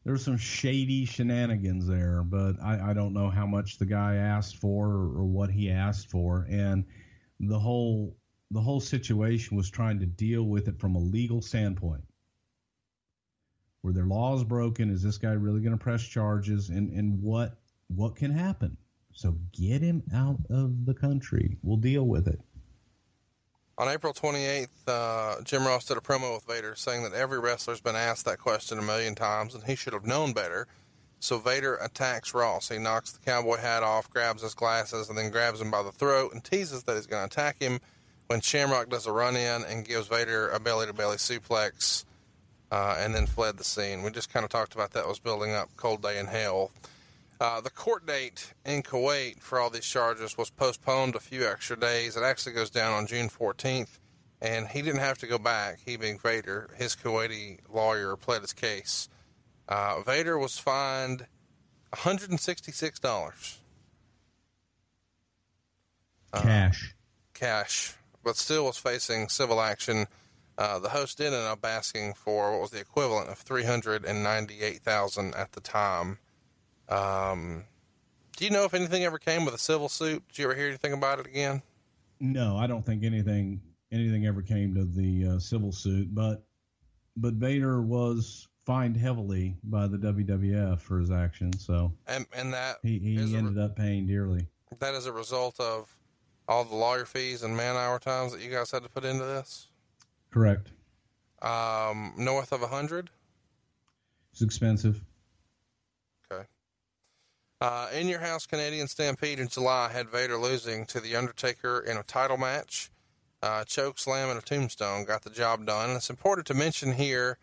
Speaker 3: there's some shady shenanigans there, but I, I don't know how much the guy asked for or, or what he asked for, and the whole the whole situation was trying to deal with it from a legal standpoint. Were their laws broken? Is this guy really going to press charges? And and what what can happen? So get him out of the country. We'll deal with it.
Speaker 1: On April 28th, uh, Jim Ross did a promo with Vader saying that every wrestler's been asked that question a million times and he should have known better. So Vader attacks Ross. He knocks the cowboy hat off, grabs his glasses, and then grabs him by the throat and teases that he's going to attack him when Shamrock does a run in and gives Vader a belly to belly suplex uh, and then fled the scene. We just kind of talked about that was building up Cold Day in Hell. Uh, the court date in Kuwait for all these charges was postponed a few extra days. It actually goes down on June 14th, and he didn't have to go back. He, being Vader, his Kuwaiti lawyer pled his case. Uh, Vader was fined $166
Speaker 3: Cash.
Speaker 1: cash, but still was facing civil action. Uh, the host did end up asking for what was the equivalent of 398000 at the time. Um, do you know if anything ever came with a civil suit? Did you ever hear anything about it again?
Speaker 3: No, I don't think anything anything ever came to the uh, civil suit, but but Vader was fined heavily by the WWF for his actions, so
Speaker 1: And and that
Speaker 3: he, he ended up paying dearly.
Speaker 1: that is a result of all the lawyer fees and man hour times that you guys had to put into this.
Speaker 3: Correct.
Speaker 1: Um, north of a hundred.
Speaker 3: It's expensive.
Speaker 1: Uh, in your house, Canadian Stampede in July had Vader losing to the Undertaker in a title match. Uh, choke slam and a tombstone got the job done. And it's important to mention here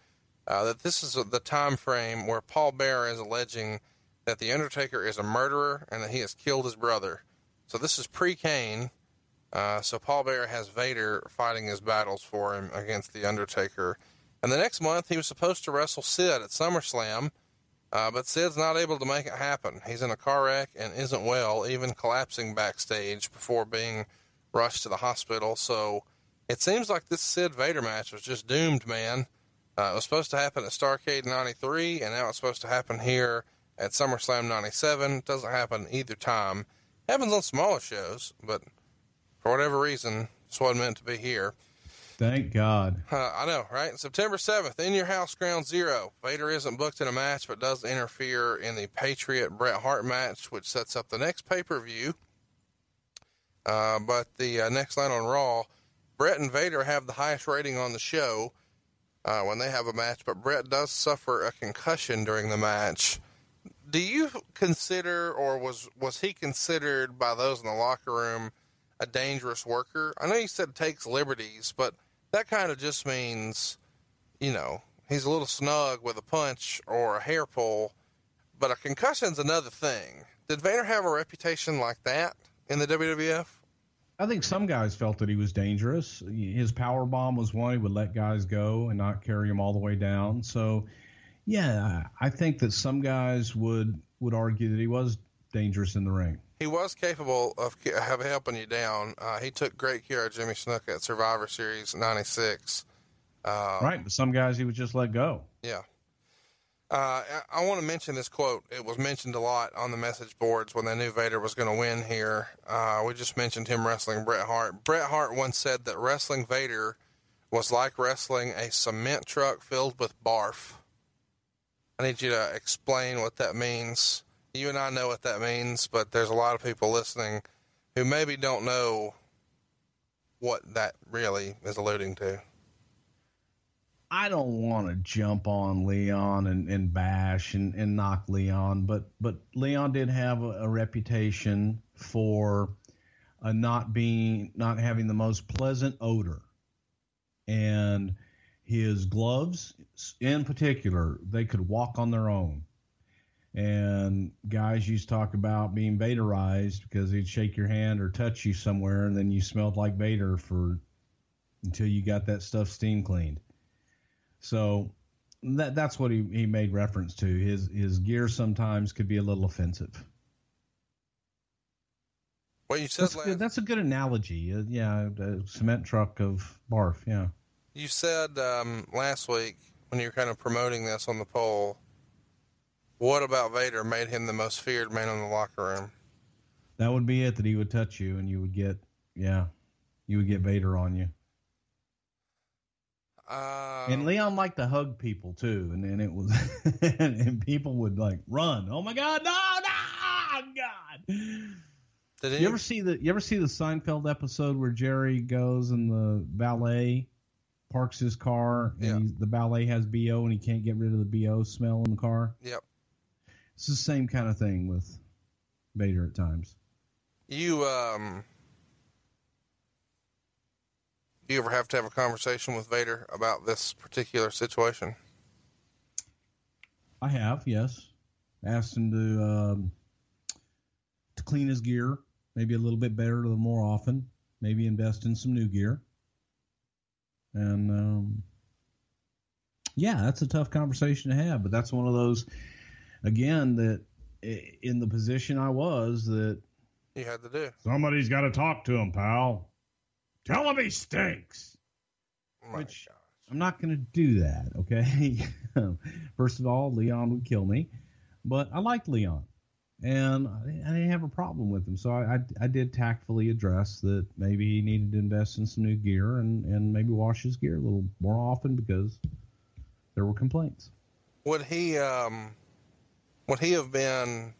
Speaker 1: uh, that this is the time frame where Paul Bearer is alleging that the Undertaker is a murderer and that he has killed his brother. So this is pre-Kane. Uh, so Paul Bearer has Vader fighting his battles for him against the Undertaker. And the next month, he was supposed to wrestle Sid at SummerSlam. Uh, but Sid's not able to make it happen. He's in a car wreck and isn't well, even collapsing backstage before being rushed to the hospital. So it seems like this Sid Vader match was just doomed, man. Uh, it was supposed to happen at Starcade 93, and now it's supposed to happen here at SummerSlam 97. Doesn't happen either time. Happens on smaller shows, but for whatever reason, this wasn't meant to be here.
Speaker 3: Thank God.
Speaker 1: Uh, I know, right? September 7th, in your house, ground zero. Vader isn't booked in a match, but does interfere in the Patriot Bret Hart match, which sets up the next pay per view. Uh, but the uh, next night on Raw, Bret and Vader have the highest rating on the show uh, when they have a match, but Bret does suffer a concussion during the match. Do you consider, or was was he considered by those in the locker room, a dangerous worker? I know you said takes liberties, but that kind of just means, you know, he's a little snug with a punch or a hair pull. but a concussion's another thing. Did Vader have a reputation like that in the WWF?
Speaker 3: I think some guys felt that he was dangerous. His power bomb was one he would let guys go and not carry them all the way down. So, yeah, I think that some guys would would argue that he was dangerous in the ring.
Speaker 1: He was capable of, of helping you down. Uh, he took great care of Jimmy Snuka at Survivor Series '96.
Speaker 3: Uh, right, but some guys he would just let go.
Speaker 1: Yeah. Uh, I, I want to mention this quote. It was mentioned a lot on the message boards when they knew Vader was going to win here. Uh, we just mentioned him wrestling Bret Hart. Bret Hart once said that wrestling Vader was like wrestling a cement truck filled with barf. I need you to explain what that means. You and I know what that means, but there's a lot of people listening who maybe don't know what that really is alluding to.
Speaker 3: I don't want to jump on Leon and, and bash and, and knock Leon, but but Leon did have a, a reputation for uh, not being not having the most pleasant odor, and his gloves in particular they could walk on their own. And guys used to talk about being Vaderized because he'd shake your hand or touch you somewhere, and then you smelled like Vader for until you got that stuff steam cleaned. So that that's what he, he made reference to. His his gear sometimes could be a little offensive.
Speaker 1: Well, you said
Speaker 3: that's,
Speaker 1: last,
Speaker 3: good, that's a good analogy. Uh, yeah, a cement truck of barf. Yeah.
Speaker 1: You said um, last week when you were kind of promoting this on the poll. What about Vader made him the most feared man in the locker room?
Speaker 3: That would be it. That he would touch you, and you would get, yeah, you would get Vader on you.
Speaker 1: Um,
Speaker 3: and Leon liked to hug people too, and then it was, and, and, people would like run. Oh my God, no, no, God! Did you ever see the You ever see the Seinfeld episode where Jerry goes and the ballet parks his car, and yeah. the ballet has bo, and he can't get rid of the bo smell in the car?
Speaker 1: Yep.
Speaker 3: It's the same kind of thing with Vader at times.
Speaker 1: You um do you ever have to have a conversation with Vader about this particular situation?
Speaker 3: I have, yes. Asked him to um, to clean his gear, maybe a little bit better a little more often, maybe invest in some new gear. And um, yeah, that's a tough conversation to have, but that's one of those again that in the position I was that
Speaker 1: you had to do.
Speaker 3: Somebody's got to talk to him, pal. Tell him he stinks.
Speaker 1: My Which gosh.
Speaker 3: I'm not going to do that. Okay. First of all, Leon would kill me, but I liked Leon, and I didn't have a problem with him. So I, I, I did tactfully address that maybe he needed to invest in some new gear and and maybe wash his gear a little more often because there were complaints.
Speaker 1: Would he um would he have been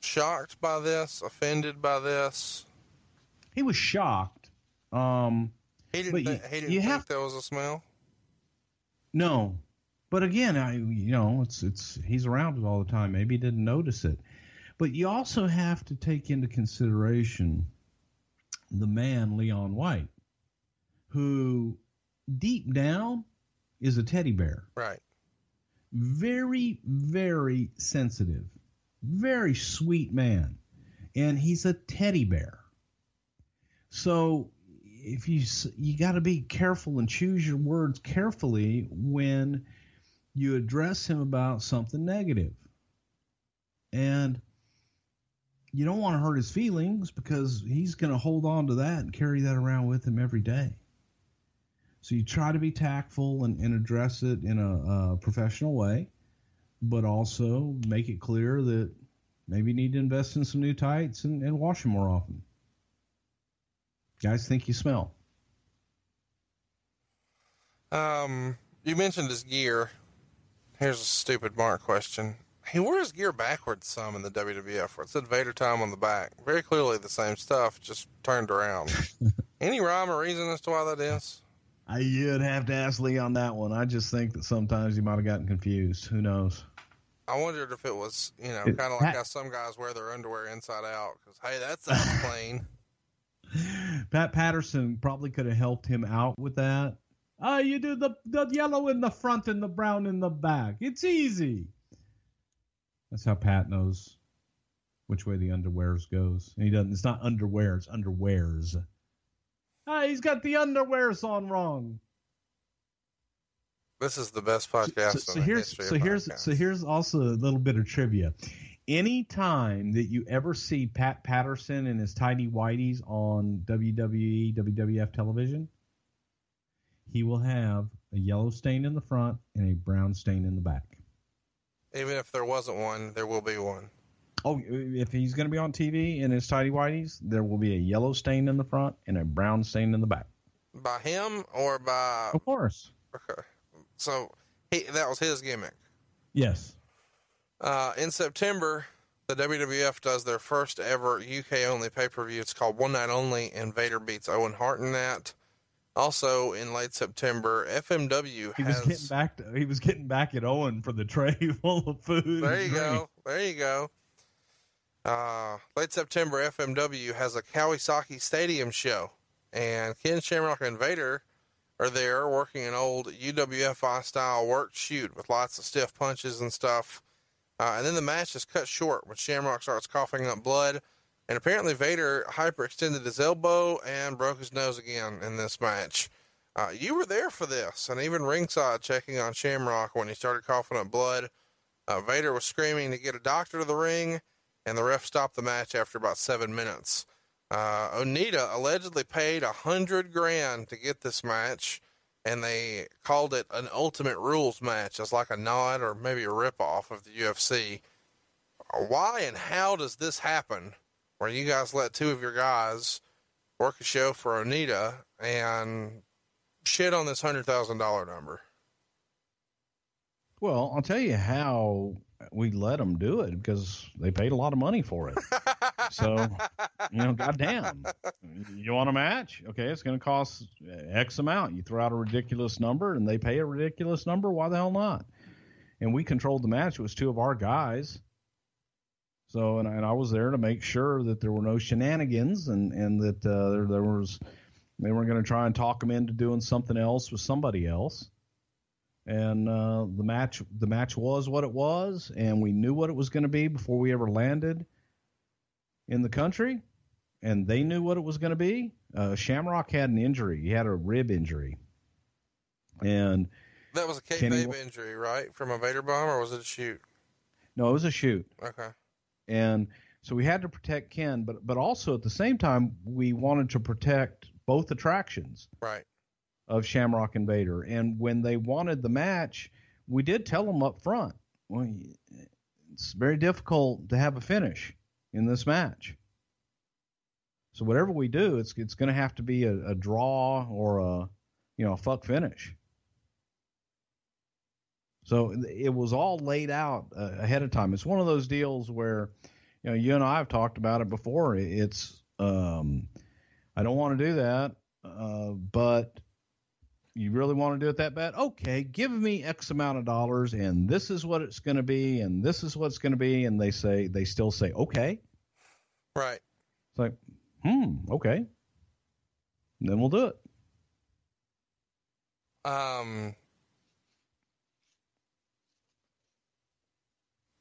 Speaker 1: shocked by this, offended by this?
Speaker 3: he was shocked. Um,
Speaker 1: he didn't. Th- he didn't think have, there was a smell.
Speaker 3: No, but again, I you know it's it's he's around it all the time. Maybe he didn't notice it, but you also have to take into consideration the man Leon White, who deep down is a teddy bear.
Speaker 1: Right.
Speaker 3: Very very sensitive, very sweet man, and he's a teddy bear. So if you you got to be careful and choose your words carefully when you address him about something negative. And you don't want to hurt his feelings because he's going to hold on to that and carry that around with him every day. So you try to be tactful and, and address it in a, a professional way, but also make it clear that maybe you need to invest in some new tights and, and wash them more often. Guys think you smell.
Speaker 1: Um, you mentioned his gear. Here's a stupid Mark question. He wore his gear backwards some in the WWF where it said Vader time on the back. Very clearly the same stuff, just turned around. Any rhyme or reason as to why that is?
Speaker 3: I, you'd have to ask Leon that one. I just think that sometimes you might have gotten confused. Who knows?
Speaker 1: I wondered if it was, you know, kind of like how some guys wear their underwear inside out because, hey, that sounds plain.
Speaker 3: Pat Patterson probably could have helped him out with that. Oh, you do the the yellow in the front and the brown in the back. It's easy. That's how Pat knows which way the underwears goes. And he doesn't. It's not underwear. It's underwears. Ah, he's got the underwears on wrong.
Speaker 1: This is the best podcast.
Speaker 3: So, so here's so
Speaker 1: of
Speaker 3: here's
Speaker 1: podcasts.
Speaker 3: so here's also a little bit of trivia. Anytime that you ever see Pat Patterson and his tiny whiteys on WWE, WWF television, he will have a yellow stain in the front and a brown stain in the back.
Speaker 1: Even if there wasn't one, there will be one.
Speaker 3: Oh, if he's going to be on TV in his tidy whities, there will be a yellow stain in the front and a brown stain in the back.
Speaker 1: By him or by
Speaker 3: Of course.
Speaker 1: okay. So he that was his gimmick.
Speaker 3: Yes.
Speaker 1: Uh, in September, the WWF does their first ever UK only pay per view. It's called One Night Only, and Vader beats Owen Hart in that. Also, in late September, FMW
Speaker 3: He was getting back. To, he was getting back at Owen for the tray full of food.
Speaker 1: there you
Speaker 3: drink.
Speaker 1: go. There you go. Uh, late September, FMW has a Kawasaki Stadium show, and Ken Shamrock and Vader are there working an old UWFI style work shoot with lots of stiff punches and stuff. Uh, and then the match is cut short when Shamrock starts coughing up blood. And apparently, Vader hyperextended his elbow and broke his nose again in this match. Uh, you were there for this, and even ringside checking on Shamrock when he started coughing up blood. Uh, Vader was screaming to get a doctor to the ring, and the ref stopped the match after about seven minutes. Uh, Onita allegedly paid a hundred grand to get this match, and they called it an Ultimate Rules match as like a nod or maybe a ripoff of the UFC. Why and how does this happen? Where you guys let two of your guys work a show for Onita and shit on this hundred thousand dollar number?
Speaker 3: Well, I'll tell you how we let them do it because they paid a lot of money for it. so, you know, goddamn, you want a match? Okay, it's going to cost X amount. You throw out a ridiculous number, and they pay a ridiculous number. Why the hell not? And we controlled the match. It was two of our guys. So, and, and I was there to make sure that there were no shenanigans, and and that uh, there there was they weren't going to try and talk them into doing something else with somebody else and uh, the match the match was what it was, and we knew what it was going to be before we ever landed in the country, and they knew what it was going to be. Uh, Shamrock had an injury; he had a rib injury, and
Speaker 1: That was a kayfabe injury, right? From a Vader bomb, or was it a shoot?
Speaker 3: no, it was a shoot,
Speaker 1: Okay.
Speaker 3: and so we had to protect Ken, but but also at the same time we wanted to protect both attractions.
Speaker 1: Right.
Speaker 3: Of Shamrock Invader. And when they wanted the match, we did tell them up front, well, it's very difficult to have a finish in this match. So whatever we do, it's it's going to have to be a, a draw or a you know a fuck finish. So it was all laid out uh, ahead of time. It's one of those deals where, you know, you and I have talked about it before. It's um, I don't want to do that, uh, but you really want to do it that bad? Okay, give me X amount of dollars, and this is what it's going to be, and this is what it's going to be, and they say they still say okay.
Speaker 1: Right.
Speaker 3: It's like, hmm, okay. And then we'll do it.
Speaker 1: Um,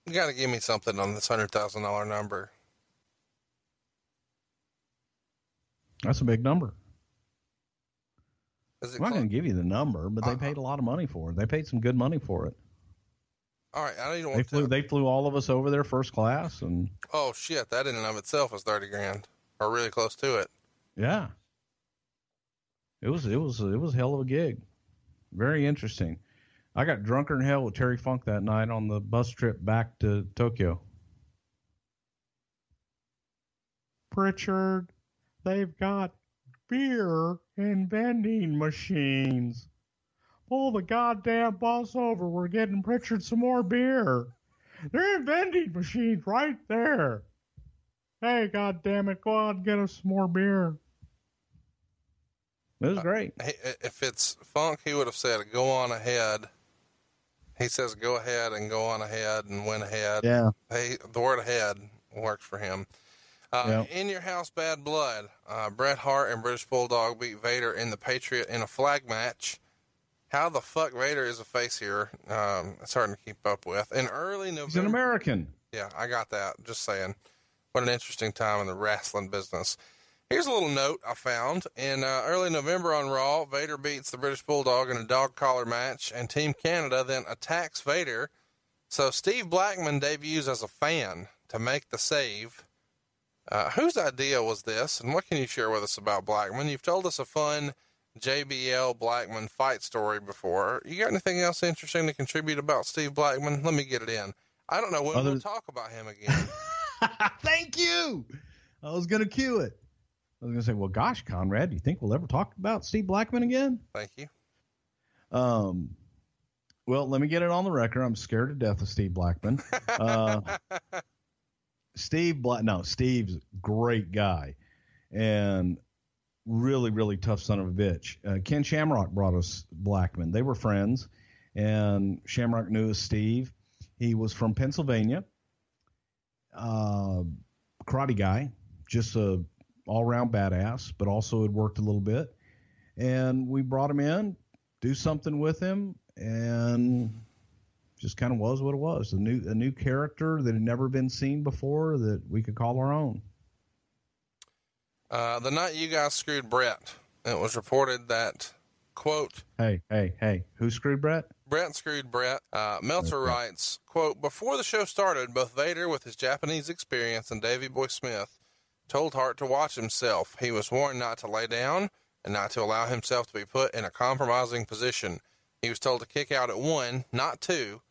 Speaker 1: you got to give me something on this hundred thousand dollar number.
Speaker 3: That's a big number. I'm not going to give you the number, but they
Speaker 1: Uh-uh.
Speaker 3: paid a lot of money for it. They paid some good money for it.
Speaker 1: all right? I don't
Speaker 3: They
Speaker 1: want
Speaker 3: flew.
Speaker 1: to.
Speaker 3: They flew all of us over there first class, and
Speaker 1: oh shit! That in and of itself was thirty grand, or really close to it.
Speaker 3: yeah, it was it was it was a hell of a gig. Very interesting. I got drunker than hell with Terry Funk that night on the bus trip back to Tokyo. Prichard, they've got beer and vending machines. Pull the goddamn bus over. We're getting Prichard some more beer. There are vending machines right there. Hey, goddamn it, go out and get us some more beer. It was great.
Speaker 1: He, if it's Funk, he would have said, "Go on ahead." He says, "Go ahead and go on ahead and went ahead."
Speaker 3: Yeah.
Speaker 1: Hey, the word ahead works for him. Uh,
Speaker 3: Yeah.
Speaker 1: In your house, bad blood. Uh, Bret Hart and British Bulldog beat Vader in the Patriot in a flag match. How the fuck Vader is a face here? Um, it's hard to keep up with. In early
Speaker 3: He's an American.
Speaker 1: Yeah, I got that. Just saying. What an interesting time in the wrestling business. Here's a little note I found. In uh, early November on Raw, Vader beats the British Bulldog in a dog collar match, and Team Canada then attacks Vader. So Steve Blackman debuts as a fan to make the save. Uh, whose idea was this, and what can you share with us about Blackman? You've told us a fun JBL Blackman fight story before. You got anything else interesting to contribute about Steve Blackman? Let me get it in. I don't know when
Speaker 3: Other-
Speaker 1: we'll talk about him again.
Speaker 3: Thank you. I was going to cue it. I was going to say, well, gosh, Conrad, do you think we'll ever talk about Steve Blackman again?
Speaker 1: Thank you.
Speaker 3: Um, well, let me get it on the record. I'm scared to death of Steve Blackman. Uh, Steve Black, no, Steve's great guy and really, really tough son of a bitch. Uh, Ken Shamrock brought us Blackman. They were friends, and Shamrock knew Steve. He was from Pennsylvania, uh, karate guy, just a all around badass, but also had worked a little bit. And we brought him in, do something with him, and just kind of was what it was. A new a new character that had never been seen before that we could call our own.
Speaker 1: Uh, the night you guys screwed Bret, it was reported that, quote,
Speaker 3: Hey, hey, hey, who screwed Bret?
Speaker 1: Bret screwed Bret. Uh, Meltzer writes, quote, before the show started, both Vader with his Japanese experience and Davy Boy Smith told Hart to watch himself. He was warned not to lay down and not to allow himself to be put in a compromising position. He was told to kick out at one, not two,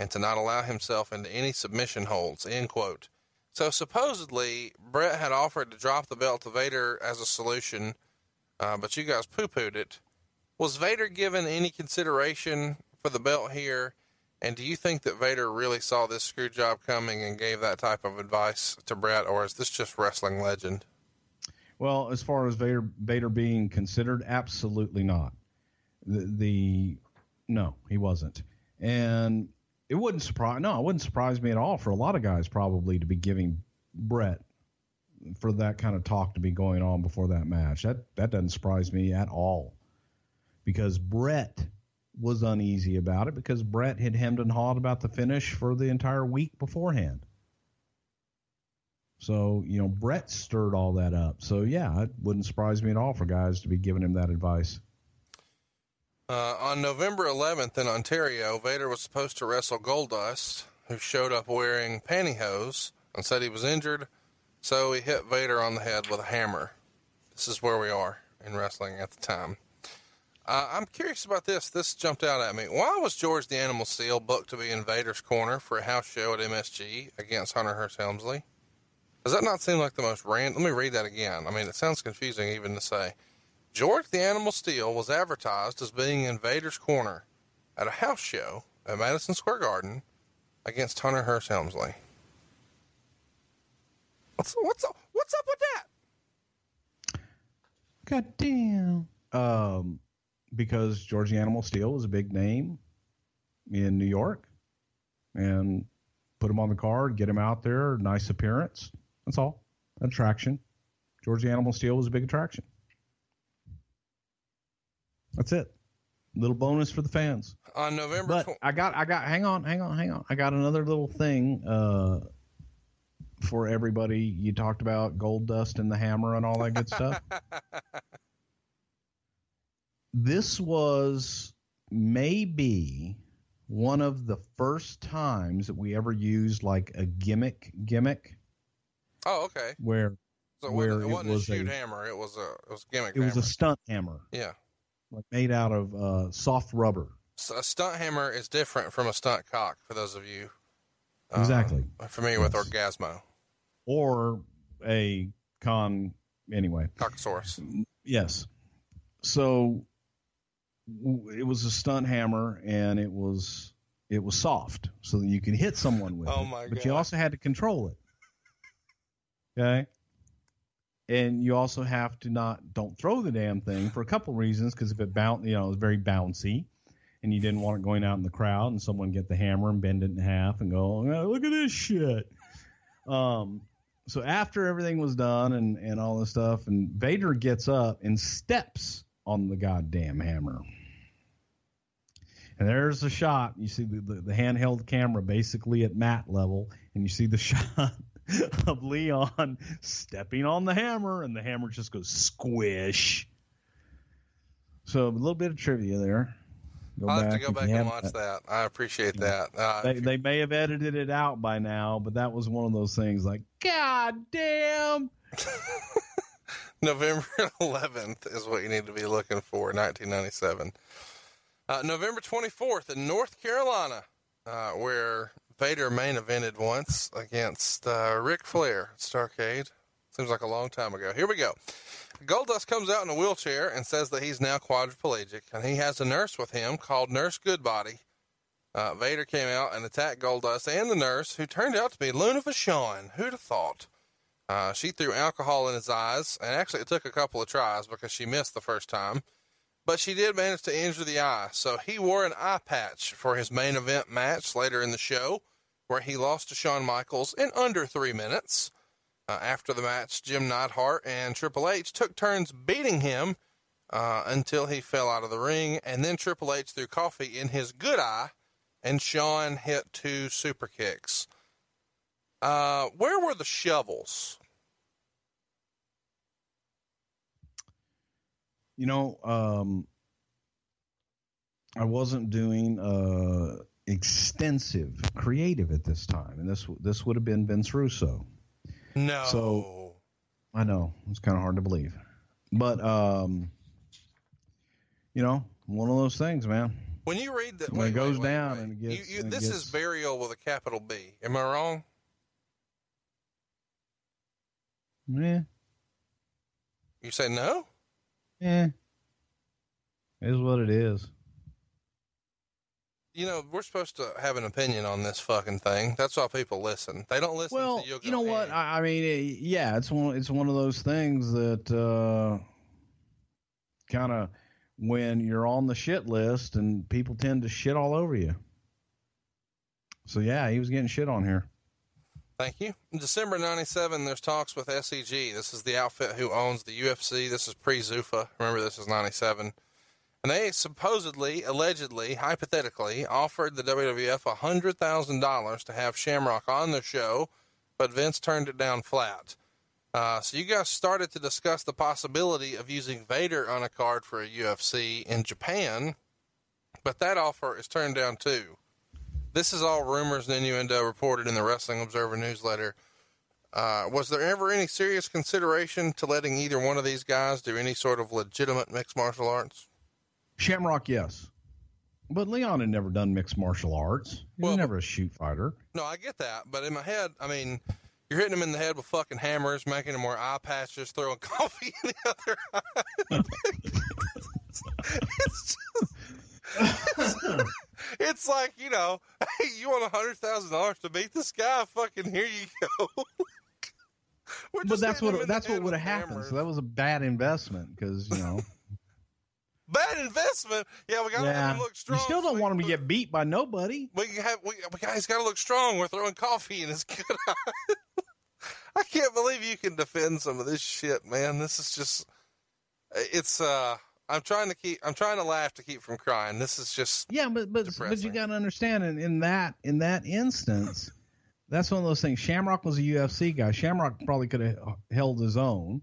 Speaker 1: and to not allow himself into any submission holds, end quote. So supposedly, Bret had offered to drop the belt to Vader as a solution, uh, but you guys poo pooed it. Was Vader given any consideration for the belt here? And do you think that Vader really saw this screw job coming and gave that type of advice to Bret, or is this just wrestling legend?
Speaker 3: Well, as far as Vader Vader being considered, absolutely not. The, the no, he wasn't, and it wouldn't surprise. No, it wouldn't surprise me at all for a lot of guys probably to be giving Bret for that kind of talk to be going on before that match. That that doesn't surprise me at all, because Bret was uneasy about it because Bret had hemmed and hawed about the finish for the entire week beforehand. So, you know, Bret stirred all that up. So, yeah, it wouldn't surprise me at all for guys to be giving him that advice.
Speaker 1: Uh, on November 11th in Ontario, Vader was supposed to wrestle Goldust, who showed up wearing pantyhose and said he was injured, so he hit Vader on the head with a hammer. This is where we are in wrestling at the time. Uh, I'm curious about this. This jumped out at me. Why was George the Animal Steel booked to be in Vader's corner for a house show at MSG against Hunter Hearst Helmsley? Does that not seem like the most random? Let me read that again. I mean, it sounds confusing even to say. George the Animal Steel was advertised as being in Vader's corner at a house show at Madison Square Garden against Hunter Hearst Helmsley. What's what's up, what's up with that?
Speaker 3: God damn. Um, because George the Animal Steel was a big name in New York and put him on the card, get him out there, nice appearance. That's all. Attraction. George the Animal Steel was a big attraction. That's it. Little bonus for the fans.
Speaker 1: On November
Speaker 3: But I got, I got, hang on, hang on, hang on. I got another little thing uh, for everybody. You talked about Goldust and the hammer and all that good stuff. this was maybe one of the first times that we ever used like a gimmick gimmick
Speaker 1: Oh, okay.
Speaker 3: where
Speaker 1: So it
Speaker 3: where
Speaker 1: wasn't, it
Speaker 3: it
Speaker 1: wasn't a shoot
Speaker 3: a-
Speaker 1: hammer. It was a it was a gimmick.
Speaker 3: it was a stunt hammer,
Speaker 1: yeah.
Speaker 3: Like made out of uh, soft rubber.
Speaker 1: So a stunt hammer is different from a stunt cock. For those of you uh,
Speaker 3: Exactly.
Speaker 1: familiar with
Speaker 3: Yes.
Speaker 1: Orgazmo,
Speaker 3: Or a con anyway.
Speaker 1: Cockosaurus.
Speaker 3: Yes. So it was a stunt hammer and it was it was soft so that you could hit someone with
Speaker 1: Oh
Speaker 3: it. but you also had to control it. Okay? And you also have to not don't throw the damn thing for a couple reasons because if it bounce, you know, it's very bouncy and you didn't want it going out in the crowd and someone get the hammer and bend it in half and go, oh, look at this shit. Um so after everything was done and, and all this stuff, and Vader gets up and steps on the goddamn hammer. And there's the shot. You see the, the, the handheld camera basically at mat level, and you see the shot of Leon stepping on the hammer, and the hammer just goes squish. So a little bit of trivia there.
Speaker 1: Go I'll have to go back and watch that. that. I appreciate yeah. that.
Speaker 3: Uh, they, they may have edited it out by now, but that was one of those things like, God damn.
Speaker 1: November 11th is what you need to be looking for, 1997. Uh, November 24th in North Carolina, uh, where Vader main evented once against uh, Ric Flair at Starcade. Seems like a long time ago. Here we go. Goldust comes out in a wheelchair and says that he's now quadriplegic, and he has a nurse with him called Nurse Goodbody. Uh, Vader came out and attacked Goldust and the nurse, who turned out to be Luna Vachon. Who'd have thought? Uh, she threw alcohol in his eyes, and actually it took a couple of tries because she missed the first time. But she did manage to injure the eye, so he wore an eye patch for his main event match later in the show, where he lost to Shawn Michaels in under three minutes. Uh, after the match, Jim Neidhart and Triple H took turns beating him uh, until he fell out of the ring, and then Triple H threw coffee in his good eye, and Shawn hit two super kicks. Uh, where were the shovels?
Speaker 3: You know, um, I wasn't doing uh, extensive creative at this time, and this this would have been Vince Russo.
Speaker 1: No.
Speaker 3: So I know it's kind of hard to believe, but um, you know, one of those things, man.
Speaker 1: When you read that,
Speaker 3: when wait, it goes wait, down wait, and it gets,
Speaker 1: you, you,
Speaker 3: and
Speaker 1: this
Speaker 3: gets,
Speaker 1: is burial with a capital B. Am I wrong?
Speaker 3: Yeah.
Speaker 1: You say no?
Speaker 3: Yeah. Is what it is
Speaker 1: you know, we're supposed to have an opinion on this fucking thing. That's why people listen. They don't listen.
Speaker 3: Well,
Speaker 1: you,
Speaker 3: you know what? I, I mean, yeah, it's one. It's one of those things that uh, kind of when you're on the shit list and people tend to shit all over you. So yeah, he was getting shit on here.
Speaker 1: Thank you. In December '97, there's talks with SEG. This is the outfit who owns the UFC. This is pre Zuffa. Remember, this is '97. And they supposedly, allegedly, hypothetically offered the WWF $100,000 to have Shamrock on the show, but Vince turned it down flat. Uh, so you guys started to discuss the possibility of using Vader on a card for a UFC in Japan, but that offer is turned down too. This is all rumors and innuendo reported in the Wrestling Observer newsletter. Uh, was there ever any serious consideration to letting either one of these guys do any sort of legitimate mixed martial arts?
Speaker 3: Shamrock, yes. But Leon had never done mixed martial arts. He well, was never a shoot fighter.
Speaker 1: No, I get that. But in my head, I mean, you're hitting him in the head with fucking hammers, making him wear eye patches, throwing coffee in the other eye. it's, just, it's like, you know, hey, you want a hundred thousand dollars to beat this guy? Fucking here you go.
Speaker 3: but that's what that's what would have happened. So that was a bad investment because you know
Speaker 1: bad investment. Yeah, we got to yeah. look strong.
Speaker 3: You still don't want him to get beat by nobody.
Speaker 1: We have we, we guys got to look strong. We're throwing coffee in his good eye. I can't believe you can defend some of this shit, man. This is just it's uh I'm trying to keep I'm trying to laugh to keep from crying. This is just
Speaker 3: Yeah, but but depressing. but you got to understand in, in that in that instance that's one of those things. Shamrock was a UFC guy. Shamrock probably could have held his own.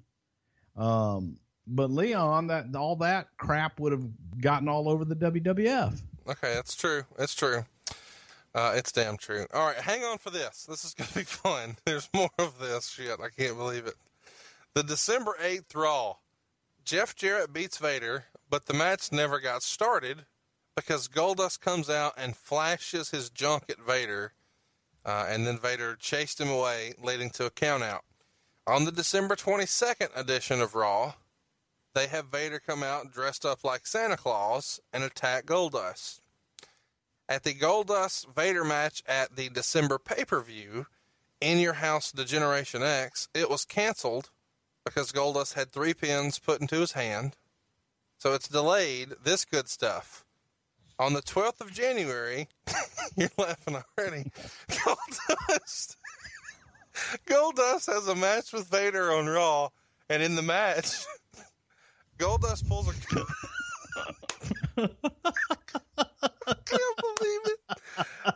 Speaker 3: Um, but Leon, that all that crap would have gotten all over the WWF.
Speaker 1: Okay, that's true. That's true. Uh, it's damn true. All right, hang on for this. This is going to be fun. There's more of this shit. I can't believe it. The December 8th Raw. Jeff Jarrett beats Vader, but the match never got started because Goldust comes out and flashes his junk at Vader, uh, and then Vader chased him away, leading to a countout. On the December 22nd edition of Raw, they have Vader come out dressed up like Santa Claus and attack Goldust. At the Goldust Vader match at the December pay per view, In Your House Degeneration X, it was canceled because Goldust had three pins put into his hand. So it's delayed. This good stuff. On the 12th of January, you're laughing already. Goldust. Goldust has a match with Vader on Raw, and in the match, Goldust pulls a. I can't believe it.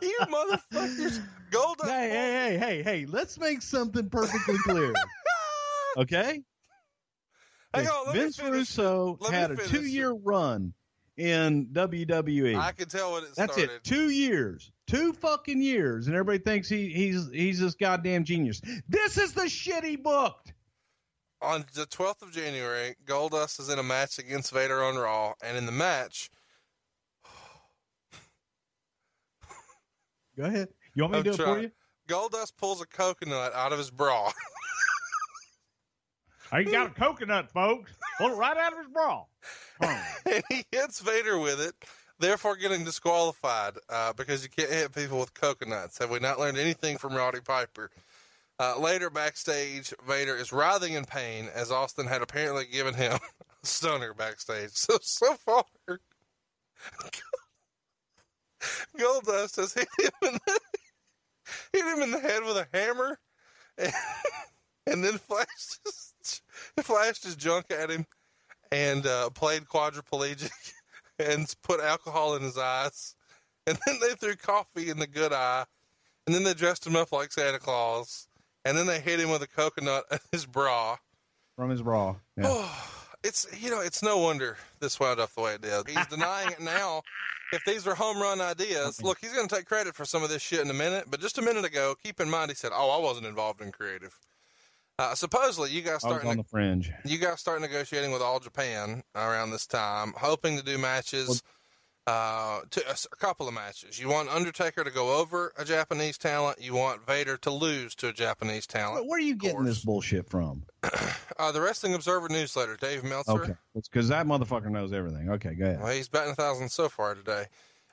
Speaker 1: You motherfuckers. Goldust.
Speaker 3: Hey, hey, hey, hey, hey! Let's make something perfectly clear. Okay.
Speaker 1: Hang on,
Speaker 3: Vince. Russo
Speaker 1: Let
Speaker 3: had a two-year run in WWE.
Speaker 1: I can tell when it
Speaker 3: That's
Speaker 1: started.
Speaker 3: it. Two years. Two fucking years, and everybody thinks he, he's he's this goddamn genius. This is the shit he booked.
Speaker 1: On the 12th of January, Goldust is in a match against Vader on Raw, and in the match,
Speaker 3: Go ahead. You want me to
Speaker 1: I'm
Speaker 3: do it for you?
Speaker 1: Goldust pulls a coconut out of his bra.
Speaker 3: I got a coconut, folks. Pull it right out of his bra.
Speaker 1: and he hits Vader with it, therefore getting disqualified uh, because you can't hit people with coconuts. Have we not learned anything from Roddy Piper? Uh, later, backstage, Vader is writhing in pain as Austin had apparently given him a stunner backstage. So, so far, Goldust has hit him in the, hit him in the head with a hammer and, and then flashed his, flashed his junk at him and uh, played quadriplegic and put alcohol in his eyes. And then they threw coffee in the good eye. And then they dressed him up like Santa Claus. And then they hit him with a coconut in his bra.
Speaker 3: From his bra. Yeah.
Speaker 1: It's, you know, it's no wonder this wound up the way it did. He's denying it now. If these are home run ideas, look, he's going to take credit for some of this shit in a minute. But just a minute ago, keep in mind, he said, Oh, I wasn't involved in creative. Uh, supposedly, you guys
Speaker 3: was on the fringe.
Speaker 1: you guys start negotiating with All Japan around this time, hoping to do matches. Uh, to, a, s- a couple of matches. You want Undertaker to go over a Japanese talent. You want Vader to lose to a Japanese talent.
Speaker 3: Where are you getting this bullshit from?
Speaker 1: Uh, the Wrestling Observer newsletter, Dave Meltzer.
Speaker 3: Okay, because that motherfucker knows everything. Okay, go ahead.
Speaker 1: Well, he's betting a thousand so far today.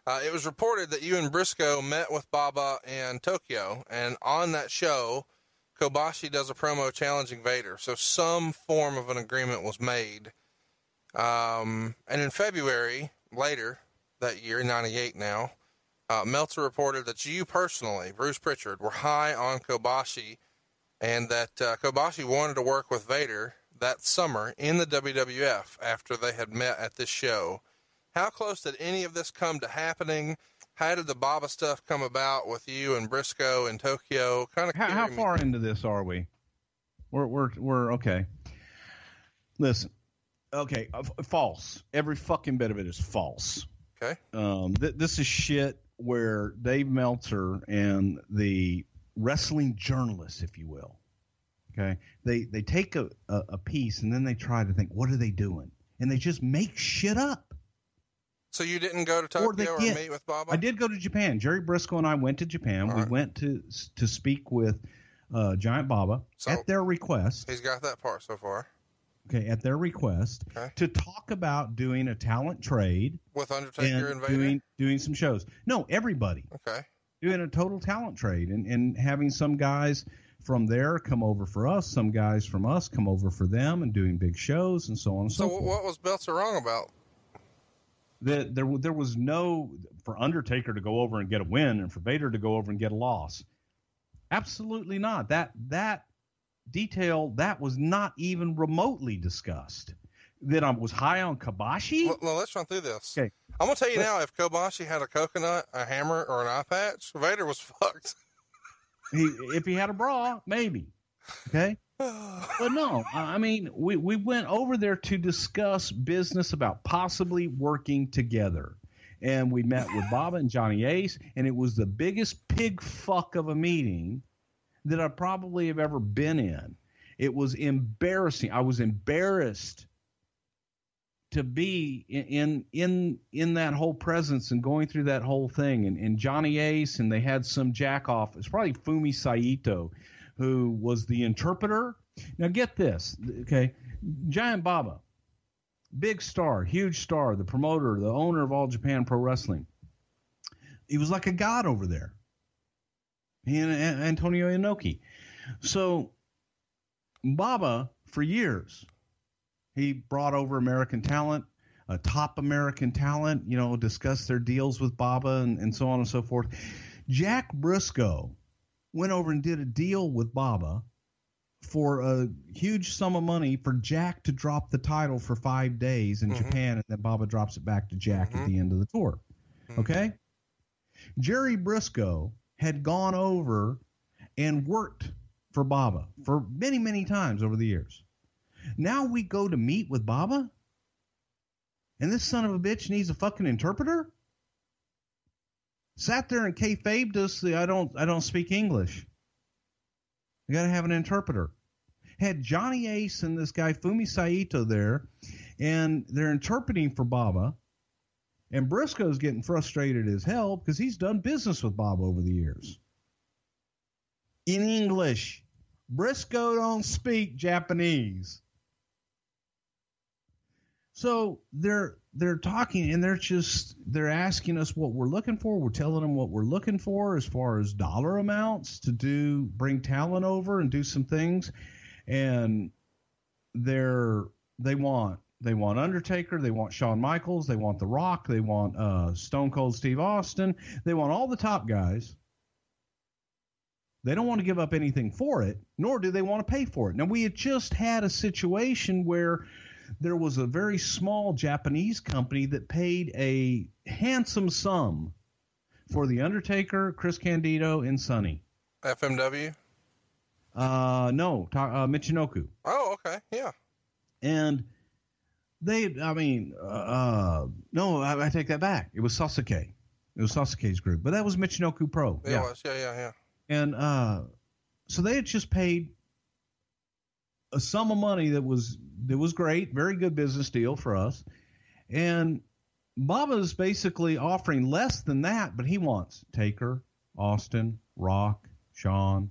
Speaker 1: Uh, it was reported that you and Brisco met with Baba in Tokyo, and on that show, Kobashi does a promo challenging Vader. So some form of an agreement was made. Um, and in February, later that year, 98 now, uh, Meltzer reported that you personally, Bruce Prichard, were high on Kobashi and that uh, Kobashi wanted to work with Vader that summer in the WWF after they had met at this show. How close did any of this come to happening? How did the Baba stuff come about with you and Brisco in Tokyo? Kind of
Speaker 3: How, how far into this are we? We're we're we're okay. Listen, okay, uh, false. Every fucking bit of it is false.
Speaker 1: Okay.
Speaker 3: Um, th- this is shit where Dave Meltzer and the wrestling journalists, if you will, okay, they they take a, a, a piece and then they try to think, what are they doing? And they just make shit up.
Speaker 1: So you didn't go to
Speaker 3: Or
Speaker 1: Tokyo or,
Speaker 3: get-
Speaker 1: meet with Baba?
Speaker 3: I did go to Japan. Jerry Brisco and I went to Japan.
Speaker 1: All
Speaker 3: we
Speaker 1: right.
Speaker 3: went to to speak with uh, Giant Baba
Speaker 1: So-
Speaker 3: at their request.
Speaker 1: He's got that part so far.
Speaker 3: Okay, at their request
Speaker 1: Okay.
Speaker 3: to talk about doing a talent trade
Speaker 1: With Undertaker and,
Speaker 3: and
Speaker 1: Vader?
Speaker 3: doing doing some shows. No, everybody
Speaker 1: okay.
Speaker 3: doing a total talent trade and and having some guys from there come over for us, some guys from us come over for them, and doing big shows and so on and so,
Speaker 1: So
Speaker 3: forth.
Speaker 1: what was Belzer wrong about?
Speaker 3: That there there was no for Undertaker to go over and get a win and for Vader to go over and get a loss. Absolutely not. That that detail that was not even remotely discussed. That I was high on Kobashi.
Speaker 1: Well, well, let's run through this.
Speaker 3: Okay.
Speaker 1: I'm gonna tell you now. If Kobashi had a coconut, a hammer, or an eye patch, Vader was fucked.
Speaker 3: He, if he had a bra, maybe. Okay. But no, I mean, we, we went over there to discuss business about possibly working together. And we met with Bob and Johnny Ace, and it was the biggest pig fuck of a meeting that I probably have ever been in. It was embarrassing. I was embarrassed to be in in, in that whole presence and going through that whole thing. And, and Johnny Ace, and they had some jack off. It's probably Fumi Saito, who was the interpreter. Now get this, okay? Giant Baba, big star, huge star, the promoter, the owner of All Japan Pro Wrestling. He was like a god over there. He and Antonio Inoki. So Baba, for years, he brought over American talent, a top American talent, you know, discussed their deals with Baba and, and so on and so forth. Jack Briscoe went over and did a deal with Baba for a huge sum of money for Jack to drop the title for five days in mm-hmm. Japan, and then Baba drops it back to Jack at the mm-hmm. end of the tour. Mm-hmm. Okay? Jerry Brisco had gone over and worked for Baba for many, many times over the years. Now we go to meet with Baba? And this son of a bitch needs a fucking interpreter? Sat there and kayfabed us. I don't, I don't speak English. You got to have an interpreter. Had Johnny Ace and this guy Fumi Saito there, and they're interpreting for Baba. And Brisco's getting frustrated as hell because he's done business with Bob over the years. In English. Brisco don't speak Japanese. So they're they're talking and they're just they're asking us what we're looking for. We're telling them what we're looking for as far as dollar amounts to do bring talent over and do some things. And they're they want they want Undertaker, they want Shawn Michaels, they want The Rock, they want uh, Stone Cold Steve Austin, they want all the top guys. They don't want to give up anything for it, nor do they want to pay for it. Now we had just had a situation where there was a very small Japanese company that paid a handsome sum for The Undertaker, Chris Candido, and Sunny.
Speaker 1: FMW?
Speaker 3: Uh, no, ta- uh, Michinoku.
Speaker 1: Oh, okay. Yeah.
Speaker 3: And they, I mean, uh, uh no, I, I, take that back. It was Sasuke. It was Sasuke's group, but that was Michinoku Pro.
Speaker 1: It yeah. was. Yeah, yeah, yeah.
Speaker 3: And uh, so they had just paid a sum of money that was that was great, very good business deal for us. And Baba's basically offering less than that, but he wants Taker, Austin, Rock, Shawn.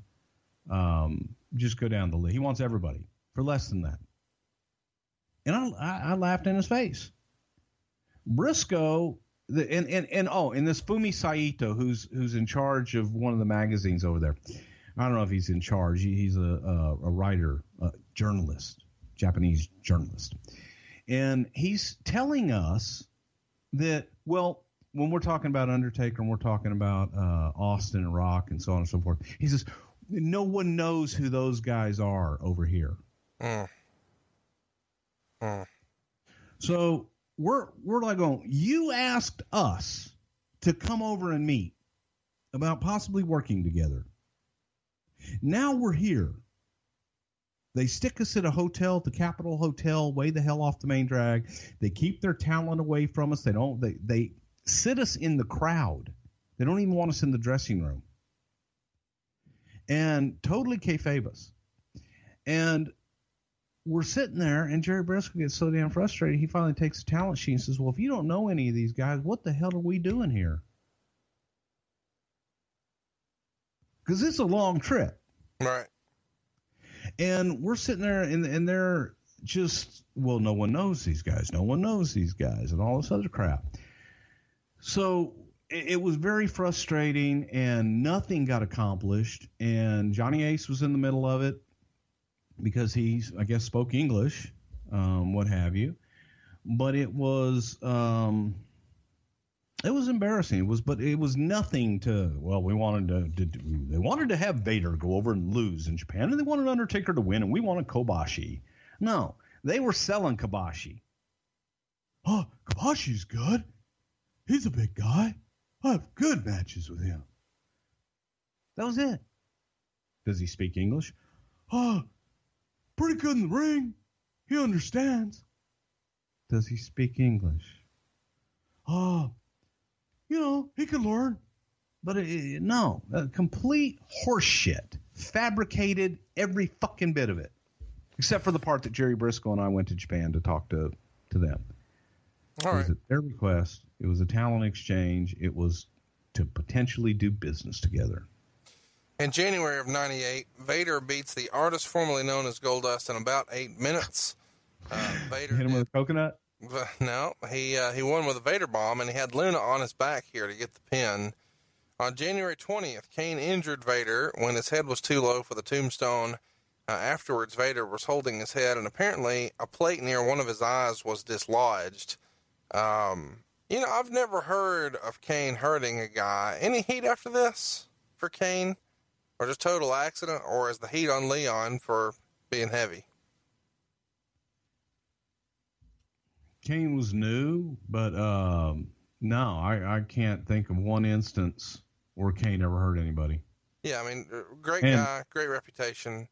Speaker 3: um, just go down the list. He wants everybody for less than that. And I, I, I laughed in his face. Brisco, the, and, and, and oh, and this Fumi Saito, who's who's in charge of one of the magazines over there. I don't know if he's in charge. He, he's a, a, a writer, journalist, Japanese journalist, and he's telling us that well, when we're talking about Undertaker and we're talking about uh, Austin and Rock and so on and so forth, he says no one knows who those guys are over here. Mm. Mm. So we're we're like going. You asked us to come over and meet about possibly working together. Now we're here. They stick us at a hotel, the Capitol Hotel, way the hell off the main drag. They keep their talent away from us. They don't. They they sit us in the crowd. They don't even want us in the dressing room. And totally kayfabe us. And we're sitting there, and Jerry Brisco gets so damn frustrated, he finally takes the talent sheet and says, Well, if you don't know any of these guys, what the hell are we doing here? Because it's a long trip.
Speaker 1: Right.
Speaker 3: And we're sitting there, and, and they're just, well, no one knows these guys. No one knows these guys, and all this other crap. So it, was very frustrating, and nothing got accomplished. And Johnny Ace was in the middle of it because he, I guess, spoke English, um, what have you. But it was, um, it was embarrassing. It was, but it was nothing to. Well, we wanted to, to, They wanted to have Vader go over and lose in Japan, and they wanted Undertaker to win, and we wanted Kobashi. No, they were selling Kobashi. Oh, Kobashi's good. He's a big guy. I have good matches with him. That was it. Does he speak English? Oh, pretty good in the ring. He understands. Does he speak English? Oh, you know, he could learn. But it, no, complete horseshit. Fabricated every fucking bit of it. Except for the part that Jerry Brisco and I went to Japan to talk to, to them.
Speaker 1: All right.
Speaker 3: It was at their request. It was a talent exchange. It was to potentially do business together.
Speaker 1: In January of '98, Vader beats the artist formerly known as Goldust in about eight minutes.
Speaker 3: Uh, Vader hit him did, with a coconut.
Speaker 1: No, he uh, he won with a Vader bomb, and he had Luna on his back here to get the pin. On January 20th, Kane injured Vader when his head was too low for the tombstone. Uh, afterwards, Vader was holding his head, and apparently a plate near one of his eyes was dislodged. Um, you know, I've never heard of Kane hurting a guy. Any heat after this for Kane? or just total accident, or is the heat on Leon for being heavy?
Speaker 3: Kane was new, but um, No, I, I can't think of one instance where Kane ever hurt anybody.
Speaker 1: Yeah, I mean, uh, great
Speaker 3: And-
Speaker 1: guy, great reputation.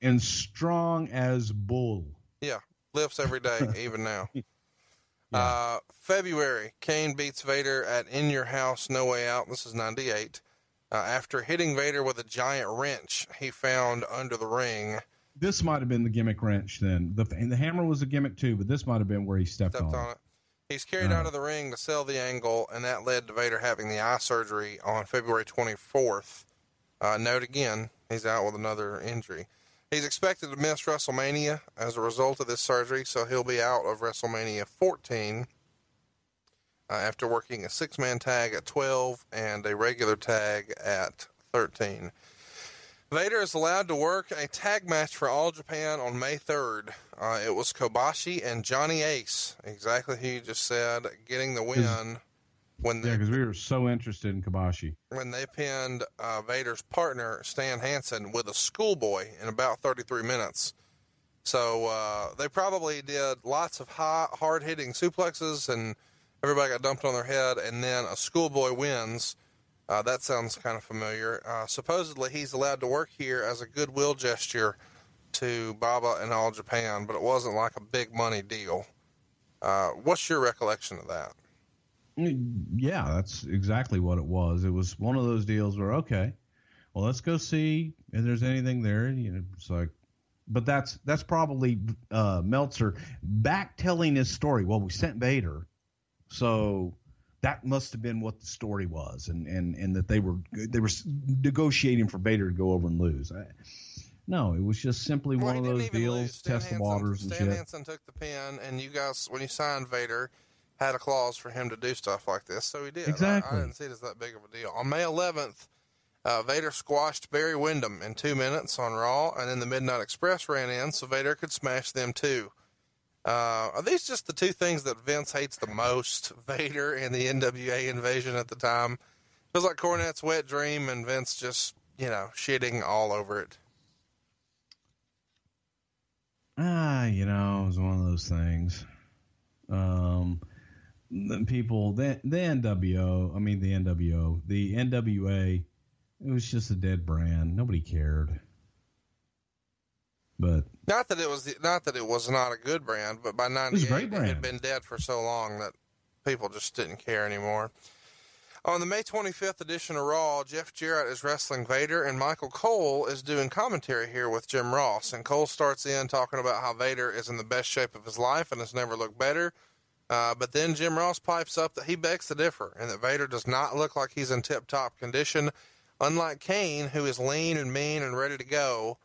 Speaker 3: And strong as bull.
Speaker 1: Yeah, lifts every day, even now. Uh, February, Kane beats Vader at In Your House, No Way Out. This is 98. Uh, after hitting Vader with a giant wrench he found under the ring,
Speaker 3: This might have been the gimmick wrench then. The and the hammer was a gimmick too, but this might have been where he stepped,
Speaker 1: stepped
Speaker 3: on.
Speaker 1: on
Speaker 3: it.
Speaker 1: He's carried out of the ring to sell the angle, and that led to Vader having the eye surgery on February 24th. Uh, note again, he's out with another injury. He's expected to miss WrestleMania as a result of this surgery, so he'll be out of WrestleMania 14 uh, after working a six man tag at 12 and a regular tag at 13. Vader is allowed to work a tag match for All Japan on May 3rd. Uh, it was Kobashi and Johnny Ace, exactly who you just said, getting the win when
Speaker 3: Yeah, because we were so interested in Kobashi.
Speaker 1: when they pinned uh, Vader's partner Stan Hansen with a schoolboy in about 33 minutes. So uh, they probably did lots of high, hard hitting suplexes, and everybody got dumped on their head, and then a schoolboy wins. Uh, that sounds kind of familiar. Uh, supposedly, he's allowed to work here as a goodwill gesture to Baba and All Japan, but it wasn't like a big money deal. Uh, what's your recollection of that?
Speaker 3: Yeah, that's exactly what it was. It was one of those deals where okay, well let's go see if there's anything there. You know, it's like, but that's that's probably uh, Meltzer back telling his story. Well, we sent Vader, so that must have been what the story was, and and and that they were they were negotiating for Vader to go over and lose. I, no, it was just simply
Speaker 1: Well,
Speaker 3: one of those deals, test the
Speaker 1: Hansen-
Speaker 3: waters and
Speaker 1: Stan
Speaker 3: shit.
Speaker 1: Hansen took the pin, and you guys, when you signed Vader, had a clause for him to do stuff like this, so he did. I-
Speaker 3: Exactly.
Speaker 1: I, didn't see it as that big of a deal. On May 11th, uh, Vader squashed Barry Windham in two minutes on Raw, and then the Midnight Express ran in, so Vader could smash them too. Uh, are these just the two things that Vince hates the most? Vader and the NWA invasion at the time. Feels like Cornette's wet dream, and Vince just, you know, shitting all over it.
Speaker 3: Ah, you know, it was one of those things. Um, the people, the, the NWO, I mean, the NWO, the NWA, it was just a dead brand. Nobody cared. But
Speaker 1: Not that it was not that it was not a good brand, but by '98
Speaker 3: great
Speaker 1: it had been dead for so long that people just didn't care anymore. On the May 25th edition of Raw, Jeff Jarrett is wrestling Vader, and Michael Cole is doing commentary here with Jim Ross. And Cole starts in talking about how Vader is in the best shape of his life and has never looked better. Uh, but then Jim Ross pipes up that he begs to differ, and that Vader does not look like he's in tip-top condition, unlike Kane, who is lean and mean and ready to go.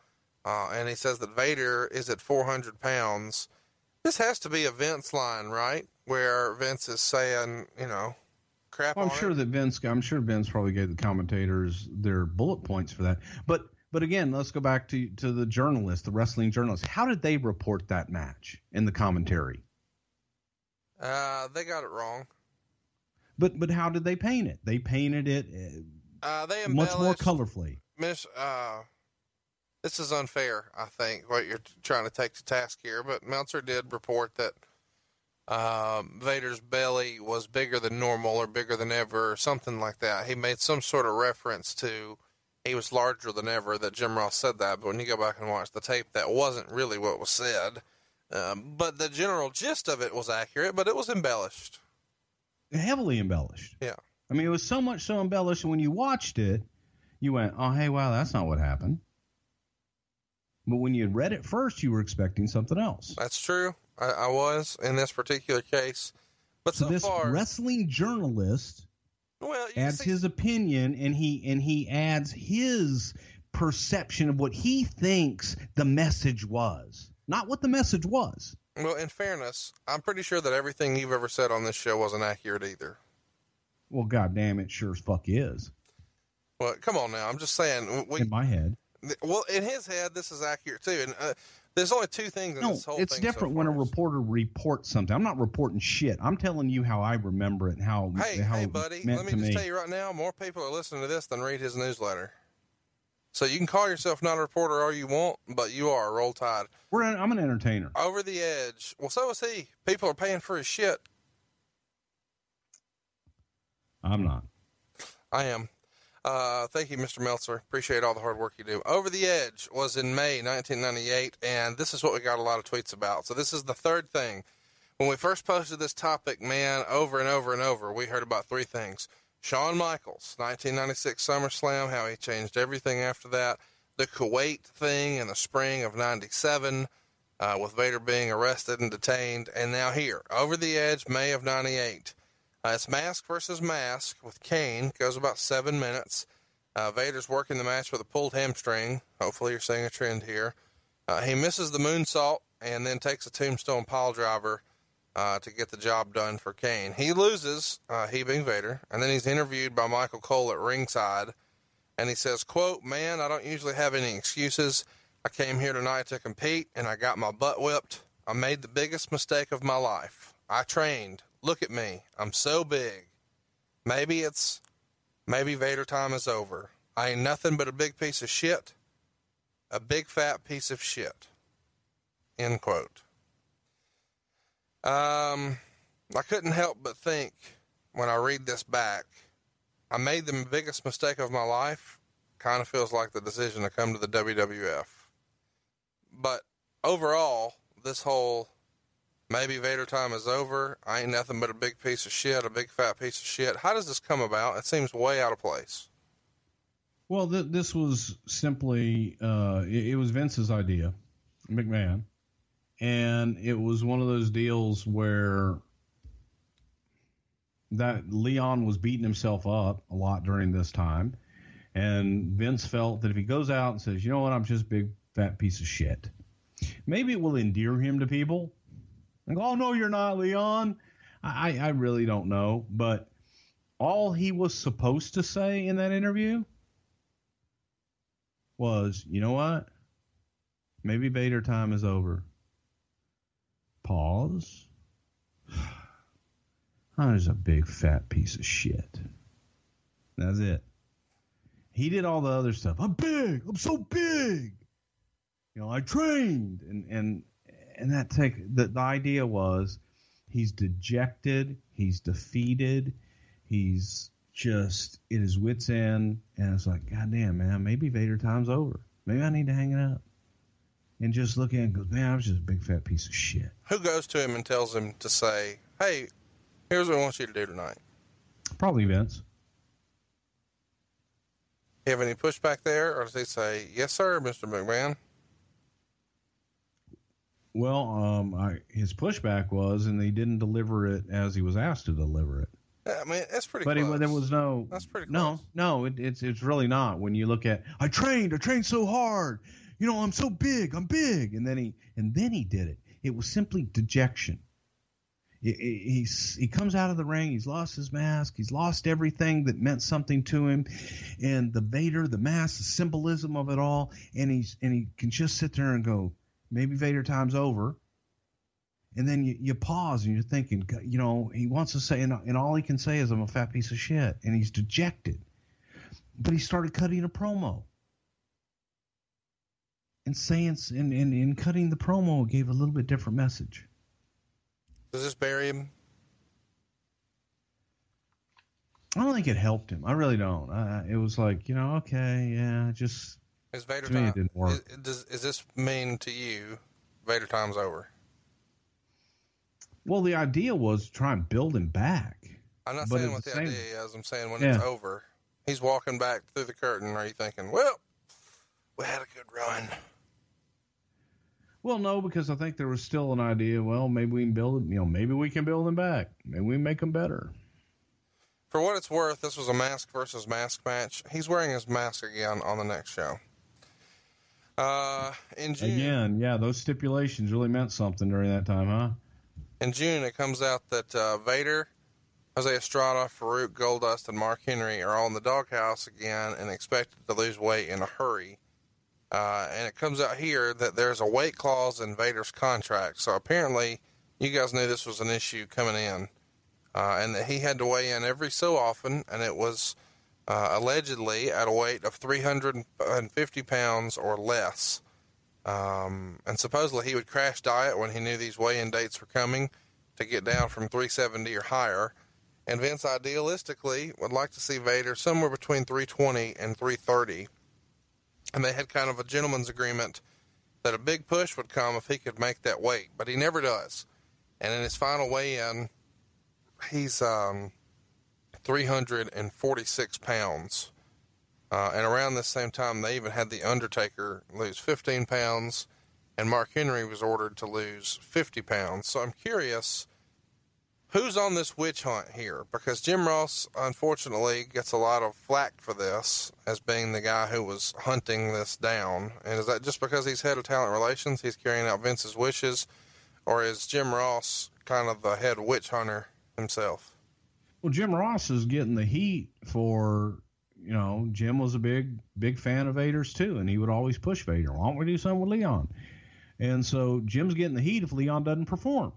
Speaker 1: Uh, and he says that Vader is at 400 pounds. This has to be a Vince line, right? Where Vince is saying, you know, crap
Speaker 3: well, I'm sure
Speaker 1: it.
Speaker 3: that Vince, I'm sure Vince probably gave the commentators their bullet points for that. But, but again, let's go back to, to the journalist, the wrestling journalist. How did they report that match in the commentary?
Speaker 1: Uh, they got it wrong.
Speaker 3: But, but how did they paint it? They painted it uh,
Speaker 1: Uh, they
Speaker 3: much more colorfully.
Speaker 1: Miss, uh, this is unfair, I think, what you're trying to take to task here. But Meltzer did report that um, Vader's belly was bigger than normal or bigger than ever or something like that. He made some sort of reference to he was larger than ever, that Jim Ross said that. But when you go back and watch the tape, that wasn't really what was said. Um, but the general gist of it was accurate, but it was embellished.
Speaker 3: Heavily embellished.
Speaker 1: Yeah.
Speaker 3: I mean, it was so much so embellished. When you watched it, you went, "Oh, hey, wow, that's not what happened." But when you read it first, you were expecting something else.
Speaker 1: That's true. I, I was in this particular case. But
Speaker 3: So
Speaker 1: so,
Speaker 3: this
Speaker 1: far,
Speaker 3: wrestling journalist
Speaker 1: well,
Speaker 3: adds
Speaker 1: see-
Speaker 3: his opinion, and he and he adds his perception of what he thinks the message was, not what the message was.
Speaker 1: Well, in fairness, I'm pretty sure that everything you've ever said on this show wasn't accurate either.
Speaker 3: Well, goddamn, it sure as fuck is
Speaker 1: Well, come on now. I'm just saying. We,
Speaker 3: in my head.
Speaker 1: Well, in his head, this is accurate too. And uh, there's only two things in
Speaker 3: No,
Speaker 1: this whole
Speaker 3: it's different
Speaker 1: so
Speaker 3: when a reporter reports something. I'm not reporting shit. I'm telling you how I remember it and how
Speaker 1: Hey,
Speaker 3: how
Speaker 1: hey, buddy. Let me just
Speaker 3: me.
Speaker 1: tell you right now. More people are listening to this than read his newsletter. So you can call yourself not a reporter all you want, but you are. Roll Tide.
Speaker 3: We're an, I'm an entertainer.
Speaker 1: Over the edge. Well, so is he. People are paying for his shit.
Speaker 3: I'm not.
Speaker 1: I am. Uh, thank you, Mr. Meltzer. Appreciate all the hard work you do. Over the Edge was in May 1998, and this is what we got a lot of tweets about. So this is the third thing. When we first posted this topic, man, over and over and over, we heard about three things. Shawn Michaels, 1996 SummerSlam, how he changed everything after that. The Kuwait thing in the spring of 97, uh, with Vader being arrested and detained. And now here, Over the Edge, May of 98. Uh, it's mask versus mask with Kane. Goes about seven minutes. Uh, Vader's working the match with a pulled hamstring. Hopefully, you're seeing a trend here. Uh, he misses the moonsault and then takes a tombstone pile driver uh, to get the job done for Kane. He loses, uh, he being Vader, and then he's interviewed by Michael Cole at ringside, and he says, "quote Man, I don't usually have any excuses. I came here tonight to compete, and I got my butt whipped. I made the biggest mistake of my life. I trained. Look at me. I'm so big. Maybe it's, maybe Vader time is over. I ain't nothing but a big piece of shit. A big fat piece of shit." End quote. Um, I couldn't help but think when I read this back, I made the biggest mistake of my life. Kind of feels like the decision to come to the WWF. But overall, this whole maybe Vader time is over. I ain't nothing but a big piece of shit, a big fat piece of shit. How does this come about? It seems way out of place.
Speaker 3: Well, th- this was simply uh, it, it was Vince's idea, McMahon, and it was one of those deals where that Leon was beating himself up a lot during this time, and Vince felt that if he goes out and says, "You know what, I'm just a big fat piece of shit," maybe it will endear him to people. Like, oh no, you're not, Leon. I, I really don't know, but all he was supposed to say in that interview was, you know what? Maybe Vader time is over. Pause. I was a big fat piece of shit. That's it. He did all the other stuff. I'm big. I'm so big. You know, I trained and and and that take the, the idea was he's dejected, he's defeated, he's just at his wits end, and it's like, God damn, man, maybe Vader time's over. Maybe I need to hang it up. And just look at goes, man, I was just a big fat piece of shit.
Speaker 1: Who goes to him and tells him to say, hey, here's what I want you to do tonight?
Speaker 3: Probably Vince.
Speaker 1: You have any pushback there, or does he say, yes, sir, Mr. McMahon?
Speaker 3: Well, um, I, his pushback was, and he didn't deliver it as he was asked to deliver it.
Speaker 1: I mean, that's pretty.
Speaker 3: But it, there was no.
Speaker 1: That's pretty.
Speaker 3: No,
Speaker 1: close.
Speaker 3: no, it, it's it's really not. When you look at, I trained, I trained so hard. You know, I'm so big, I'm big, and then he and then he did it. It was simply dejection. He, he's he comes out of the ring. He's lost his mask. He's lost everything that meant something to him, and the Vader, the mask, the symbolism of it all. And he's and he can just sit there and go, maybe Vader time's over. And then you, you pause and you're thinking, you know, he wants to say, and, and all he can say is, I'm a fat piece of shit. And he's dejected. But he started cutting a promo. And saying, and, and, and cutting the promo gave a little bit different message.
Speaker 1: Does this bury him?
Speaker 3: I don't think it helped him. I really don't. Uh, it was like, you know, okay, yeah, just.
Speaker 1: Is Vader time?
Speaker 3: didn't work.
Speaker 1: Is, does, is this mean to you, Vader time's over?
Speaker 3: Well, the idea was to try and build him back.
Speaker 1: I'm not
Speaker 3: But
Speaker 1: saying what
Speaker 3: the same-
Speaker 1: idea is. I'm saying when
Speaker 3: Yeah.
Speaker 1: it's over, he's walking back through the curtain. Are you thinking, well, we had a good run?
Speaker 3: Well, no, because I think there was still an idea. Well, maybe we can build it. You know, maybe we can build him back. Maybe we can make him better.
Speaker 1: For what it's worth, this was a mask versus mask match. He's wearing his mask again on the next show. Uh, in June,
Speaker 3: Again, yeah, those stipulations really meant something during that time, huh?
Speaker 1: in June, it comes out that uh, Vader, Jose Estrada, Faarooq Goldust, and Mark Henry are all in the doghouse again and expected to lose weight in a hurry. Uh, and it comes out here that there's a weight clause in Vader's contract. So apparently, you guys knew this was an issue coming in, uh, and that he had to weigh in every so often, and it was uh, allegedly at a weight of 350 pounds or less. Um, and supposedly he would crash diet when he knew these weigh-in dates were coming to get down from 370 or higher. And Vince idealistically would like to see Vader somewhere between 320 and 330. And they had kind of a gentleman's agreement that a big push would come if he could make that weight, but he never does. And in his final weigh in, he's um, 346 pounds. Uh, and around the same time, they even had The Undertaker lose 15 pounds, and Mark Henry was ordered to lose 50 pounds. So I'm curious who's on this witch hunt here? Because Jim Ross, unfortunately, gets a lot of flack for this as being the guy who was hunting this down. And is that just because he's head of talent relations? He's carrying out Vince's wishes? Or is Jim Ross kind of the head witch hunter himself?
Speaker 3: Well, Jim Ross is getting the heat for you know, Jim was a big, big fan of Vader's too, and he would always push Vader. Why don't we do something with Leon? And so Jim's getting the heat if Leon doesn't perform.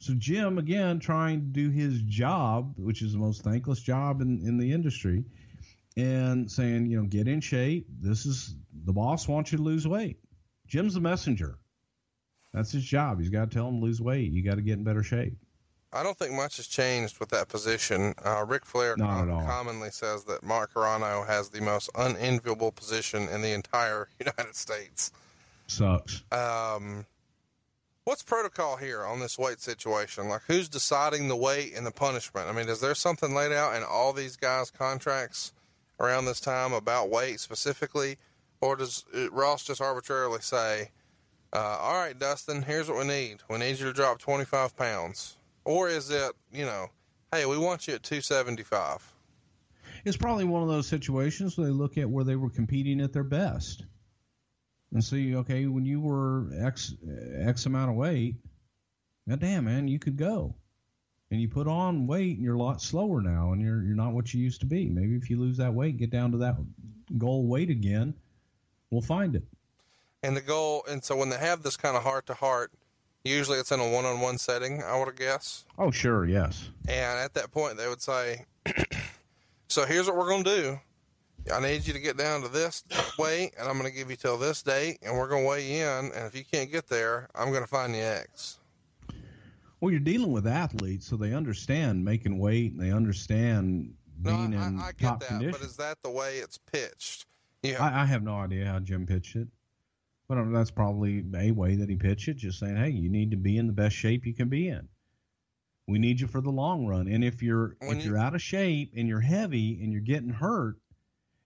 Speaker 3: So Jim, again, trying to do his job, which is the most thankless job in, in the industry, and saying, you know, get in shape. This is the boss wants you to lose weight. Jim's the messenger. That's his job. He's got to tell him to lose weight. You got to get in better shape.
Speaker 1: I don't think much has changed with that position. Uh, Ric Flair com- commonly says that Mark Carrano has the most unenviable position in the entire United States.
Speaker 3: Sucks.
Speaker 1: Um, what's protocol here on this weight situation? Like, who's deciding the weight and the punishment? I mean, is there something laid out in all these guys' contracts around this time about weight specifically, or does Ross just arbitrarily say, uh, "All right, Dustin, here's what we need. We need you to drop 25 pounds." Or is it, you know, hey, we want you at 275?
Speaker 3: It's probably one of those situations where they look at where they were competing at their best and see, okay, when you were X X amount of weight, god damn man, you could go. And you put on weight and you're a lot slower now and you're you're not what you used to be. Maybe if you lose that weight, get down to that goal weight again, we'll find it.
Speaker 1: And the goal and so when they have this kind of heart to heart, Usually it's in a one on one setting, I would guess.
Speaker 3: Oh, sure, yes.
Speaker 1: And at that point, they would say, So here's what we're going to do. I need you to get down to this weight, and I'm going to give you till this date, and we're going to weigh you in. And if you can't get there, I'm going to find the X.
Speaker 3: Well, you're dealing with athletes, so they understand making weight, and they understand being
Speaker 1: no, I,
Speaker 3: in
Speaker 1: I, I get
Speaker 3: top
Speaker 1: that,
Speaker 3: condition.
Speaker 1: but is that the way it's pitched?
Speaker 3: Yeah, I, I have no idea how Jim pitched it. But um, that's probably a way that he pitched it, just saying, "Hey, you need to be in the best shape you can be in. We need you for the long run. And if you're when if you, are out of shape and you're heavy and you're getting hurt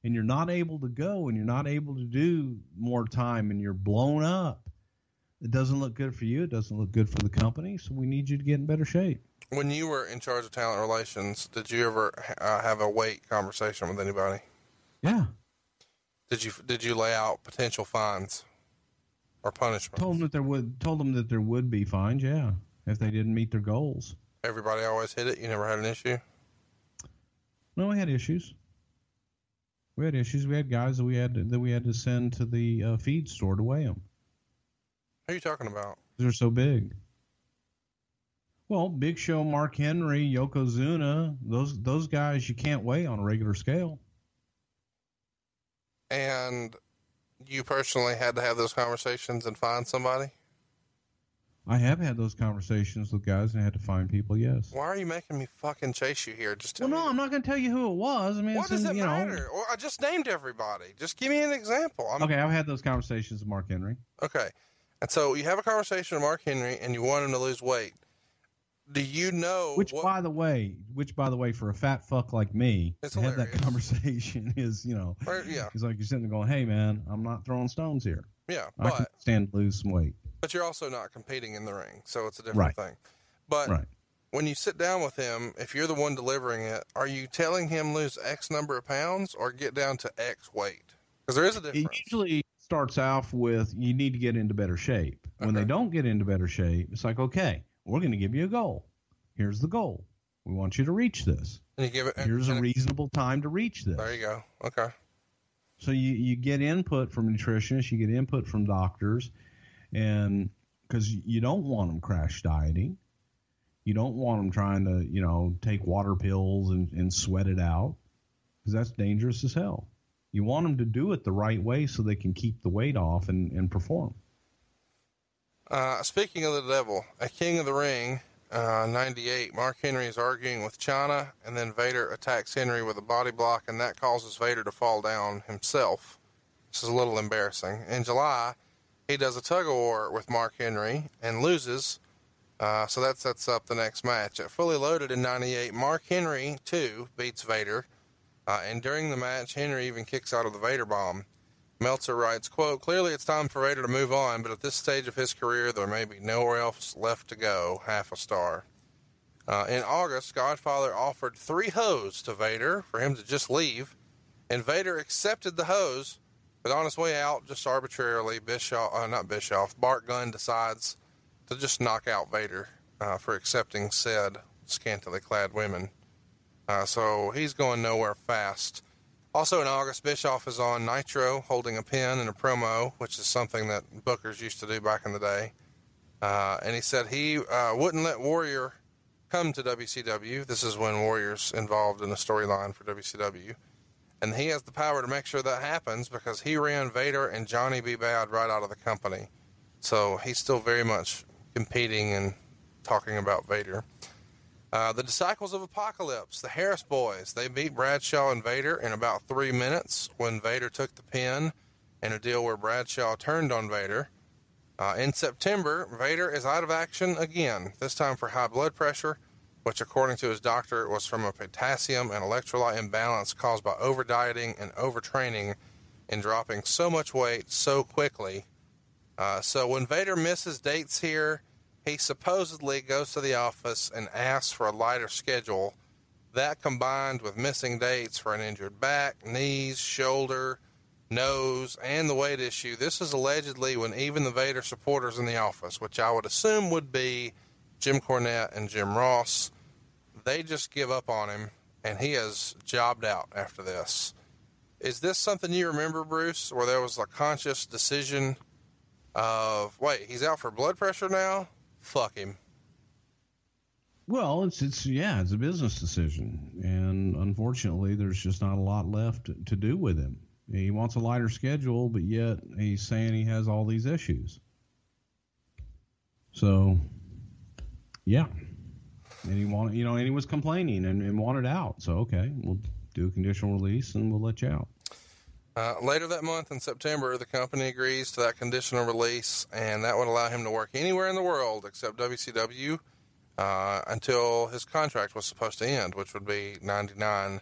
Speaker 3: and you're not able to go and you're not able to do more time and you're blown up, it doesn't look good for you. It doesn't look good for the company. So we need you to get in better shape."
Speaker 1: When you were in charge of talent relations, did you ever uh, have a weight conversation with anybody?
Speaker 3: Yeah.
Speaker 1: Did you did you lay out potential fines? Or punishment?
Speaker 3: Told them that there would told them that there would be fines. Yeah, if they didn't meet their goals.
Speaker 1: Everybody always hit it. You never had an issue.
Speaker 3: No, we had issues. We had issues. We had guys that we had to, that we had to send to the uh, feed store to weigh them.
Speaker 1: Who are you talking about?
Speaker 3: They're so big. Well, Big Show, Mark Henry, Yokozuna, those those guys you can't weigh on a regular scale.
Speaker 1: And you personally had to have those conversations and find somebody?
Speaker 3: I have had those conversations with guys and I had to find people. Yes.
Speaker 1: Why are you making me fucking chase you here? Just
Speaker 3: well, no,
Speaker 1: me.
Speaker 3: I'm not going to tell you who it was. I mean,
Speaker 1: what does
Speaker 3: in,
Speaker 1: it matter? Know, I just named everybody. Just give me an example.
Speaker 3: I'm, okay, I've had those conversations with Mark Henry.
Speaker 1: Okay, and so you have a conversation with Mark Henry, and you want him to lose weight. Do you know?
Speaker 3: Which, what, by the way, which by the way, for a fat fuck like me,
Speaker 1: to have
Speaker 3: that conversation is, you know,
Speaker 1: right, yeah.
Speaker 3: He's like you're sitting there going, "Hey, man, I'm not throwing stones here.
Speaker 1: Yeah,
Speaker 3: I can stand to lose some weight."
Speaker 1: But you're also not competing in the ring, so it's a different
Speaker 3: right.
Speaker 1: thing. But
Speaker 3: right.
Speaker 1: when you sit down with him, if you're the one delivering it, are you telling him lose X number of pounds or get down to X weight? Because there is a difference.
Speaker 3: It usually starts off with you need to get into better shape. When they don't get into better shape, it's like, okay, we're going to give you a goal. Here's the goal. We want you to reach this.
Speaker 1: And you give it.
Speaker 3: Here's a
Speaker 1: and-
Speaker 3: reasonable time to reach this.
Speaker 1: There you go. Okay.
Speaker 3: So you, you get input from nutritionists, you get input from doctors, and because you don't want them crash dieting, you don't want them trying to you know take water pills and, and sweat it out because that's dangerous as hell. You want them to do it the right way so they can keep the weight off and, and perform.
Speaker 1: Uh, speaking of the devil, a king of the ring, uh, 98, Mark Henry is arguing with Chyna, and then Vader attacks Henry with a body block, and that causes Vader to fall down himself. This is a little embarrassing. In July, he does a tug of war with Mark Henry and loses, uh, so that sets up the next match. At Fully Loaded in 98, Mark Henry, too, beats Vader, uh, and during the match, Henry even kicks out of the Vader bomb. Meltzer writes, quote, Clearly it's time for Vader to move on, but at this stage of his career, there may be nowhere else left to go. Half a star. Uh, in August, Godfather offered three hoes to Vader for him to just leave, and Vader accepted the hoes, but on his way out, just arbitrarily, Bischoff, uh, not Bischoff, Bart Gunn decides to just knock out Vader uh, for accepting said scantily clad women. Uh, so he's going nowhere fast. Also in August, Bischoff is on Nitro holding a pin and a promo, which is something that bookers used to do back in the day. Uh, and he said he uh, wouldn't let Warrior come to WCW. This is when Warrior's involved in a storyline for WCW. And he has the power to make sure that happens because he ran Vader and Johnny B. Bad right out of the company. So he's still very much competing and talking about Vader. Uh, the Disciples of Apocalypse, the Harris Boys, they beat Bradshaw and Vader in about three minutes when Vader took the pin in a deal where Bradshaw turned on Vader. Uh, in September, Vader is out of action again, this time for high blood pressure, which, according to his doctor, was from a potassium and electrolyte imbalance caused by over dieting and overtraining and dropping so much weight so quickly. Uh, so when Vader misses dates here, he supposedly goes to the office and asks for a lighter schedule. That combined with missing dates for an injured back, knees, shoulder, nose, and the weight issue. This is allegedly when even the Vader supporters in the office, which I would assume would be Jim Cornette and Jim Ross, they just give up on him, and he has jobbed out after this. Is this something you remember, Bruce, where there was a conscious decision of, wait, he's out for blood pressure now? Fuck him.
Speaker 3: Well, it's it's yeah, it's a business decision, and unfortunately, there's just not a lot left to do with him. He wants a lighter schedule, but yet he's saying he has all these issues. So, yeah, and he wanted, you know, and he was complaining and, and wanted out. So, okay, we'll do a conditional release and we'll let you out.
Speaker 1: Uh, later that month in September, the company agrees to that conditional release, and that would allow him to work anywhere in the world except WCW uh, until his contract was supposed to end, which would be 99.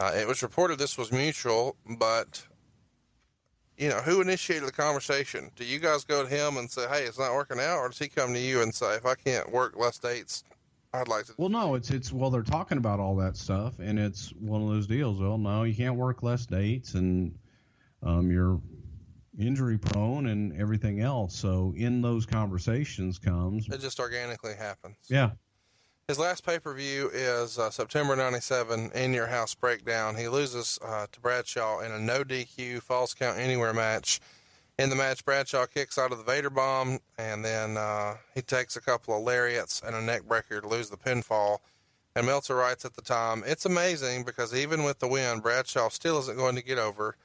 Speaker 1: Uh, it was reported this was mutual, but, you know, who initiated the conversation? Do you guys go to him and say, hey, it's not working out, or does he come to you and say, if I can't work less dates, I'd like to.
Speaker 3: Well, no, it's it's well, they're talking about all that stuff, and it's one of those deals. Well, no, you can't work less dates, and um, you're injury prone and everything else. So in those conversations comes
Speaker 1: it just organically happens.
Speaker 3: Yeah.
Speaker 1: His last pay per view is uh, September '97 in your house breakdown. He loses uh, to Bradshaw in a no DQ falls count anywhere match. In the match, Bradshaw kicks out of the Vader bomb, and then uh, he takes a couple of lariats and a neck breaker to lose the pinfall. And Meltzer writes at the time, "It's amazing because even with the win, Bradshaw still isn't going to get over."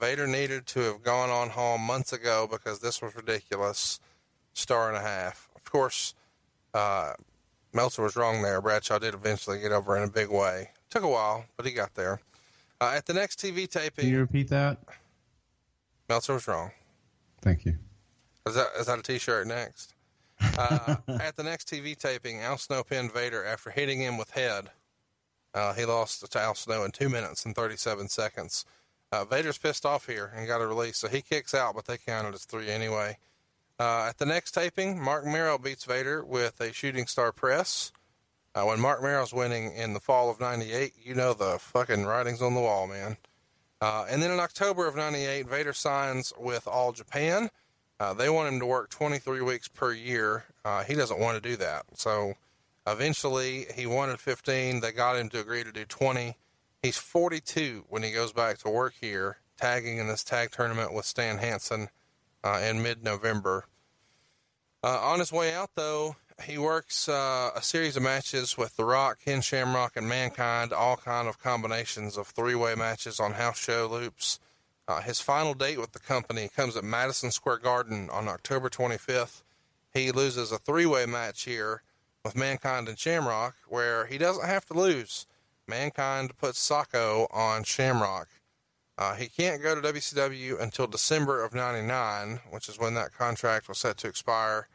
Speaker 1: Vader needed to have gone on home months ago because this was ridiculous. Star and a half. Of course, uh, Meltzer was wrong there. Bradshaw did eventually get over in a big way. Took a while, but he got there. Uh, at the next TV taping.
Speaker 3: Can you repeat that?
Speaker 1: Meltzer was wrong.
Speaker 3: Thank you.
Speaker 1: Is that, is that a t shirt next? Uh, at the next TV taping, Al Snow pinned Vader after hitting him with head. Uh, he lost to Al Snow in two minutes and 37 seconds. Uh, Vader's pissed off here and got a release, so he kicks out, but they counted as three anyway. Uh, at the next taping, Marc Mero beats Vader with a shooting star press. Uh, when Marc Mero's winning in the fall of 98, you know the fucking writing's on the wall, man. Uh, and then in October of 98, Vader signs with All Japan. Uh, they want him to work 23 weeks per year. Uh, he doesn't want to do that. So eventually, he wanted 15. They got him to agree to do 20. He's 42 when he goes back to work here, tagging in this tag tournament with Stan Hansen uh, in mid November. Uh, on his way out, though, he works uh, a series of matches with The Rock, Ken Shamrock, and Mankind, all kind of combinations of three-way matches on house show loops. Uh, his final date with the company comes at Madison Square Garden on October 25th. He loses a three-way match here with Mankind and Shamrock, where he doesn't have to lose. Mankind puts Socko on Shamrock. Uh, he can't go to WCW until December of 99, which is when that contract was set to expire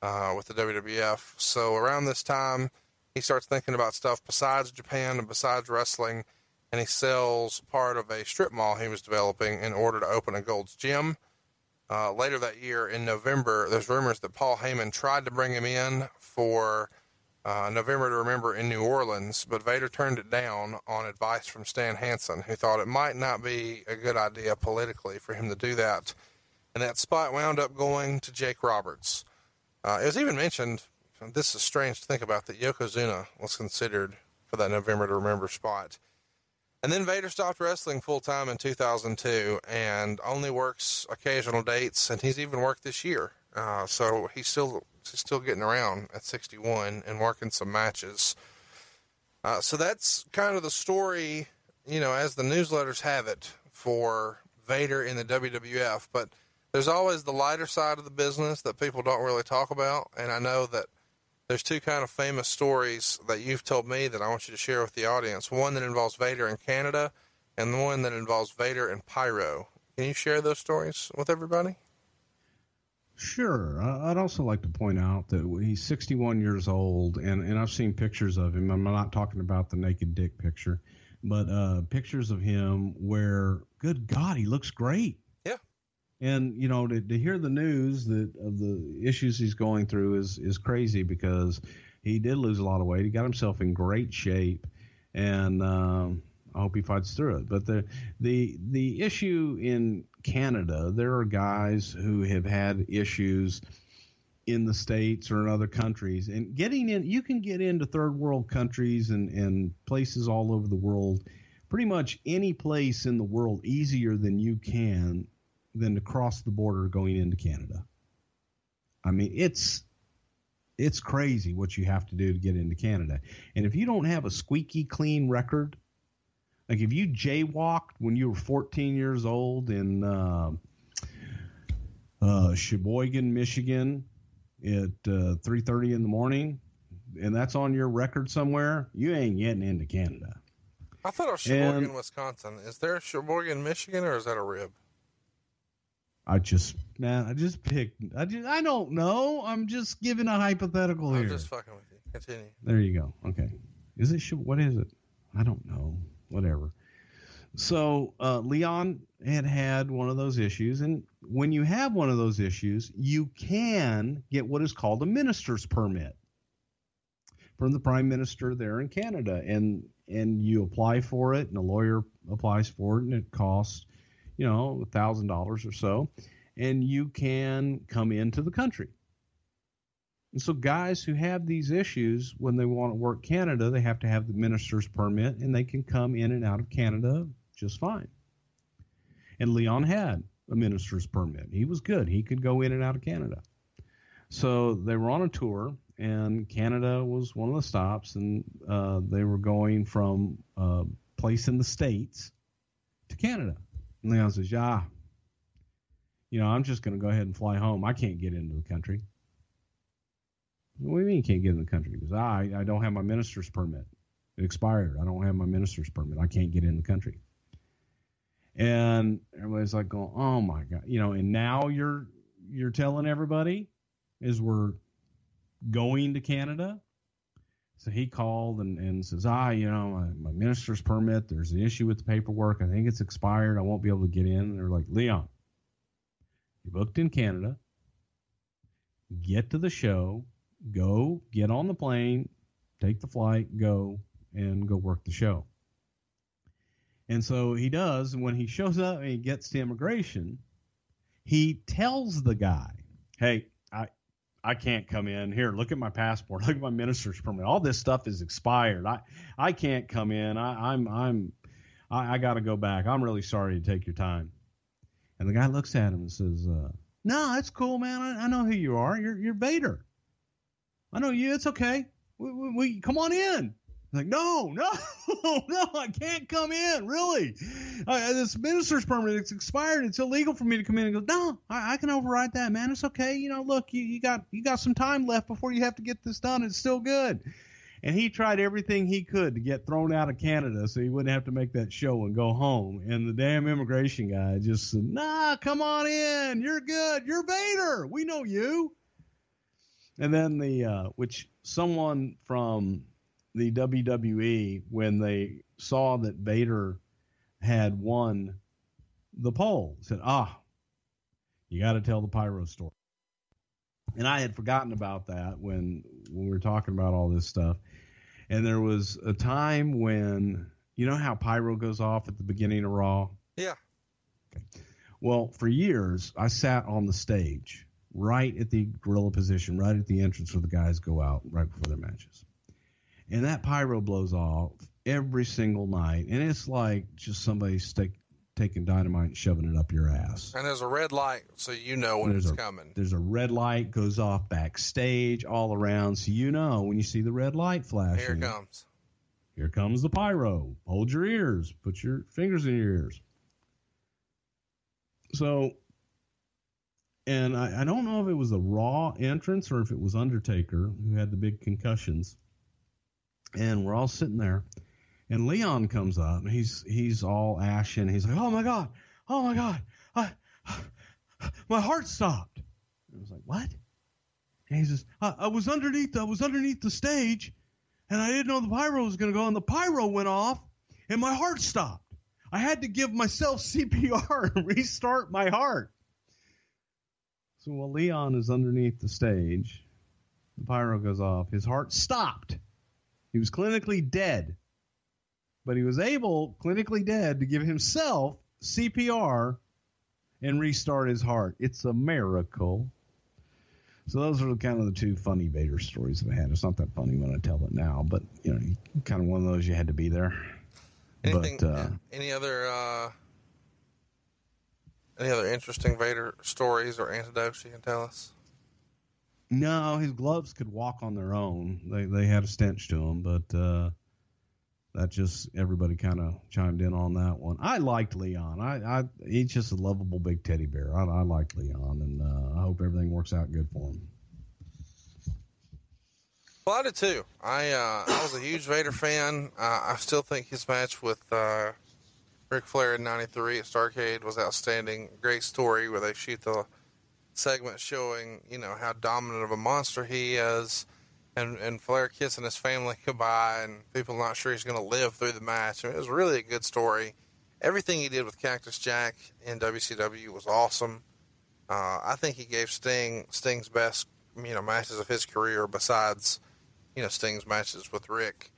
Speaker 1: uh, with the WWF. So around this time, he starts thinking about stuff besides Japan and besides wrestling, and he sells part of a strip mall he was developing in order to open a Gold's Gym. Uh, later that year, in November, there's rumors that Paul Heyman tried to bring him in for uh, November to Remember in New Orleans, but Vader turned it down on advice from Stan Hansen, who thought it might not be a good idea politically for him to do that. And that spot wound up going to Jake Roberts. Uh, it was even mentioned, this is strange to think about, that Yokozuna was considered for that November to Remember spot. And then Vader stopped wrestling full time in 2002 and only works occasional dates, and he's even worked this year. Uh, so he's still he's still getting around at 61 and working some matches. Uh, so that's kind of the story, you know, as the newsletters have it for Vader in the WWF. But there's always the lighter side of the business that people don't really talk about, and I know that there's two kind of famous stories that you've told me that I want you to share with the audience. One that involves Vader in Canada, and the one that involves Vader and Pyro. Can you share those stories with everybody?
Speaker 3: Sure. I'd also like to point out that he's 61 years old, and, and I've seen pictures of him. I'm not talking about the naked dick picture, but uh, pictures of him where, good God, he looks great.
Speaker 1: Yeah.
Speaker 3: And you know, to, to hear the news that of the issues he's going through is is crazy because he did lose a lot of weight. He got himself in great shape, and um, I hope he fights through it. But the the the issue in Canada, there are guys who have had issues in the states or in other countries, and getting in, you can get into third world countries and and places all over the world, pretty much any place in the world easier than you can than to cross the border going into Canada. I mean, it's it's crazy what you have to do to get into Canada. And if you don't have a squeaky clean record, like if you jaywalked when you were 14 years old in uh, uh, Sheboygan, Michigan, at uh, 3:30 in the morning, and that's on your record somewhere, you ain't getting into Canada.
Speaker 1: I thought it was Sheboygan,
Speaker 3: And-
Speaker 1: Wisconsin. Is there a Sheboygan, Michigan, or is that a rib?
Speaker 3: I just, man, I just picked. I just, I don't know. I'm just giving a hypothetical
Speaker 1: I'm
Speaker 3: here.
Speaker 1: just fucking with you. Continue.
Speaker 3: There you go. Okay. Is it? What is it? I don't know. Whatever. So uh, Leon had had one of those issues, and when you have one of those issues, you can get what is called a minister's permit from the prime minister there in Canada, and and you apply for it, and a lawyer applies for it, and it costs, you know, a thousand dollars or so, and you can come into the country. And so, guys who have these issues when they want to work Canada, they have to have the minister's permit and they can come in and out of Canada just fine. And Leon had a minister's permit. He was good. He could go in and out of Canada. So they were on a tour, and Canada was one of the stops, and uh, they were going from a place in the States to Canada. And Leon says, Yeah, you know, I'm just going to go ahead and fly home. I can't get into the country. What do you mean you can't get in the country? Because I, I don't have my minister's permit. It expired. I don't have my minister's permit. I can't get in the country. And everybody's like going, oh my God. You know, and now you're you're telling everybody is we're going to Canada. So he called and, and says, ah, you know, my, my minister's permit, there's an issue with the paperwork. I think it's expired. I won't be able to get in. And they're like, Leon, you booked in Canada. Get to the show, go get on the plane, take the flight, go and go work the show. And so he does. And when he shows up and he gets to immigration, he tells the guy, Hey, I, I can't come in here. Look at my passport. Look at my minister's permit. All this stuff is expired. I, I can't come in. I, I'm, I'm, I, I got to go back. I'm really sorry to take your time. And the guy looks at him and says, uh, No, that's cool, man. I, I know who you are. You're, you're Vader. I know you. It's okay. We, we, we come on in. Like, no, no, no, I can't come in. Really, uh, this minister's permit it's expired. It's illegal for me to come in. And go, no, I, I can override that, man. It's okay. You know, look, you, you got you got some time left before you have to get this done. It's still good. And he tried everything he could to get thrown out of Canada so he wouldn't have to make that show and go home. And the damn immigration guy just said, nah, come on in. You're good. You're Vader. We know you. And then the, uh, which someone from the WWE, when they saw that Vader had won the poll, said, ah, you got to tell the pyro story. And I had forgotten about that when, when we were talking about all this stuff. And there was a time when, you know how pyro goes off at the beginning of Raw?
Speaker 1: Yeah.
Speaker 3: Okay. Well, for years, I sat on the stage right at the gorilla position, right at the entrance where the guys go out right before their matches. And that pyro blows off every single night. And it's like just somebody stick, taking dynamite and shoving it up your ass.
Speaker 1: And there's a red light, so you know when it's
Speaker 3: a,
Speaker 1: coming.
Speaker 3: There's a red light goes off backstage all around, so you know when you see the red light flashing.
Speaker 1: Here it comes.
Speaker 3: Here comes the pyro. Hold your ears. Put your fingers in your ears. So, and I, I don't know if it was a Raw entrance or if it was Undertaker who had the big concussions. And we're all sitting there, and Leon comes up, and he's he's all ashen. He's like, "Oh my god, oh my god, I, my heart stopped." I was like, "What?" And he says, I, "I was underneath, I was underneath the stage, and I didn't know the pyro was going to go, and the pyro went off, and my heart stopped. I had to give myself CPR and restart my heart." So while Leon is underneath the stage, the pyro goes off. His heart stopped. He was clinically dead, but he was able, clinically dead, to give himself CPR and restart his heart. It's a miracle. So those are kind of the two funny Vader stories that I had. It's not that funny when I tell it now, but you know, kind of one of those you had to be there.
Speaker 1: Anything?
Speaker 3: but uh,
Speaker 1: any other? Uh, any other interesting Vader stories or anecdotes you can tell us?
Speaker 3: no, his gloves could walk on their own. They they had a stench to them, but uh, that just everybody kind of chimed in on that one. I liked Leon. I, I he's just a lovable big teddy bear. I, I like Leon, and uh, I hope everything works out good for him.
Speaker 1: Well, I did too. I uh, I was a huge Vader fan. Uh, I still think his match with uh, Ric Flair in '93 at Starcade was outstanding. Great story where they shoot the segment showing you know how dominant of a monster he is, and and Flair kissing his family goodbye, and people not sure he's going to live through the match. I mean, it was really a good story. Everything he did with Cactus Jack in WCW was awesome. Uh, I think he gave Sting Sting's best you know matches of his career besides you know Sting's matches with Ric.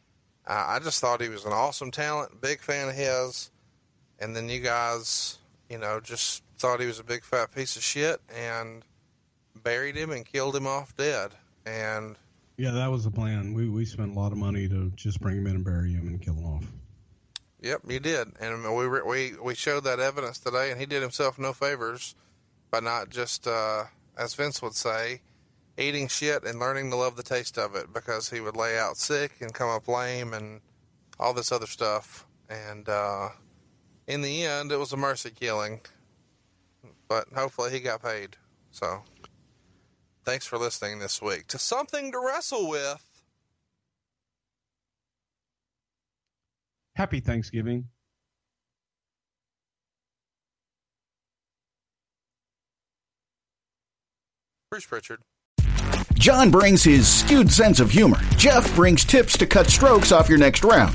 Speaker 1: Uh, I just thought he was an awesome talent, big fan of his, and then you guys, you know, just thought he was a big fat piece of shit and buried him and killed him off dead. And
Speaker 3: Yeah, that was the plan. We we spent a lot of money to just bring him in and bury him and kill him off.
Speaker 1: Yep, you did, and we we we showed that evidence today, and he did himself no favors by not just, uh, as Vince would say, eating shit and learning to love the taste of it, because he would lay out sick and come up lame and all this other stuff, and uh, in the end, it was a mercy killing, but hopefully he got paid. So, thanks for listening this week to something to wrestle with.
Speaker 3: Happy Thanksgiving.
Speaker 1: Bruce Prichard.
Speaker 5: John brings his skewed sense of humor. Jeff brings tips to cut strokes off your next round.